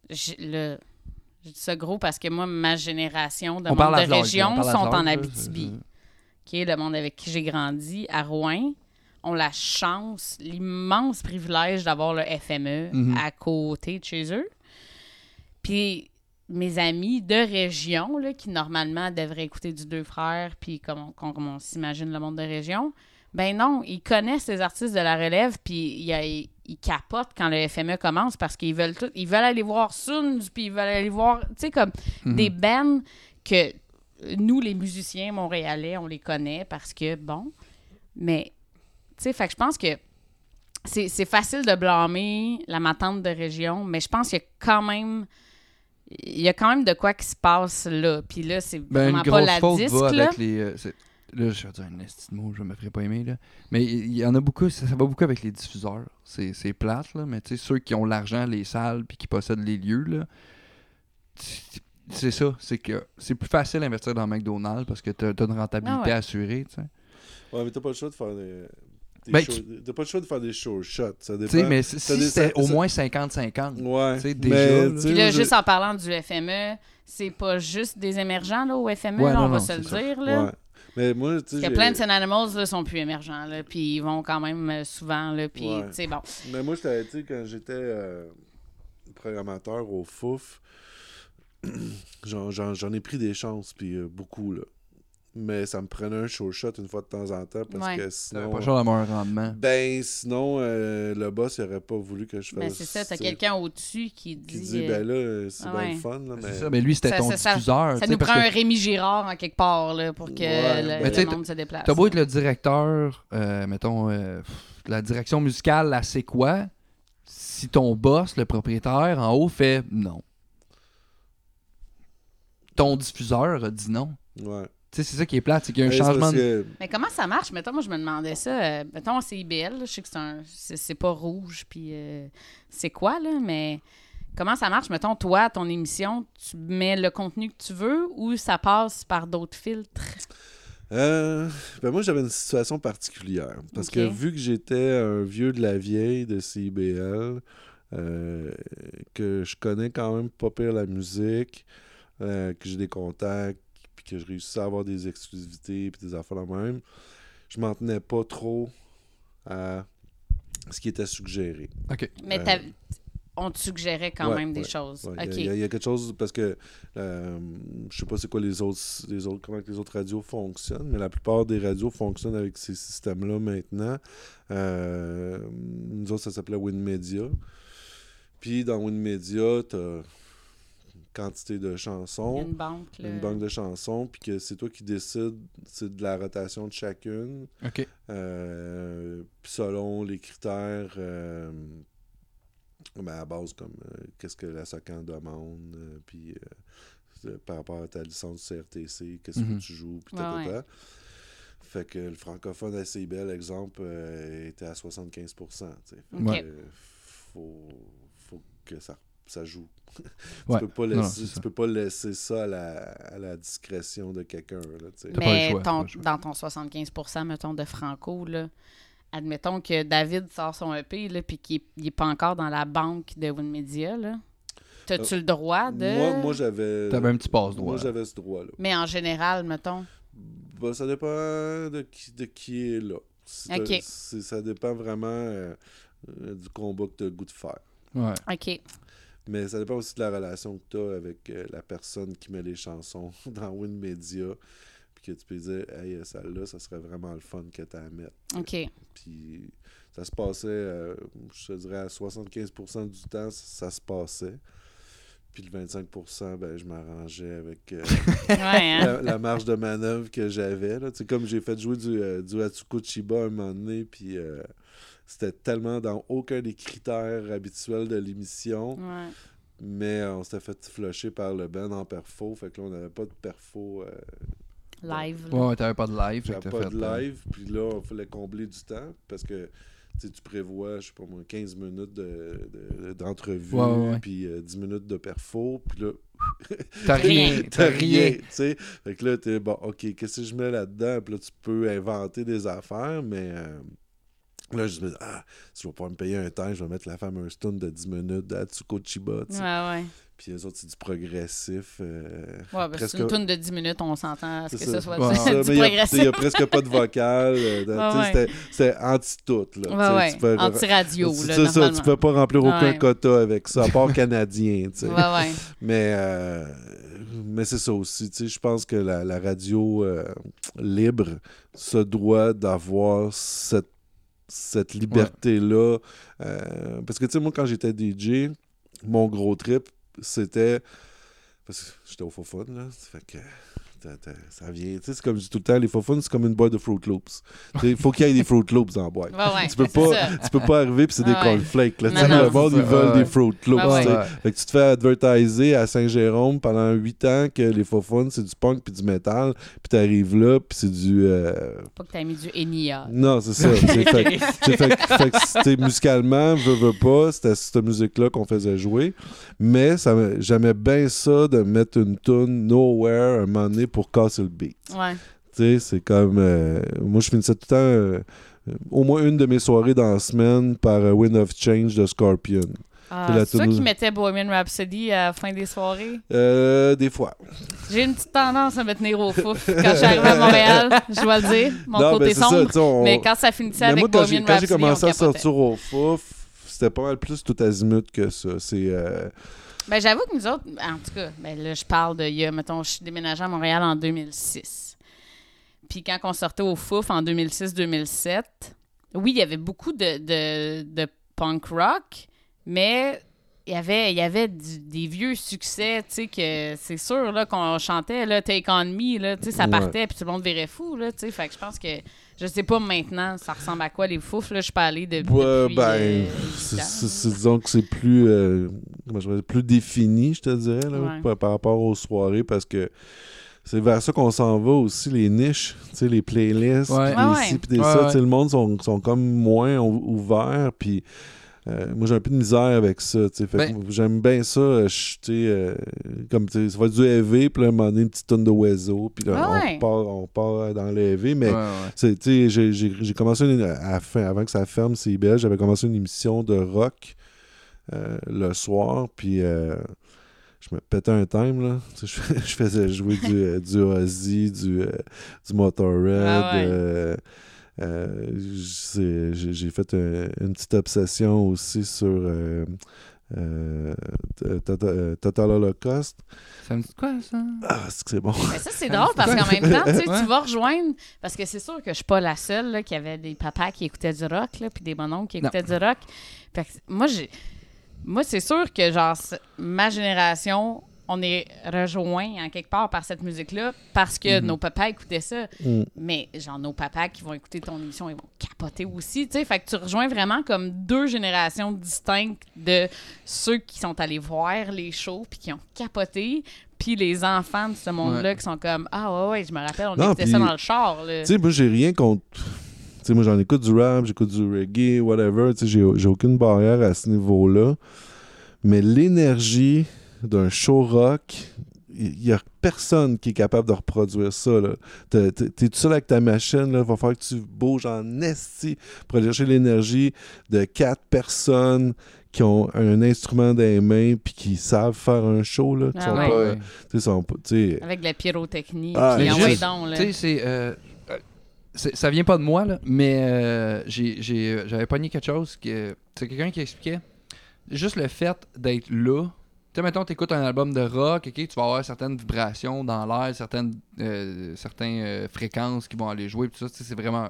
[SPEAKER 1] je, le, je dis ça gros parce que moi, ma génération de
[SPEAKER 2] on
[SPEAKER 1] monde de région sont en Abitibi,
[SPEAKER 2] c'est-
[SPEAKER 1] qui est le monde avec qui j'ai grandi, à Rouen, ont la chance, l'immense privilège d'avoir le FME
[SPEAKER 2] Mhm.
[SPEAKER 1] à côté de chez eux. Puis mes amis de région, là, qui normalement devraient écouter du Deux Frères, puis comme on, s'imagine le monde de région, ben non, ils connaissent les artistes de la relève, puis ils, ils capotent quand le FME commence parce qu'ils veulent tout, ils veulent aller voir Suns, puis ils veulent aller voir, tu sais, comme
[SPEAKER 2] Mhm.
[SPEAKER 1] des bands que nous, les musiciens montréalais, on les connaît parce que, bon, mais, tu sais, fait que je pense que c'est c'est facile de blâmer la matante de région, mais je pense qu'il y a quand même il y a quand même de quoi qui se passe là. Puis là, c'est
[SPEAKER 2] Ben,
[SPEAKER 1] vraiment pas la
[SPEAKER 2] faute
[SPEAKER 1] disque,
[SPEAKER 2] va
[SPEAKER 1] là.
[SPEAKER 2] avec les. euh, là, je vais dire un esti de mot, je me ferais pas aimer, là. Mais il y en a beaucoup, ça, ça va beaucoup avec les diffuseurs. C'est c'est plate, là, mais tu sais, ceux qui ont l'argent, les salles, puis qui possèdent les lieux, là. c'est- ça, c'est que c'est plus facile d'investir dans McDonald's parce que t'as as une rentabilité
[SPEAKER 1] Ah ouais.
[SPEAKER 2] assurée, tu sais.
[SPEAKER 3] Ouais, mais t'as pas le choix de faire des. Des
[SPEAKER 2] Ben,
[SPEAKER 3] shows- T'as pas le choix de faire des show shots. Ça dépend.
[SPEAKER 2] mais si c'était au moins 50-50.
[SPEAKER 3] Ouais.
[SPEAKER 2] déjà,
[SPEAKER 3] mais,
[SPEAKER 2] là.
[SPEAKER 1] Puis
[SPEAKER 3] je-
[SPEAKER 1] juste en parlant du FME, c'est pas juste des émergents là, au FME,
[SPEAKER 2] Ouais,
[SPEAKER 1] là,
[SPEAKER 2] non,
[SPEAKER 1] on va
[SPEAKER 2] non,
[SPEAKER 1] se le
[SPEAKER 2] ça.
[SPEAKER 1] dire. Là.
[SPEAKER 3] Ouais. Mais moi, tu sais.
[SPEAKER 1] Plants and Animals là, sont plus émergents, là, puis ils vont quand même euh, souvent. Là, puis,
[SPEAKER 3] Ouais.
[SPEAKER 1] tu sais, bon.
[SPEAKER 3] Mais moi, j'étais, tu sais, quand j'étais euh, programmateur au FOUF, j'en, j'en- j'en ai pris des chances, puis euh, beaucoup, là. Mais ça me prenait un show shot une fois de temps en temps, parce
[SPEAKER 1] Ouais.
[SPEAKER 3] que sinon...
[SPEAKER 2] pas le choix d'avoir un rendement.
[SPEAKER 3] Ben, sinon, euh, le boss, il aurait pas voulu que je fasse...
[SPEAKER 1] Ben, c'est ça, t'as quelqu'un au-dessus qui dit.
[SPEAKER 3] Qui dit,
[SPEAKER 1] euh,
[SPEAKER 3] ben là, c'est
[SPEAKER 1] ah
[SPEAKER 3] bien le fun, là, mais...
[SPEAKER 2] C'est ça, mais lui, c'était
[SPEAKER 1] Ça-
[SPEAKER 2] ton
[SPEAKER 1] ça-
[SPEAKER 2] diffuseur.
[SPEAKER 1] ça nous
[SPEAKER 2] parce
[SPEAKER 1] prend
[SPEAKER 2] que
[SPEAKER 1] un Rémi Girard en quelque part là, pour que
[SPEAKER 3] Ouais,
[SPEAKER 1] le,
[SPEAKER 3] ben-
[SPEAKER 1] le
[SPEAKER 2] Mais tu sais,
[SPEAKER 1] monde se déplace.
[SPEAKER 2] T'as beau être le directeur, euh, mettons, euh, la direction musicale, là, c'est quoi? Si ton boss, le propriétaire, en haut, fait non. Ton diffuseur a dit non.
[SPEAKER 3] Ouais.
[SPEAKER 2] Tu sais, c'est ça qui est plate, c'est qu'il y a un changement de...
[SPEAKER 1] Mais comment ça marche? Mettons, moi, je me demandais ça. euh, mettons, c'est IBL. là, Je sais que c'est un. C'est c'est pas rouge, puis euh, c'est quoi, là? Mais comment ça marche? Mettons, toi, ton émission, tu mets le contenu que tu veux ou ça passe par d'autres filtres?
[SPEAKER 3] Euh, ben moi, j'avais une situation particulière. Parce que vu que j'étais un vieux de la vieille de CIBL, euh, que je connais quand même pas pire la musique, euh, que j'ai des contacts, que je réussis à avoir des exclusivités, puis des affaires de même, je m'en tenais pas trop à ce qui était suggéré.
[SPEAKER 2] Ok.
[SPEAKER 1] Mais
[SPEAKER 3] Euh,
[SPEAKER 1] on te suggérait quand
[SPEAKER 3] ouais,
[SPEAKER 1] même des
[SPEAKER 3] ouais,
[SPEAKER 1] choses.
[SPEAKER 3] Ouais, Il
[SPEAKER 1] OK.
[SPEAKER 3] y, a- il y a quelque chose parce que euh, je sais pas c'est quoi les autres, les autres comment que les autres radios fonctionnent, mais la plupart des radios fonctionnent avec ces systèmes-là maintenant. Euh, nous autres, ça s'appelait WinMedia. Puis dans WinMedia, tu as quantité de chansons,
[SPEAKER 1] une banque. Là.
[SPEAKER 3] une banque de chansons, puis que c'est toi qui décides c'est de la rotation de chacune.
[SPEAKER 2] Ok.
[SPEAKER 3] Euh, puis selon les critères, euh, ben, à base comme euh, qu'est-ce que la SOCAN demande, euh, puis par rapport à ta licence CRTC, qu'est-ce
[SPEAKER 2] Mhm.
[SPEAKER 3] que tu joues, puis
[SPEAKER 1] Ouais,
[SPEAKER 3] ta, ta,
[SPEAKER 1] ouais.
[SPEAKER 3] Fait que le francophone à CIBL, exemple, euh, était à 75 tu sais. Fait.
[SPEAKER 2] Ouais.
[SPEAKER 3] euh, faut, faut que ça, ça joue. tu,
[SPEAKER 2] Ouais.
[SPEAKER 3] peux pas
[SPEAKER 2] non,
[SPEAKER 3] laisser, tu
[SPEAKER 2] ça.
[SPEAKER 3] peux pas laisser ça à la, à la discrétion de quelqu'un.
[SPEAKER 1] Mais
[SPEAKER 2] choix,
[SPEAKER 1] ton- dans ton 75 mettons, de Franco, là, admettons que David sort son EP là, puis qu'il n'est pas encore dans la banque de WinMedia. Là. T'as-tu le droit de.
[SPEAKER 3] Moi, moi j'avais.
[SPEAKER 2] T'avais un petit passe-droit.
[SPEAKER 3] Moi, j'avais ce droit-là.
[SPEAKER 1] Mais en général, mettons?
[SPEAKER 3] Bah, ça dépend de qui, de qui est là. C'est-
[SPEAKER 1] Ok.
[SPEAKER 3] c'est- ça dépend vraiment euh, euh, du combat que tu as le goût de faire.
[SPEAKER 2] Ouais.
[SPEAKER 1] OK.
[SPEAKER 3] Mais ça dépend aussi de la relation que tu as avec euh, la personne qui met les chansons dans WinMedia. Puis que tu peux dire, hey, euh, celle-là, ça serait vraiment le fun que tu à mettre.
[SPEAKER 1] OK.
[SPEAKER 3] Puis ça se passait, euh, je te dirais, à 75% du temps, ça, se passait. Puis le 25%, ben, je m'arrangeais avec euh,
[SPEAKER 1] Ouais, hein?
[SPEAKER 3] la, la marge de manœuvre que j'avais. là. Tu sais, Comme j'ai fait jouer du, euh, du Atsuko Chiba un moment donné, puis c'était tellement dans aucun des critères habituels de l'émission,
[SPEAKER 1] Ouais.
[SPEAKER 3] mais euh, on s'était fait flusher par le Ben en perfo, fait que là, on n'avait pas de perfo, euh,
[SPEAKER 1] Live. là.
[SPEAKER 2] Ouais, t'avais pas de live. t'as
[SPEAKER 3] pas
[SPEAKER 2] fait,
[SPEAKER 3] de
[SPEAKER 2] euh,
[SPEAKER 3] live, puis là, il fallait combler du temps, parce que tu sais, tu prévois, je sais pas moi, 15 minutes de- de- d'entrevue,
[SPEAKER 2] Ouais, ouais, ouais.
[SPEAKER 3] puis euh, 10 minutes de perfo, puis là,
[SPEAKER 2] T'as rien.
[SPEAKER 1] Rien.
[SPEAKER 3] T'as rien,
[SPEAKER 2] rien.
[SPEAKER 3] tu sais. Fait que là, t'es bon, ok, qu'est-ce que je mets là-dedans? Puis là, tu peux inventer des affaires, mais euh, là, je me dis, ah, si je vais pouvoir me payer un temps, je vais mettre la femme un stun de 10 minutes d'Atsuko Chiba, tu sais.
[SPEAKER 1] Ouais, ouais.
[SPEAKER 3] Puis les autres, c'est du progressif. euh,
[SPEAKER 1] Ouais, ben,
[SPEAKER 3] presque-
[SPEAKER 1] c'est une tourne de 10 minutes, on s'entend à ce
[SPEAKER 3] c'est
[SPEAKER 1] que
[SPEAKER 3] ça.
[SPEAKER 1] ce soit
[SPEAKER 2] Ouais,
[SPEAKER 1] du,
[SPEAKER 3] ça,
[SPEAKER 1] progressif.
[SPEAKER 3] Il n'y a presque pas de vocal. euh, C'était anti-tout.
[SPEAKER 1] Anti-radio,
[SPEAKER 3] c'est ça, tu
[SPEAKER 1] normalement.
[SPEAKER 3] peux pas remplir aucun
[SPEAKER 1] Ouais.
[SPEAKER 3] quota avec ça, à part canadien, tu sais. Mais, euh, mais c'est ça aussi. tu sais, Je pense que la, la radio euh, libre se doit d'avoir cette, cette liberté-là. Euh, parce que, tu sais, moi, quand j'étais DJ, mon gros trip, c'était. Parce que j'étais au faux fun, là. Ça fait que. Ça vient, tu sais, c'est comme je dis tout le temps, les faux fun, c'est comme une boîte de Fruit Loops. Il faut qu'il y ait des Fruit Loops dans la boîte.
[SPEAKER 1] Ouais, ouais.
[SPEAKER 3] tu, peux pas,
[SPEAKER 1] ça.
[SPEAKER 3] tu peux pas arriver puis c'est des cornflakes. Là, tu
[SPEAKER 1] Non,
[SPEAKER 3] sais,
[SPEAKER 1] non,
[SPEAKER 3] le monde, ils veulent
[SPEAKER 2] Ouais,
[SPEAKER 3] des Fruit Loops.
[SPEAKER 1] Ouais, ouais.
[SPEAKER 3] tu. Fait que te fais advertiser à Saint-Jérôme pendant 8 ans que les faux fun, c'est du punk puis du métal. Puis t'arrives là, puis c'est du. euh,
[SPEAKER 1] Pas que t'as mis du Enya.
[SPEAKER 3] Non, c'est ça. fait, que- tu sais, fait, fait que c'était musicalement, veux, veux pas, c'était cette musique-là qu'on faisait jouer. Mais j'aimais bien ça de mettre une tune Nowhere un moment donné pour casser le beat.
[SPEAKER 1] Ouais.
[SPEAKER 3] Tu sais, c'est comme. euh, moi, je finissais tout le temps. euh, au moins une de mes soirées dans la semaine par euh, Wind of Change de Scorpion.
[SPEAKER 1] Ah,
[SPEAKER 3] C'est toune-
[SPEAKER 1] qui mettais Bohemian Rhapsody à la fin des soirées?
[SPEAKER 3] Euh, des fois.
[SPEAKER 1] J'ai une petite tendance à me tenir au fouf quand j'arrive à Montréal, je dois le dire, mon
[SPEAKER 3] Non,
[SPEAKER 1] côté
[SPEAKER 3] ben, ça,
[SPEAKER 1] sombre.
[SPEAKER 3] on-
[SPEAKER 1] Mais quand ça finissait
[SPEAKER 3] Mais
[SPEAKER 1] avec
[SPEAKER 3] moi, quand j'ai
[SPEAKER 1] Bohemian
[SPEAKER 3] quand j'ai
[SPEAKER 1] Rhapsody,
[SPEAKER 3] commencé
[SPEAKER 1] on
[SPEAKER 3] à sortir au fouf, c'était pas mal plus tout azimut que ça. C'est. euh,
[SPEAKER 1] Ben, j'avoue que nous autres, en tout cas, ben là, je parle de, il y a, mettons, je suis déménagée à Montréal en 2006. Puis quand on sortait au Fouf en 2006-2007, oui, il y avait beaucoup de, de, de punk rock, mais il y avait, il y avait du- des vieux succès, tu sais, que c'est sûr, là, qu'on chantait, là, Take On Me, là, tu sais, ça
[SPEAKER 3] Ouais.
[SPEAKER 1] partait, puis tout le monde virait fou, là, tu sais, fait que je pense que, je sais pas maintenant, ça ressemble à quoi, les Fouf, là, je suis pas allée de,
[SPEAKER 3] Ouais,
[SPEAKER 1] depuis...
[SPEAKER 3] ben,
[SPEAKER 1] euh,
[SPEAKER 3] c'est- disons que c'est plus, euh, comment je vais dire, plus défini, je te dirais, là,
[SPEAKER 1] Ouais.
[SPEAKER 3] par, par rapport aux soirées, parce que c'est vers ça qu'on s'en va aussi, les niches, tu sais, les playlists,
[SPEAKER 2] Ouais.
[SPEAKER 3] des ci, puis des
[SPEAKER 2] Ouais,
[SPEAKER 3] ça, le monde sont, sont comme moins ou- ouverts, puis euh, moi j'ai un peu de misère avec ça,
[SPEAKER 2] Ben-
[SPEAKER 3] j'aime bien ça, euh, je- tu sais, euh, comme, ça va être du heavy, puis là, à un moment donné, une petite tonne de oiseaux, puis là,
[SPEAKER 1] Ah
[SPEAKER 3] on, part, on part dans le heavy, mais
[SPEAKER 2] Ouais, ouais.
[SPEAKER 3] c'est- tu sais, j'ai- commencé une- à fin, avant que ça ferme, c'est belle, j'avais commencé une émission de rock euh, le soir, puis euh, je me pétais un time, là. Je, je faisais jouer du, euh, du Ozzy, du, euh, du Motorhead.
[SPEAKER 1] Ah
[SPEAKER 3] euh, j'ai fait un- une petite obsession aussi sur euh, euh, Total euh, Total Holocaust.
[SPEAKER 2] Ça me dit quoi, ça?
[SPEAKER 3] Ah, c'est que c'est bon?
[SPEAKER 1] Mais ça, c'est drôle parce qu'en même temps, tu sais,
[SPEAKER 2] Ouais.
[SPEAKER 1] tu vas rejoindre. Parce que c'est sûr que je suis pas la seule là, qui avait des papas qui écoutaient du rock, là, puis des mononcles qui
[SPEAKER 2] Non.
[SPEAKER 1] écoutaient du rock. Fait que moi, j'ai. Moi, c'est sûr que, genre, ma génération, on est rejoint en quelque part par cette musique-là parce que
[SPEAKER 2] Mhm.
[SPEAKER 1] nos papas écoutaient ça.
[SPEAKER 3] Mm.
[SPEAKER 1] Mais, genre, nos papas qui vont écouter ton émission, ils vont capoter aussi, tu sais. Fait que tu rejoins vraiment comme deux générations distinctes de ceux qui sont allés voir les shows puis qui ont capoté, puis les enfants de ce monde-là qui sont comme Ah ouais, ouais, je me rappelle, on
[SPEAKER 3] Non,
[SPEAKER 1] écoutait ça dans le char.
[SPEAKER 3] Tu sais, moi, j'ai rien contre. Tu sais, moi, j'en écoute du rap, j'écoute du reggae, whatever. Tu sais, j'ai j'ai aucune barrière à ce niveau-là. Mais l'énergie d'un show rock, il y a personne qui est capable de reproduire ça. là. T'es t'es- t'es tout seul avec ta machine, là, va falloir que tu bouges en esti pour aller chercher l'énergie de quatre personnes qui ont un instrument dans les mains puis qui savent faire un show. Là,
[SPEAKER 1] Ah
[SPEAKER 3] sont
[SPEAKER 1] ouais.
[SPEAKER 3] pas- tu sais, sont pas- tu sais,
[SPEAKER 1] Avec de la pyrotechnie,
[SPEAKER 3] Ah,
[SPEAKER 1] puis
[SPEAKER 2] juste,
[SPEAKER 1] donc, là.
[SPEAKER 2] Tu euh, euh, ça vient pas de moi, là, mais euh, euh, j'avais pogné quelque chose que. C'est quelqu'un qui expliquait. Juste le fait d'être là. Tu sais, mettons, t'écoutes un album de rock, ok, tu vas avoir certaines vibrations dans l'air, certaines, euh, certaines euh, fréquences qui vont aller jouer, tout ça, c'est vraiment.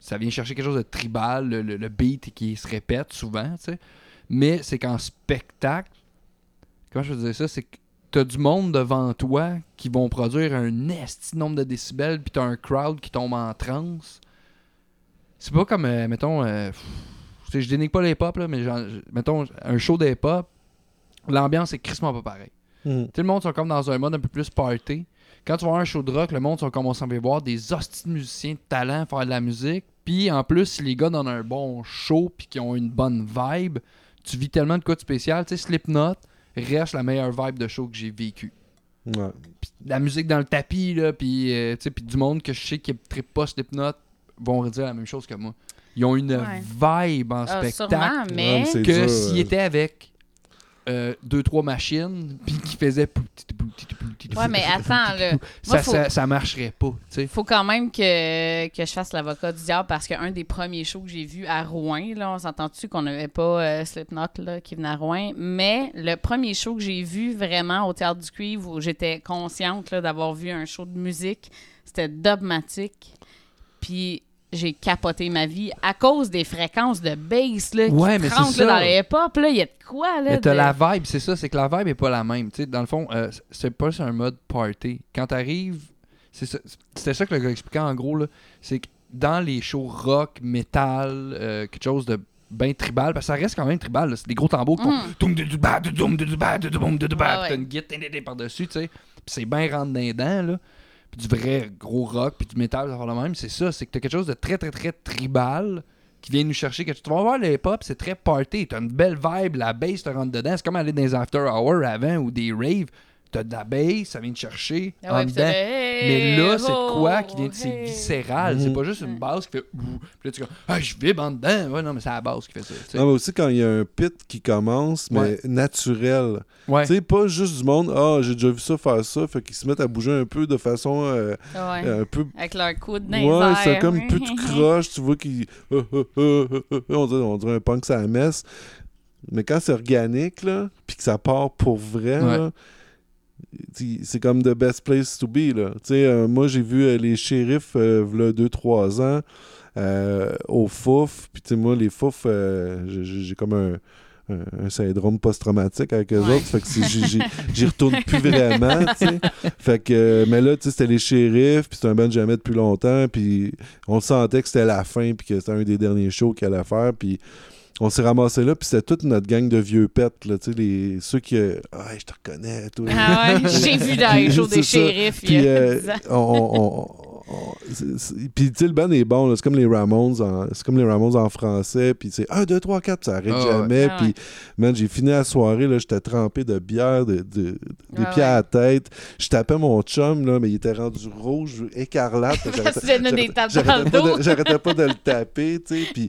[SPEAKER 2] Ça vient chercher quelque chose de tribal, le, le- beat qui se répète souvent, tu sais. Mais c'est qu'en spectacle, comment je peux dire ça, c'est que t'as du monde devant toi qui vont produire un esti nombre de décibels, puis t'as un crowd qui tombe en transe. C'est pas comme, euh, mettons, je dénigre pas les pop, là, mais genre, mettons, un show des pop, l'ambiance est crissement pas pareil.
[SPEAKER 3] mm.
[SPEAKER 2] Tu sais, le monde sont comme dans un mode un peu plus party. Quand tu vas voir un show de rock, le monde sont comme on s'en va voir des hosties de musiciens de talent faire de la musique. Puis en plus, si les gars donnent un bon show puis qui ont une bonne vibe, tu vis tellement de quoi de spécial. Tu sais, Slipknot reste la meilleure vibe de show que j'ai vécu.
[SPEAKER 3] Ouais.
[SPEAKER 2] La musique dans le tapis, là, puis euh, tu sais, puis du monde que je sais qui ne pas Slipknot vont redire la même chose que moi. Ils ont une
[SPEAKER 1] Ouais.
[SPEAKER 2] vibe en
[SPEAKER 1] Ah,
[SPEAKER 2] spectacle
[SPEAKER 1] sûrement, mais.
[SPEAKER 2] que
[SPEAKER 3] dur,
[SPEAKER 2] s'il
[SPEAKER 3] euh.
[SPEAKER 2] était avec euh, deux trois machines puis qui faisaient
[SPEAKER 1] Ouais, mais attends, là.
[SPEAKER 2] ça,
[SPEAKER 1] faut-
[SPEAKER 2] ça, ça marcherait pas tu sais
[SPEAKER 1] faut quand même que, que je fasse l'avocat du diable parce qu'un des premiers shows que j'ai vu à Rouen, là, on s'entend-tu qu'on n'avait pas euh, Slipknot là, qui venait à Rouen, mais le premier show que j'ai vu vraiment au Théâtre du Cuivre où j'étais consciente là, d'avoir vu un show de musique, c'était Dubmatic. Puis j'ai capoté ma vie à cause des fréquences de bass là, qui
[SPEAKER 2] Ouais, mais c'est
[SPEAKER 1] trempent, là, dans les hip-hop. là. Il y a de quoi, là?
[SPEAKER 2] mais t'as
[SPEAKER 1] de-
[SPEAKER 2] la vibe c'est ça c'est que la vibe est pas la même tu sais dans le fond euh, c'est pas un mode party quand t'arrives c'est ça- c'était ça que le gars expliquait en gros là c'est que dans les shows rock metal euh, quelque chose de bien tribal parce que ça reste quand même tribal là. c'est des gros tambours qui font
[SPEAKER 1] Mhm.
[SPEAKER 2] T'as une guitare par dessus tu sais c'est bien rentre dans les dents là du vrai gros rock puis du métal ça le même c'est ça c'est que t'as quelque chose de très très très tribal qui vient nous chercher que tu vas voir les pop c'est très party t'as une belle vibe la bass te rentre dedans c'est comme aller dans les after hours avant ou des raves t'as de la bass ça vient te chercher
[SPEAKER 1] Ah ouais,
[SPEAKER 2] en dedans mais là, c'est de quoi
[SPEAKER 1] oh,
[SPEAKER 2] qui vient de c'est
[SPEAKER 1] hey.
[SPEAKER 2] viscéral. C'est pas juste une basse qui fait ouh. Puis là, tu es comme, ah, je vibre en dedans. Ouais, non, mais c'est la basse qui fait ça.
[SPEAKER 3] Non, mais aussi quand il y a un pit qui commence, mais
[SPEAKER 2] Ouais.
[SPEAKER 3] naturel.
[SPEAKER 2] Ouais.
[SPEAKER 3] Tu sais, pas juste du monde, ah, j'ai déjà vu ça faire ça, fait qu'ils se mettent à bouger un peu de façon euh,
[SPEAKER 1] Ouais.
[SPEAKER 3] un peu.
[SPEAKER 1] Avec leur coude dans
[SPEAKER 3] Ouais, c'est comme plus de croche, tu vois qu'ils. on, dirait, on dirait un punk à la messe. Mais quand c'est organique, là, puis que ça part pour vrai,
[SPEAKER 2] Ouais.
[SPEAKER 3] là, c'est comme the best place to be. Là. Euh, moi, j'ai vu euh, les shérifs, euh, v'là 2-3 ans, euh, au Fouf. Puis, moi, les Fouf, j'ai- comme un, un, un syndrome post-traumatique avec eux
[SPEAKER 1] Ouais.
[SPEAKER 3] autres. Fait que j'y- retourne plus vraiment. Fait que, mais là, c'était les shérifs, puis c'était un band que depuis longtemps, puis on sentait que c'était la fin, puis que c'était un des derniers shows qu'il allait faire, puis on s'est ramassé là, puis c'était toute notre gang de vieux pets, là, tu sais, les, ceux qui... euh, Ah, je te reconnais, toi.
[SPEAKER 1] Ah ouais, j'ai vu dans les shows des shérifs
[SPEAKER 3] Puis euh,
[SPEAKER 1] 10 ans.
[SPEAKER 3] on, on- Puis, tu sais, le band est bon, c'est comme les Ramones en, c'est comme les Ramones en français, puis c'est 1, 2, 3, 4, ça arrête
[SPEAKER 2] Ah
[SPEAKER 3] jamais.
[SPEAKER 1] Ah
[SPEAKER 3] puis,
[SPEAKER 1] ouais.
[SPEAKER 3] man, j'ai fini la soirée, là, j'étais trempé de bière, de, de- des
[SPEAKER 1] Ouais,
[SPEAKER 3] pieds à la tête. Je tapais mon chum, là, mais il était rendu rouge, écarlate. J'arrêtais- pas de- J'arrêtais pas de le taper, tu sais. Puis,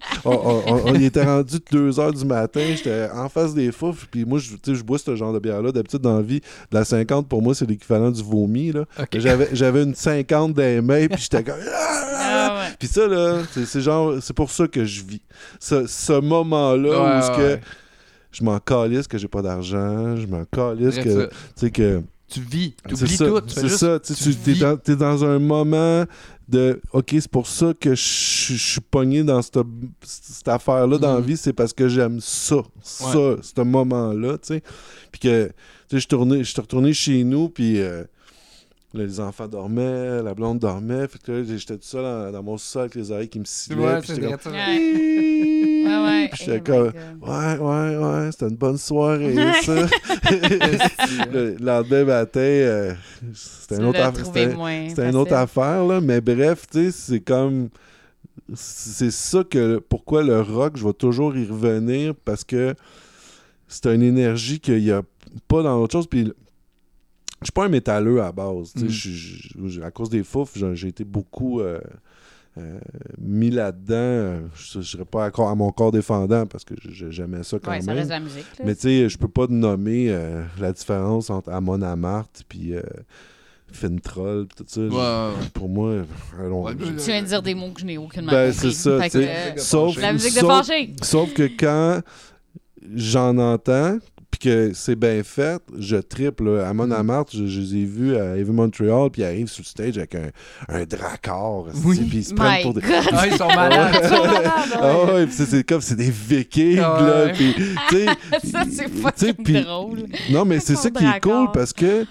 [SPEAKER 3] était rendu 2 heures du matin, j'étais en face des foufs, puis moi, je, tu sais, je bois ce genre de bière-là. D'habitude, dans la vie, de la 50, pour moi, c'est l'équivalent du vomi, là. J'avais, une 50 dans puis j'étais comme.
[SPEAKER 1] Ah ouais.
[SPEAKER 3] Puis ça, là, c'est, c'est genre, c'est pour ça que je vis. Ce, ce moment-là où
[SPEAKER 2] Ouais,
[SPEAKER 3] que
[SPEAKER 2] ouais.
[SPEAKER 3] je m'en calisse que j'ai pas d'argent, je m'en calisse que, tu sais, que.
[SPEAKER 2] Tu vis, tu oublies
[SPEAKER 3] ça,
[SPEAKER 2] tout. tu fais
[SPEAKER 3] c'est
[SPEAKER 2] juste-
[SPEAKER 3] ça. Tu,
[SPEAKER 2] tu
[SPEAKER 3] tu- t'es
[SPEAKER 2] vis.
[SPEAKER 3] dans, t'es dans un moment de OK, c'est pour ça que je suis pogné dans cette, cette affaire-là dans la
[SPEAKER 2] Mhm.
[SPEAKER 3] vie, c'est parce que j'aime ça, ça,
[SPEAKER 2] Ouais.
[SPEAKER 3] ce moment-là, tu sais. Puis que, tu sais, je suis retourné chez nous, puis euh, les enfants dormaient, la blonde dormait, fait que là, j'étais tout seul dans, dans mon sol avec les oreilles qui me sifflaient, puis j'étais comme...
[SPEAKER 1] Ouais. Ouais, ouais.
[SPEAKER 3] Puis j'étais
[SPEAKER 1] Oh
[SPEAKER 3] comme. Ouais, ouais, ouais, c'était une bonne soirée, ça. le lendemain matin, euh, c'était une autre affaire. c'était-
[SPEAKER 1] moins
[SPEAKER 3] c'était une autre affaire, là. Mais bref, tu sais, c'est comme. C'est ça que. Pourquoi le rock, je vais toujours y revenir parce que c'est une énergie qu'il n'y a pas dans autre chose. Puis. Je suis pas un métalleux à base.
[SPEAKER 2] Mm.
[SPEAKER 3] je- je- je- à cause des fouf, j'ai été beaucoup euh, euh, mis là-dedans. Je ne serais pas à, à mon corps défendant parce que je- j'aimais ça quand
[SPEAKER 1] Ouais, ça
[SPEAKER 3] même.
[SPEAKER 1] reste la musique. là.
[SPEAKER 3] Mais tu sais, je peux pas te nommer euh, la différence entre Amon Amarth puis euh, Fintroll pis tout ça. Pour moi, allons.
[SPEAKER 2] Ouais,
[SPEAKER 3] je-
[SPEAKER 1] Tu viens de dire des mots que je n'ai aucunement
[SPEAKER 3] Ben,
[SPEAKER 1] compris.
[SPEAKER 3] c'est ça,
[SPEAKER 1] que, euh,
[SPEAKER 3] Sauf,
[SPEAKER 1] La musique de
[SPEAKER 3] sauf- sauf que quand j'en entends puis que c'est bien fait, je triple. là. Amon Amarth, je, je les ai vus à Heavy Montreal puis ils arrivent sur le stage avec un, un dracard.
[SPEAKER 2] Oui.
[SPEAKER 3] puis ils se prennent
[SPEAKER 1] My
[SPEAKER 3] pour des...
[SPEAKER 2] Ah, ils sont malades.
[SPEAKER 1] Ils sont malades,
[SPEAKER 3] Ah
[SPEAKER 1] ouais.
[SPEAKER 3] ouais, c'est- c'est comme c'est des vikings
[SPEAKER 2] Ah
[SPEAKER 3] là,
[SPEAKER 2] ouais.
[SPEAKER 3] puis tu sais,
[SPEAKER 1] Ça, c'est fucking
[SPEAKER 3] puis-
[SPEAKER 1] drôle.
[SPEAKER 3] Non, mais c'est ça qui est cool parce que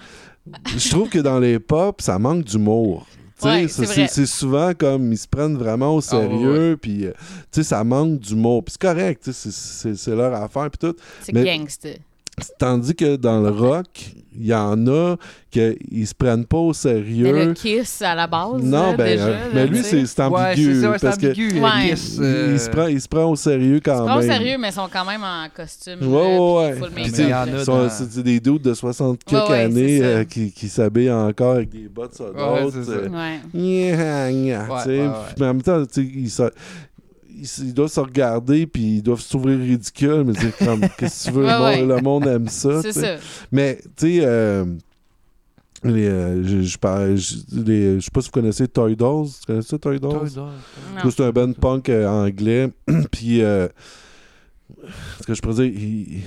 [SPEAKER 3] je trouve que dans les pop, ça manque d'humour. Tu sais,
[SPEAKER 1] Ouais,
[SPEAKER 3] ça,
[SPEAKER 1] c'est
[SPEAKER 3] souvent comme ils se prennent vraiment au sérieux, puis euh, tu sais, ça manque d'humour. Puis c'est correct, tu sais, c'est- c'est c'est leur affaire, puis tout.
[SPEAKER 1] C'est
[SPEAKER 3] Mais-
[SPEAKER 1] gangsta.
[SPEAKER 3] Tandis que dans le rock, il y en a qui se prennent pas au
[SPEAKER 1] Mais le
[SPEAKER 3] sérieux.
[SPEAKER 1] kiss à la base.
[SPEAKER 3] Non,
[SPEAKER 1] là,
[SPEAKER 3] ben,
[SPEAKER 1] déjà,
[SPEAKER 3] euh, mais lui, c'est c'est
[SPEAKER 2] Ouais,
[SPEAKER 3] ambigu.
[SPEAKER 2] c'est ça, c'est
[SPEAKER 3] parce que
[SPEAKER 2] ambigu.
[SPEAKER 1] Ouais.
[SPEAKER 2] Kiss,
[SPEAKER 3] il,
[SPEAKER 2] euh,
[SPEAKER 3] il se prend, il se prend au sérieux quand
[SPEAKER 1] Ils sont
[SPEAKER 3] même.
[SPEAKER 1] sérieux, mais ils sont quand même en costume.
[SPEAKER 3] Ouais,
[SPEAKER 1] là,
[SPEAKER 3] ouais, ouais. Puis,
[SPEAKER 2] il y en a dans-
[SPEAKER 3] C'est des doutes de 60 quelques
[SPEAKER 1] Ouais, ouais,
[SPEAKER 3] années
[SPEAKER 1] c'est ça.
[SPEAKER 3] euh, qui, qui s'habillent encore avec des bottes sur
[SPEAKER 2] Ouais,
[SPEAKER 3] d'autres.
[SPEAKER 2] c'est ça.
[SPEAKER 3] euh,
[SPEAKER 1] Ouais.
[SPEAKER 2] Ouais,
[SPEAKER 3] sais.
[SPEAKER 2] ouais, ouais.
[SPEAKER 3] Mais en même temps, tu sais, ils, se- ils doivent se regarder puis ils doivent s'ouvrir ridicule, mais c'est comme, qu'est-ce que tu veux,
[SPEAKER 1] Ouais,
[SPEAKER 3] le, monde,
[SPEAKER 1] ouais.
[SPEAKER 3] le monde aime ça.
[SPEAKER 1] C'est ça.
[SPEAKER 3] Mais, tu sais, euh, les, euh, je, je, parle- je, les- je sais pas si vous connaissez Toy Dolls. Tu connais ça, Toy Dolls? C'est un band punk euh, anglais. Puis, euh, ce que je pourrais dire, ils,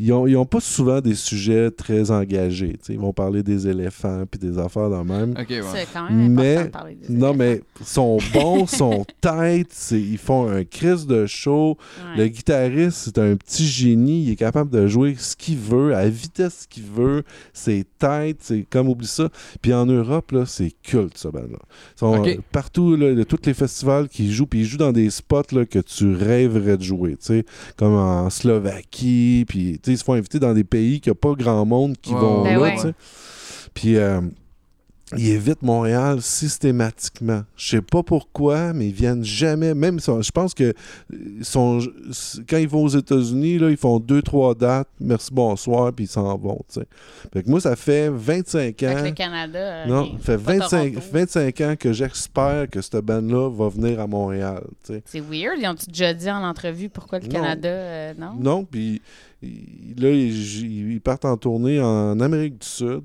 [SPEAKER 3] ils, ont, ils ont pas souvent des sujets très engagés. tu sais. Ils vont parler des éléphants puis des affaires de même.
[SPEAKER 2] Ok, ouais.
[SPEAKER 1] C'est quand même
[SPEAKER 3] Mais-
[SPEAKER 1] important de parler des
[SPEAKER 3] Non,
[SPEAKER 1] éléphants.
[SPEAKER 3] mais ils sont bons, sont têtes, ils font un crise de show.
[SPEAKER 1] Ouais.
[SPEAKER 3] Le guitariste, c'est un petit génie, il est capable de jouer ce qu'il veut, à la vitesse qu'il veut, c'est tête, c'est comme oublie ça. Puis en Europe, là, c'est culte, ce band-là. Ils sont
[SPEAKER 2] Ok.
[SPEAKER 3] euh, partout, là, de tous les festivals qu'ils jouent, puis ils jouent dans des spots là, que tu rêverais de jouer, tu sais, comme en Slovaquie, puis tu sais, ils se font inviter dans des pays qu'il n'y a pas grand monde qui
[SPEAKER 2] Ouais,
[SPEAKER 3] vont
[SPEAKER 1] Ben
[SPEAKER 3] là,
[SPEAKER 1] ouais.
[SPEAKER 3] tu sais. Puis euh, ils évitent Montréal systématiquement. Je sais pas pourquoi, mais ils viennent jamais. Même, je pense que sont, quand ils vont aux États-Unis, là, ils font deux, trois dates, merci, bonsoir, puis ils s'en vont. tu sais. Fait que moi, ça fait 25
[SPEAKER 1] Fait que
[SPEAKER 3] ans.
[SPEAKER 1] le Canada. euh,
[SPEAKER 3] Non, fait
[SPEAKER 1] Pas
[SPEAKER 3] 25,
[SPEAKER 1] Toronto.
[SPEAKER 3] 25 ans que j'espère que cette band-là va venir à Montréal.
[SPEAKER 1] C'est weird. Ils ont-tu déjà dit en entrevue pourquoi le
[SPEAKER 3] Non.
[SPEAKER 1] Canada, euh, non?
[SPEAKER 3] Non, puis là, ils, ils partent en tournée en Amérique du Sud,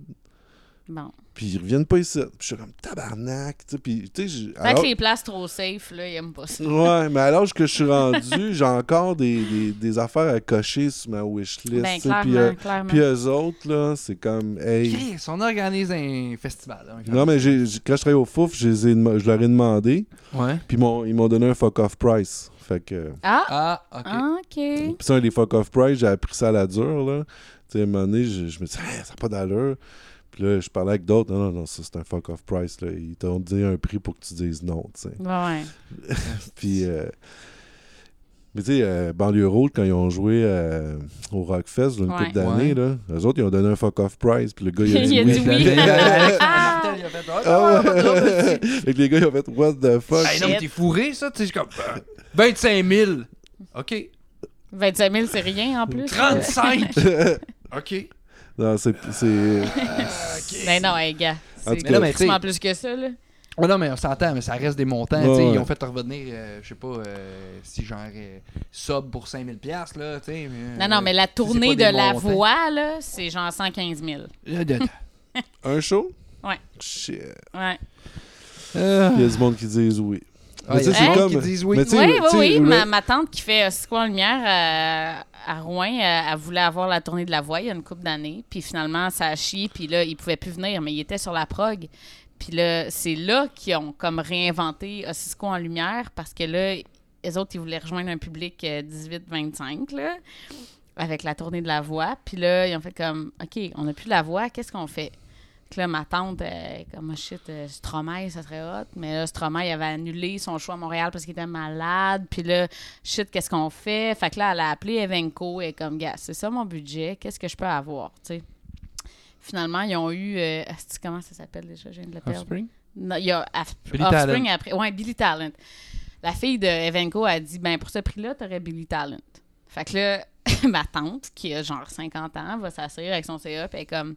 [SPEAKER 1] Bon.
[SPEAKER 3] Puis ils reviennent pas ici. Puis je suis comme tabarnak. tu sais, Puis, tu sais, j'ai-
[SPEAKER 1] Tant
[SPEAKER 3] alors-
[SPEAKER 1] que les places trop safe, là, ils aiment pas ça.
[SPEAKER 3] Ouais, mais à l'âge que je suis rendu, j'ai encore des, des, des affaires à cocher sur ma wishlist.
[SPEAKER 1] Ben,
[SPEAKER 3] tu sais,
[SPEAKER 1] clairement,
[SPEAKER 3] puis, euh,
[SPEAKER 1] clairement.
[SPEAKER 3] puis eux autres, là, c'est comme, hey.
[SPEAKER 2] Chris, on organise un festival. hein,
[SPEAKER 3] Non, mais j'ai, j'ai- quand je travaillais au Fouf, je, les ai je leur ai demandé,
[SPEAKER 2] Ouais.
[SPEAKER 3] puis ils m'ont, ils m'ont donné un fuck-off price. Fait que.
[SPEAKER 1] Ah!
[SPEAKER 2] Ah, ok.
[SPEAKER 1] Ah.
[SPEAKER 3] Puis ça, les fuck-off price, j'ai appris ça à la dure, là. Tu sais, à un moment donné, je, je me dis, Hey, ça n'a pas d'allure. Puis là, je parlais avec d'autres. Non, non, non, ça, c'est un fuck-off price, là. Ils t'ont dit un prix pour que tu dises non, tu sais.
[SPEAKER 1] Ouais.
[SPEAKER 3] Puis, euh, mais tu sais, euh, Banlieue Road, quand ils ont joué euh, au Rockfest, là, une
[SPEAKER 1] Ouais.
[SPEAKER 3] couple d'années,
[SPEAKER 2] Ouais.
[SPEAKER 3] là, eux autres, ils ont donné un fuck-off prize, puis le gars, il a dit
[SPEAKER 1] Il a
[SPEAKER 3] oui.
[SPEAKER 1] dit Ah!
[SPEAKER 2] Fait Ah,
[SPEAKER 3] Ah que les gars, ils ont fait What the fuck?
[SPEAKER 2] Hey, non, mais t'es fourré, ça? Tu sais, je suis comme. euh, 25 000. OK.
[SPEAKER 1] 25 000, c'est rien en plus.
[SPEAKER 2] 35. OK.
[SPEAKER 3] Non, c'est. c'est-
[SPEAKER 1] Ben non, hey, gars. C'est
[SPEAKER 3] cas- Non,
[SPEAKER 2] mais
[SPEAKER 1] plus que ça, là.
[SPEAKER 2] Ouais, non, mais on s'entend, mais ça reste des montants.
[SPEAKER 3] Ouais,
[SPEAKER 2] tu sais,
[SPEAKER 3] ouais.
[SPEAKER 2] Ils ont fait revenir, euh, je sais pas, euh, si genre euh, sub pour 5000$, piastres, là, tu sais. mais,
[SPEAKER 1] Non, non, mais la tournée de la
[SPEAKER 2] montants.
[SPEAKER 1] voix, là, c'est genre 115 000.
[SPEAKER 2] Euh, de-
[SPEAKER 3] Un show?
[SPEAKER 1] Ouais.
[SPEAKER 3] Shit.
[SPEAKER 1] Ouais.
[SPEAKER 2] Euh,
[SPEAKER 3] Il y a du monde qui disent oui. Mais tu sais, c'est comme-
[SPEAKER 2] oui.
[SPEAKER 3] mais tu sais,
[SPEAKER 1] Oui,
[SPEAKER 3] tu
[SPEAKER 1] oui,
[SPEAKER 3] sais,
[SPEAKER 1] oui.
[SPEAKER 3] le-
[SPEAKER 1] Ma, ma tante qui fait euh, quoi en lumière à, à Rouen, elle, elle voulait avoir la tournée de la voix il y a une couple d'années. Puis finalement, ça a chié. Puis là, il pouvait plus venir, mais il était sur la prog. Puis là, c'est là qu'ils ont comme réinventé Ossisco en lumière parce que là, les autres, ils voulaient rejoindre un public euh, 18-25, là, avec la tournée de la voix. Puis là, ils ont fait comme, OK, on n'a plus la voix, qu'est-ce qu'on fait? Puis là, ma tante, euh, comme, oh shit, euh, Stromae, ça serait hot. Mais là, Stromae, il avait annulé son choix à Montréal parce qu'il était malade. Puis là, shit, qu'est-ce qu'on fait? Fait que là, elle a appelé Evenco et comme, gars, c'est ça mon budget, qu'est-ce que je peux avoir, tu sais? Finalement, ils ont eu. euh, comment ça s'appelle déjà? Je viens de le perdre.
[SPEAKER 2] Offspring?
[SPEAKER 1] Non, il y a
[SPEAKER 2] Billy
[SPEAKER 1] Offspring
[SPEAKER 2] Talent.
[SPEAKER 1] après. Ouais, Billy Talent. La fille de Evenco a dit ben pour ce prix-là, t'aurais Billy Talent. Fait que là, ma tante, qui a genre 50 ans, va s'asseoir avec son CA, puis elle est comme.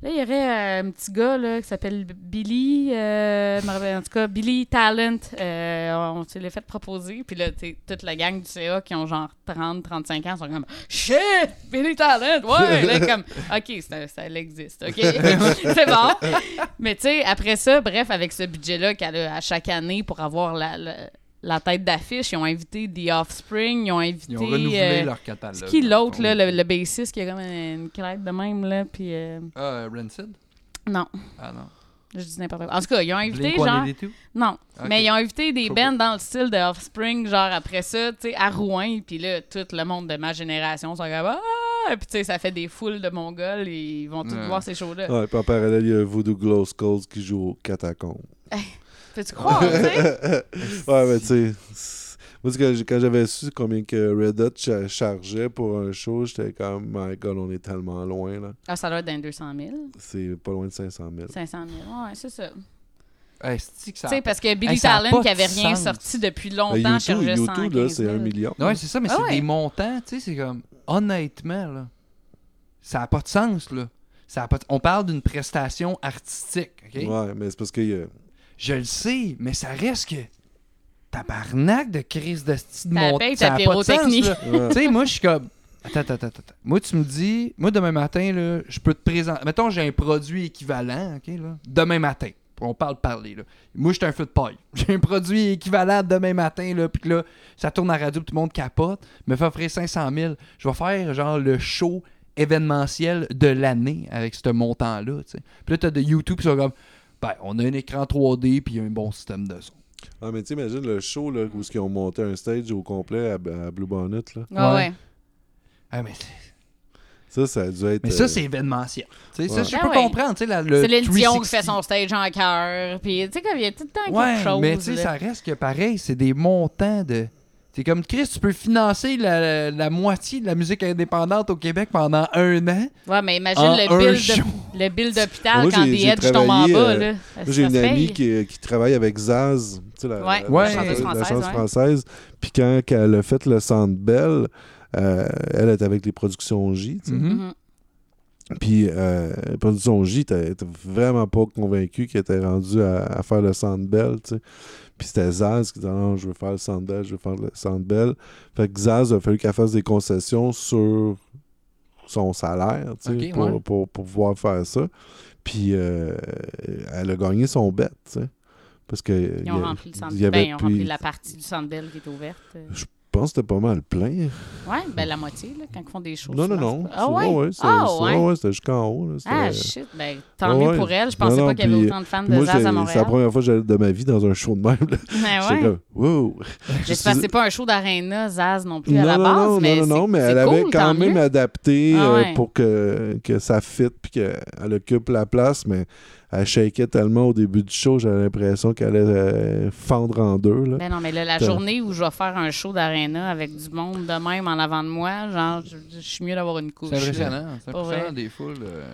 [SPEAKER 1] Là, il y aurait euh, un petit gars là, qui s'appelle Billy, euh, en tout cas, Billy Talent. Euh, on se l'est fait proposer. Puis là, toute la gang du CA qui ont genre 30, 35 ans sont comme Shit! Billy Talent! Ouais! Là, comme OK, ça, existe. OK? C'est bon. Mais tu sais, après ça, bref, avec ce budget-là qu'elle a à chaque année pour avoir la, la, la tête d'affiche, ils ont invité The Offspring, ils ont invité.
[SPEAKER 2] Ils ont renouvelé
[SPEAKER 1] euh,
[SPEAKER 2] leur catalogue.
[SPEAKER 1] c'est qui l'autre, là, le, le bassiste qui a comme une crête de même, là, puis... euh,
[SPEAKER 2] Ah, euh, Rancid?
[SPEAKER 1] non,
[SPEAKER 2] Ah non.
[SPEAKER 1] je dis n'importe quoi. En tout cas, ils ont invité,
[SPEAKER 2] Blink
[SPEAKER 1] genre...
[SPEAKER 2] 182?
[SPEAKER 1] Non, mais ils ont invité des bands dans le style de Offspring, genre après ça, tu sais, à Rouen, puis là, tout le monde de ma génération sont comme Ah! Puis tu sais, ça fait des foules de Mongols et ils vont tous
[SPEAKER 2] Ouais.
[SPEAKER 1] voir ces shows-là.
[SPEAKER 3] Ouais, puis en parallèle, il y a Voodoo Glow Skulls qui joue au catacombe.
[SPEAKER 1] Peux-tu croire, tu sais?
[SPEAKER 3] ouais, mais tu sais. Moi, quand j'avais su combien que Red Hot cha- chargeait pour un show, j'étais comme, my god, on est tellement loin, là.
[SPEAKER 1] Ah, ça doit être dans les 200 000,
[SPEAKER 3] C'est pas loin de 500 000.
[SPEAKER 1] 500 000. Ouais, c'est ça.
[SPEAKER 2] Hey, c'est-tu que ça
[SPEAKER 1] Tu sais, parce que Billy
[SPEAKER 2] Hey,
[SPEAKER 1] Talent, qui avait rien
[SPEAKER 2] sens.
[SPEAKER 1] sorti depuis
[SPEAKER 3] Ben,
[SPEAKER 1] longtemps,
[SPEAKER 3] YouTube,
[SPEAKER 1] chargeait
[SPEAKER 3] YouTube,
[SPEAKER 1] 115
[SPEAKER 3] là,
[SPEAKER 1] 000.
[SPEAKER 3] c'est un million.
[SPEAKER 2] Ouais, c'est ça, mais
[SPEAKER 1] Ah
[SPEAKER 2] c'est
[SPEAKER 1] ouais.
[SPEAKER 2] des montants, tu sais, c'est comme, honnêtement, là, ça n'a pas de sens, là. Ça a pas de- On parle d'une prestation artistique, OK?
[SPEAKER 3] Ouais, mais c'est parce que. euh,
[SPEAKER 2] Je le sais, mais ça reste que. Tabarnak de crise de style
[SPEAKER 1] paye
[SPEAKER 2] Ça
[SPEAKER 1] ta
[SPEAKER 2] a pas de sens, tu sais, moi, je suis comme. Attends, attends, attends, attends. Moi, tu me dis, moi, demain matin, là, je peux te présenter. Mettons, j'ai un produit équivalent, OK, là. Demain matin. On parle parler, là. Moi, je suis un feu de paille. J'ai un produit équivalent demain matin, là, puis là, ça tourne à la radio, puis tout le monde capote. Me fait offrir 500 000. Je vais faire, genre, le show événementiel de l'année avec ce montant-là, tu sais. Puis là, t'as de YouTube, qui sont comme, ben, on a un écran 3D, puis un bon système de son.
[SPEAKER 3] Ah, mais tu imagines le show là, où ils ont monté un stage au complet à, à Blue Bonnet. Là?
[SPEAKER 1] Ouais, ouais.
[SPEAKER 2] Ah, mais
[SPEAKER 3] Ça, ça a dû être.
[SPEAKER 2] Mais ça,
[SPEAKER 3] euh,
[SPEAKER 2] c'est événementiel. Tu sais,
[SPEAKER 3] Ouais.
[SPEAKER 2] Ça, je
[SPEAKER 1] Ah
[SPEAKER 2] peux
[SPEAKER 1] ouais.
[SPEAKER 2] comprendre. tu sais, la- le
[SPEAKER 1] C'est Dion qui
[SPEAKER 2] 360.
[SPEAKER 1] fait son stage en cœur. Puis, tu sais, comme il y a tout le temps
[SPEAKER 2] Ouais,
[SPEAKER 1] quelque chose.
[SPEAKER 2] mais tu sais, ça reste que pareil, c'est des montants de. C'est comme Chris, tu peux financer la, la moitié de la musique indépendante au Québec pendant un an?
[SPEAKER 1] Ouais, mais imagine le bill, de, le bill d'hôpital quand des
[SPEAKER 3] j'ai
[SPEAKER 1] edges tombent en bas.
[SPEAKER 3] euh,
[SPEAKER 1] là.
[SPEAKER 3] Moi, j'ai une amie
[SPEAKER 1] paye.
[SPEAKER 3] qui, qui travaille avec Zaz, tu sais, la,
[SPEAKER 1] Ouais,
[SPEAKER 3] la-
[SPEAKER 2] Ouais.
[SPEAKER 3] la
[SPEAKER 2] chanteuse
[SPEAKER 1] française,
[SPEAKER 3] chanteuse
[SPEAKER 1] ouais.
[SPEAKER 3] française. Puis quand elle a fait le Centre Bell, euh, elle était avec les productions J, tu sais.
[SPEAKER 2] Mhm.
[SPEAKER 1] Mhm.
[SPEAKER 3] Puis, euh, les productions J, t'es t'es vraiment pas convaincu qu'elle était rendue à, à faire le Centre Bell, tu sais. Puis c'était Zaz qui disait non, je veux faire le Centre Bell, je veux faire le Centre Bell. Fait que Zaz a fallu qu'elle fasse des concessions sur son salaire, tu sais,
[SPEAKER 2] Ok,
[SPEAKER 3] pour,
[SPEAKER 2] ouais.
[SPEAKER 3] pour, pour pouvoir faire ça. Puis euh, elle a gagné son bet, tu sais. Parce que
[SPEAKER 1] Ils
[SPEAKER 3] il y
[SPEAKER 1] ont
[SPEAKER 3] a-
[SPEAKER 1] rempli le centre
[SPEAKER 3] il y avait
[SPEAKER 1] ben, ils ont rempli la partie du centre Bell qui est ouverte.
[SPEAKER 3] Je pense que c'était pas mal plein.
[SPEAKER 1] Ouais, ben la moitié, là, quand ils font des shows.
[SPEAKER 3] Non, non, non.
[SPEAKER 1] Ah ouais?
[SPEAKER 3] ouais, c'était
[SPEAKER 1] Ah
[SPEAKER 3] c'est-
[SPEAKER 1] ouais?
[SPEAKER 3] ouais, c'était jusqu'en haut. là.
[SPEAKER 1] Ah, shit. Ben, tant mieux pour elle. Je pensais
[SPEAKER 3] Non,
[SPEAKER 1] pas qu'il y avait autant de fans de Zaz à
[SPEAKER 3] c'est la
[SPEAKER 1] Montréal.
[SPEAKER 3] première fois que j'allais de ma vie dans un show de même. là.
[SPEAKER 1] Ben ouais.
[SPEAKER 3] comme, wow!
[SPEAKER 1] Parce que c'est pas un show d'aréna, Zaz, non plus, à
[SPEAKER 3] Non,
[SPEAKER 1] la
[SPEAKER 3] non,
[SPEAKER 1] base.
[SPEAKER 3] non,
[SPEAKER 1] mais
[SPEAKER 3] non, non, mais elle avait quand même adapté
[SPEAKER 1] Ah
[SPEAKER 3] euh, pour que, ça fit puis qu'elle occupe la place, mais elle shakeait tellement au début du show, j'avais l'impression qu'elle allait euh, fendre en deux. Là.
[SPEAKER 1] Ben non, mais là, la journée où je vais faire un show d'aréna avec du monde de même en avant de moi, genre, je, je suis mieux d'avoir une couche.
[SPEAKER 2] C'est impressionnant. C'est
[SPEAKER 1] Pas
[SPEAKER 2] impressionnant
[SPEAKER 1] vrai.
[SPEAKER 2] des foules, euh,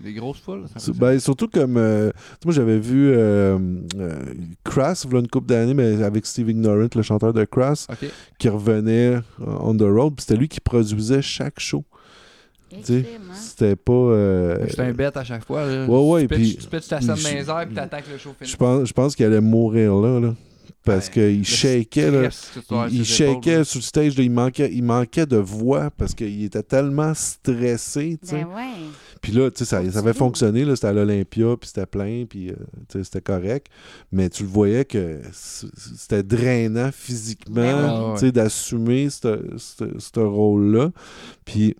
[SPEAKER 2] des grosses foules. c'est
[SPEAKER 3] C'est-. Ben, surtout comme. euh, tu sais, moi, j'avais vu euh, euh, Crass, a une couple d'années, mais avec Steve Ignorant, le chanteur de Crass, qui revenait euh, on the road. Puis c'était lui qui produisait chaque show. C'était pas. euh,
[SPEAKER 2] C'est un bête à chaque fois. Là.
[SPEAKER 3] Ouais, ouais,
[SPEAKER 2] tu pitches,
[SPEAKER 3] puis-
[SPEAKER 2] tu pitches ta scène
[SPEAKER 3] je-
[SPEAKER 2] dans les airs puis t'attends que le show.
[SPEAKER 3] Je pense, je pense qu'il allait mourir là. là parce
[SPEAKER 2] Ouais,
[SPEAKER 3] qu'il shakeait. Là, il shakeait sur le stage. là, il, manquait, il manquait de voix parce qu'il était tellement stressé. tu sais.
[SPEAKER 1] Ben ouais.
[SPEAKER 3] Puis là, tu sais, ça, ça avait fonctionné. là, C'était à l'Olympia, puis c'était plein, puis euh, tu sais, c'était correct. Mais tu le voyais que c'était drainant
[SPEAKER 1] Ben
[SPEAKER 3] physiquement, tu sais, d'assumer ce ce- ce rôle-là. Puis,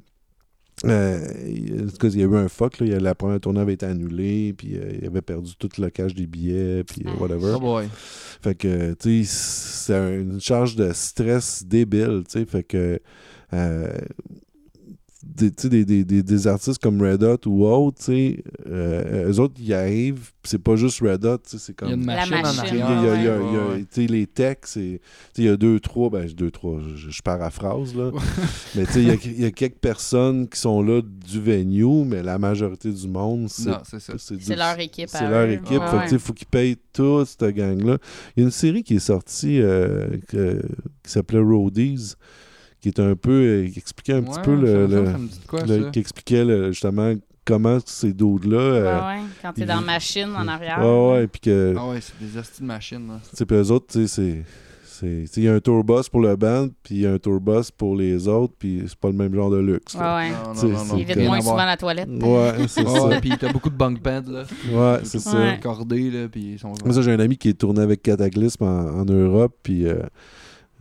[SPEAKER 3] euh, il- en tout cas, il y a eu un fuck. Là, Il y a- la première tournée avait été annulée, puis euh, il avait perdu tout le cash des billets, puis euh,
[SPEAKER 1] Ah.
[SPEAKER 3] whatever.
[SPEAKER 2] Oh boy.
[SPEAKER 3] Fait que, tu sais, c'est un- une charge de stress débile, tu sais. Fait que, euh, des, des, des, des, des artistes comme Red Hot ou autres, tu sais, euh, eux autres, ils arrivent, pis c'est pas juste Red Hot, c'est
[SPEAKER 2] Il y a
[SPEAKER 3] comme.
[SPEAKER 2] une
[SPEAKER 1] La
[SPEAKER 2] machine, en
[SPEAKER 1] machine.
[SPEAKER 3] Il y
[SPEAKER 2] arrière.
[SPEAKER 3] a, il y il il les techs, Il y a deux, trois, ben, deux, trois, je, je paraphrase, là. mais tu sais, il y a- il y, a quelques personnes qui sont là du venue, mais la majorité du monde, c'est.
[SPEAKER 2] C'est
[SPEAKER 1] leur équipe.
[SPEAKER 3] c'est leur
[SPEAKER 1] eux.
[SPEAKER 3] équipe.
[SPEAKER 1] Ouais.
[SPEAKER 3] faut qu'ils payent toute cette gang-là. Il y a une série qui est sortie euh, que- qui s'appelait Roadies, qui est un peu. euh, qui expliquait un petit
[SPEAKER 2] Ouais,
[SPEAKER 3] peu le.
[SPEAKER 2] quoi,
[SPEAKER 3] qui expliquait le- justement comment ces dudes-là. euh,
[SPEAKER 1] Ouais, ouais. Quand t'es
[SPEAKER 3] ils-
[SPEAKER 1] dans la machine en arrière.
[SPEAKER 3] ouais, ouais, puis que.
[SPEAKER 2] Ah ouais, c'est des hosties de machines. là.
[SPEAKER 3] Tu sais, puis eux autres, tu sais, c'est. Il y a un tour bus pour le band, puis il y a un tour bus pour les autres, puis c'est pas le même genre de luxe.
[SPEAKER 1] Ouais,
[SPEAKER 3] là.
[SPEAKER 1] ouais.
[SPEAKER 2] Non,
[SPEAKER 3] C'est-
[SPEAKER 2] non, non,
[SPEAKER 3] c'est
[SPEAKER 2] non.
[SPEAKER 1] Il évite
[SPEAKER 3] que-
[SPEAKER 1] moins souvent la toilette.
[SPEAKER 3] Ouais, c'est
[SPEAKER 2] Ah
[SPEAKER 3] ça.
[SPEAKER 2] ouais, puis t'as beaucoup de bunk beds, là.
[SPEAKER 3] Ouais, c'est ça.
[SPEAKER 1] Ouais.
[SPEAKER 2] Cordés, là, puis ils sont...
[SPEAKER 3] Moi, ça, j'ai un ami qui est tourné avec Cataclysme en, en Europe, puis euh,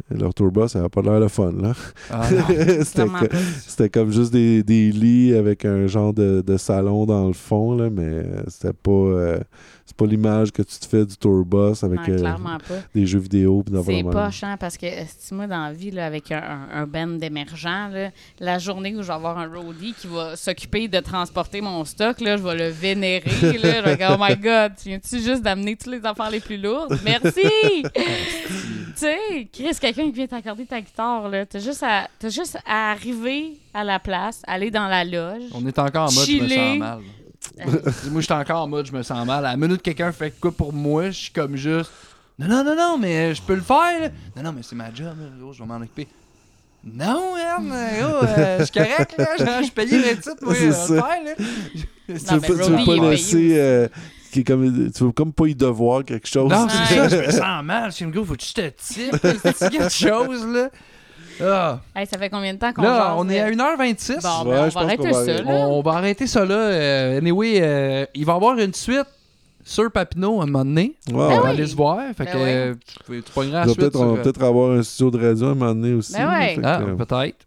[SPEAKER 3] leur tour bus, ça n'a pas l'air le fun, là.
[SPEAKER 2] Ah.
[SPEAKER 3] C'était comme juste des, des lits avec un genre de, de salon dans le fond, là, mais c'était pas. euh, c'est pas l'image que tu te fais du tour bus avec
[SPEAKER 1] Non,
[SPEAKER 3] euh, des jeux vidéo.
[SPEAKER 1] C'est
[SPEAKER 3] même.
[SPEAKER 1] chiant parce que si moi dans la vie là, avec un, un, un band d'émergents, là, la journée où je vais avoir un roadie qui va s'occuper de transporter mon stock, là, je vais le vénérer. là, je vais dire Oh my god, tu viens-tu juste d'amener toutes les affaires les plus lourdes? Merci! tu sais, Chris, quelqu'un qui vient t'accorder ta guitare, là, t'as juste, à, t'as juste à arriver à la place, aller dans la loge.
[SPEAKER 2] On est encore en mode je me sens mal. moi, j'étais encore en mode je me sens mal. À la minute que quelqu'un fait quoi pour moi, je suis comme juste. Non, non, non, non, mais je peux le faire. là. Non, non, mais c'est ma job. là. Je vais m'en occuper. Non, man, oh, euh, je suis correct, là. Je je suis payé le titre, moi,
[SPEAKER 3] ça.
[SPEAKER 2] le faire, là.
[SPEAKER 3] Tu
[SPEAKER 1] Non,
[SPEAKER 3] veux
[SPEAKER 1] mais
[SPEAKER 3] pas, tu veux laisser. euh, qui est comme, tu veux comme pas y devoir quelque chose.
[SPEAKER 2] Non, c'est ça, je me sens mal. Je me dis, faut que je te. C'est quelque chose, là? Ah.
[SPEAKER 1] Hey, ça fait combien de temps qu'on
[SPEAKER 2] Là, on est à 1h26.
[SPEAKER 1] Bon,
[SPEAKER 3] Ouais,
[SPEAKER 1] ben, on va arrêter ça,
[SPEAKER 3] arrêter.
[SPEAKER 1] là.
[SPEAKER 2] On va arrêter ça là. Euh, anyway, euh, il va y avoir une suite sur Papineau à un moment donné. On va
[SPEAKER 1] oui.
[SPEAKER 2] aller se voir. Fait
[SPEAKER 1] Ben
[SPEAKER 2] que
[SPEAKER 1] oui.
[SPEAKER 2] euh, tu, tu la suite.
[SPEAKER 3] peut-être
[SPEAKER 2] sur,
[SPEAKER 3] on va
[SPEAKER 2] euh,
[SPEAKER 3] peut-être avoir un studio de radio à un moment donné aussi.
[SPEAKER 1] Ben
[SPEAKER 3] là,
[SPEAKER 1] ouais.
[SPEAKER 2] Ah,
[SPEAKER 3] euh,
[SPEAKER 2] peut-être.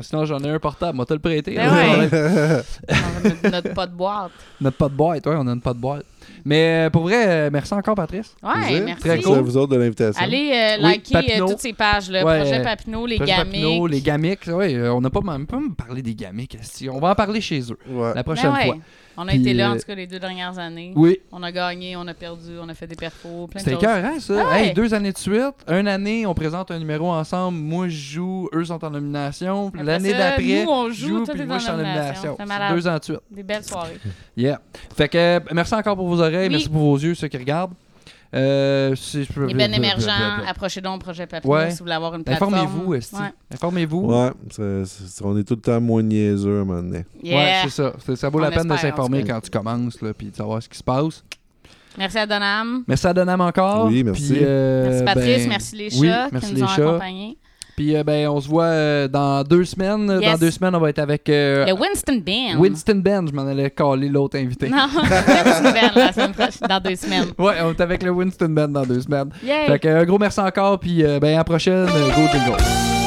[SPEAKER 2] Sinon, j'en ai un portable. Moi, te le prêter.
[SPEAKER 1] Ben
[SPEAKER 2] là.
[SPEAKER 1] ouais. On a notre, notre pas de boîte.
[SPEAKER 2] Notre pas de boîte. Ouais, on a une pas de boîte. Mais euh, pour vrai, euh, merci encore, Patrice.
[SPEAKER 1] Ouais, merci.
[SPEAKER 2] Très
[SPEAKER 3] Merci
[SPEAKER 2] cool.
[SPEAKER 3] à vous autres de l'invitation.
[SPEAKER 1] Allez euh,
[SPEAKER 2] Oui,
[SPEAKER 1] liker euh, toutes ces pages, là.
[SPEAKER 2] Ouais,
[SPEAKER 1] Projet Papineau, les
[SPEAKER 2] Projet Papineau, les gamiques. Ouais, on n'a pas même pas me parler des esti. On va en parler chez eux
[SPEAKER 3] Ouais.
[SPEAKER 2] la
[SPEAKER 1] Ben
[SPEAKER 2] prochaine
[SPEAKER 1] ouais.
[SPEAKER 2] fois.
[SPEAKER 1] On a
[SPEAKER 2] Puis,
[SPEAKER 1] été là, en
[SPEAKER 2] euh,
[SPEAKER 1] tout cas, les deux dernières années.
[SPEAKER 2] Oui,
[SPEAKER 1] On a gagné, on a perdu, on a fait des perfos, plein de
[SPEAKER 2] C'était
[SPEAKER 1] choses.
[SPEAKER 2] écœurant, ça.
[SPEAKER 1] Ah ouais.
[SPEAKER 2] Hey, deux années de suite. Une année, on présente un numéro ensemble. Moi, je joue. Eux sont en nomination. Puis
[SPEAKER 1] Après
[SPEAKER 2] L'année
[SPEAKER 1] ça,
[SPEAKER 2] d'après,
[SPEAKER 1] nous, on joue, toi,
[SPEAKER 2] puis
[SPEAKER 1] t'es
[SPEAKER 2] moi,
[SPEAKER 1] en
[SPEAKER 2] je suis en
[SPEAKER 1] nomination.
[SPEAKER 2] nomination.
[SPEAKER 1] C'est malade.
[SPEAKER 2] Deux ans de suite.
[SPEAKER 1] Des belles soirées.
[SPEAKER 2] Yeah. Fait que, euh, merci encore pour vos oreilles.
[SPEAKER 1] Oui.
[SPEAKER 2] Merci pour vos yeux, ceux qui regardent. Euh, si je peux-
[SPEAKER 1] Les bennes émergents, approchez donc Projet Papineau
[SPEAKER 2] Ouais.
[SPEAKER 1] si vous voulez avoir une plateforme.
[SPEAKER 2] Informez-vous, esti.
[SPEAKER 1] Ouais.
[SPEAKER 2] Informez-vous.
[SPEAKER 3] Ouais, on est tout le temps moins niaiseux à un moment donné.
[SPEAKER 1] Yeah.
[SPEAKER 2] Ouais, c'est ça. Ça vaut
[SPEAKER 1] On
[SPEAKER 2] la peine de
[SPEAKER 1] espère,
[SPEAKER 2] s'informer quand tu commences, là, puis de savoir ce qui se passe.
[SPEAKER 1] Merci à Donham.
[SPEAKER 2] Merci à Donam encore.
[SPEAKER 3] Oui, merci.
[SPEAKER 2] Puis, euh,
[SPEAKER 1] Merci Patrice,
[SPEAKER 2] ben,
[SPEAKER 1] merci les chats
[SPEAKER 2] oui,
[SPEAKER 1] qui
[SPEAKER 2] merci
[SPEAKER 1] nous
[SPEAKER 2] les
[SPEAKER 1] ont
[SPEAKER 2] chats.
[SPEAKER 1] accompagnés.
[SPEAKER 2] Puis, euh, ben, on se voit euh, dans deux semaines.
[SPEAKER 1] Yes.
[SPEAKER 2] Dans deux semaines, on va être avec euh,
[SPEAKER 1] Le Winston Band.
[SPEAKER 2] Winston Ben. Je m'en allais caler l'autre invité.
[SPEAKER 1] Non, Winston Band la semaine prochaine, dans deux semaines.
[SPEAKER 2] Ouais, on est avec le Winston Ben dans deux semaines.
[SPEAKER 1] Yay!
[SPEAKER 2] Fait que, un gros merci encore, puis euh, ben, à la prochaine. Go Jingle.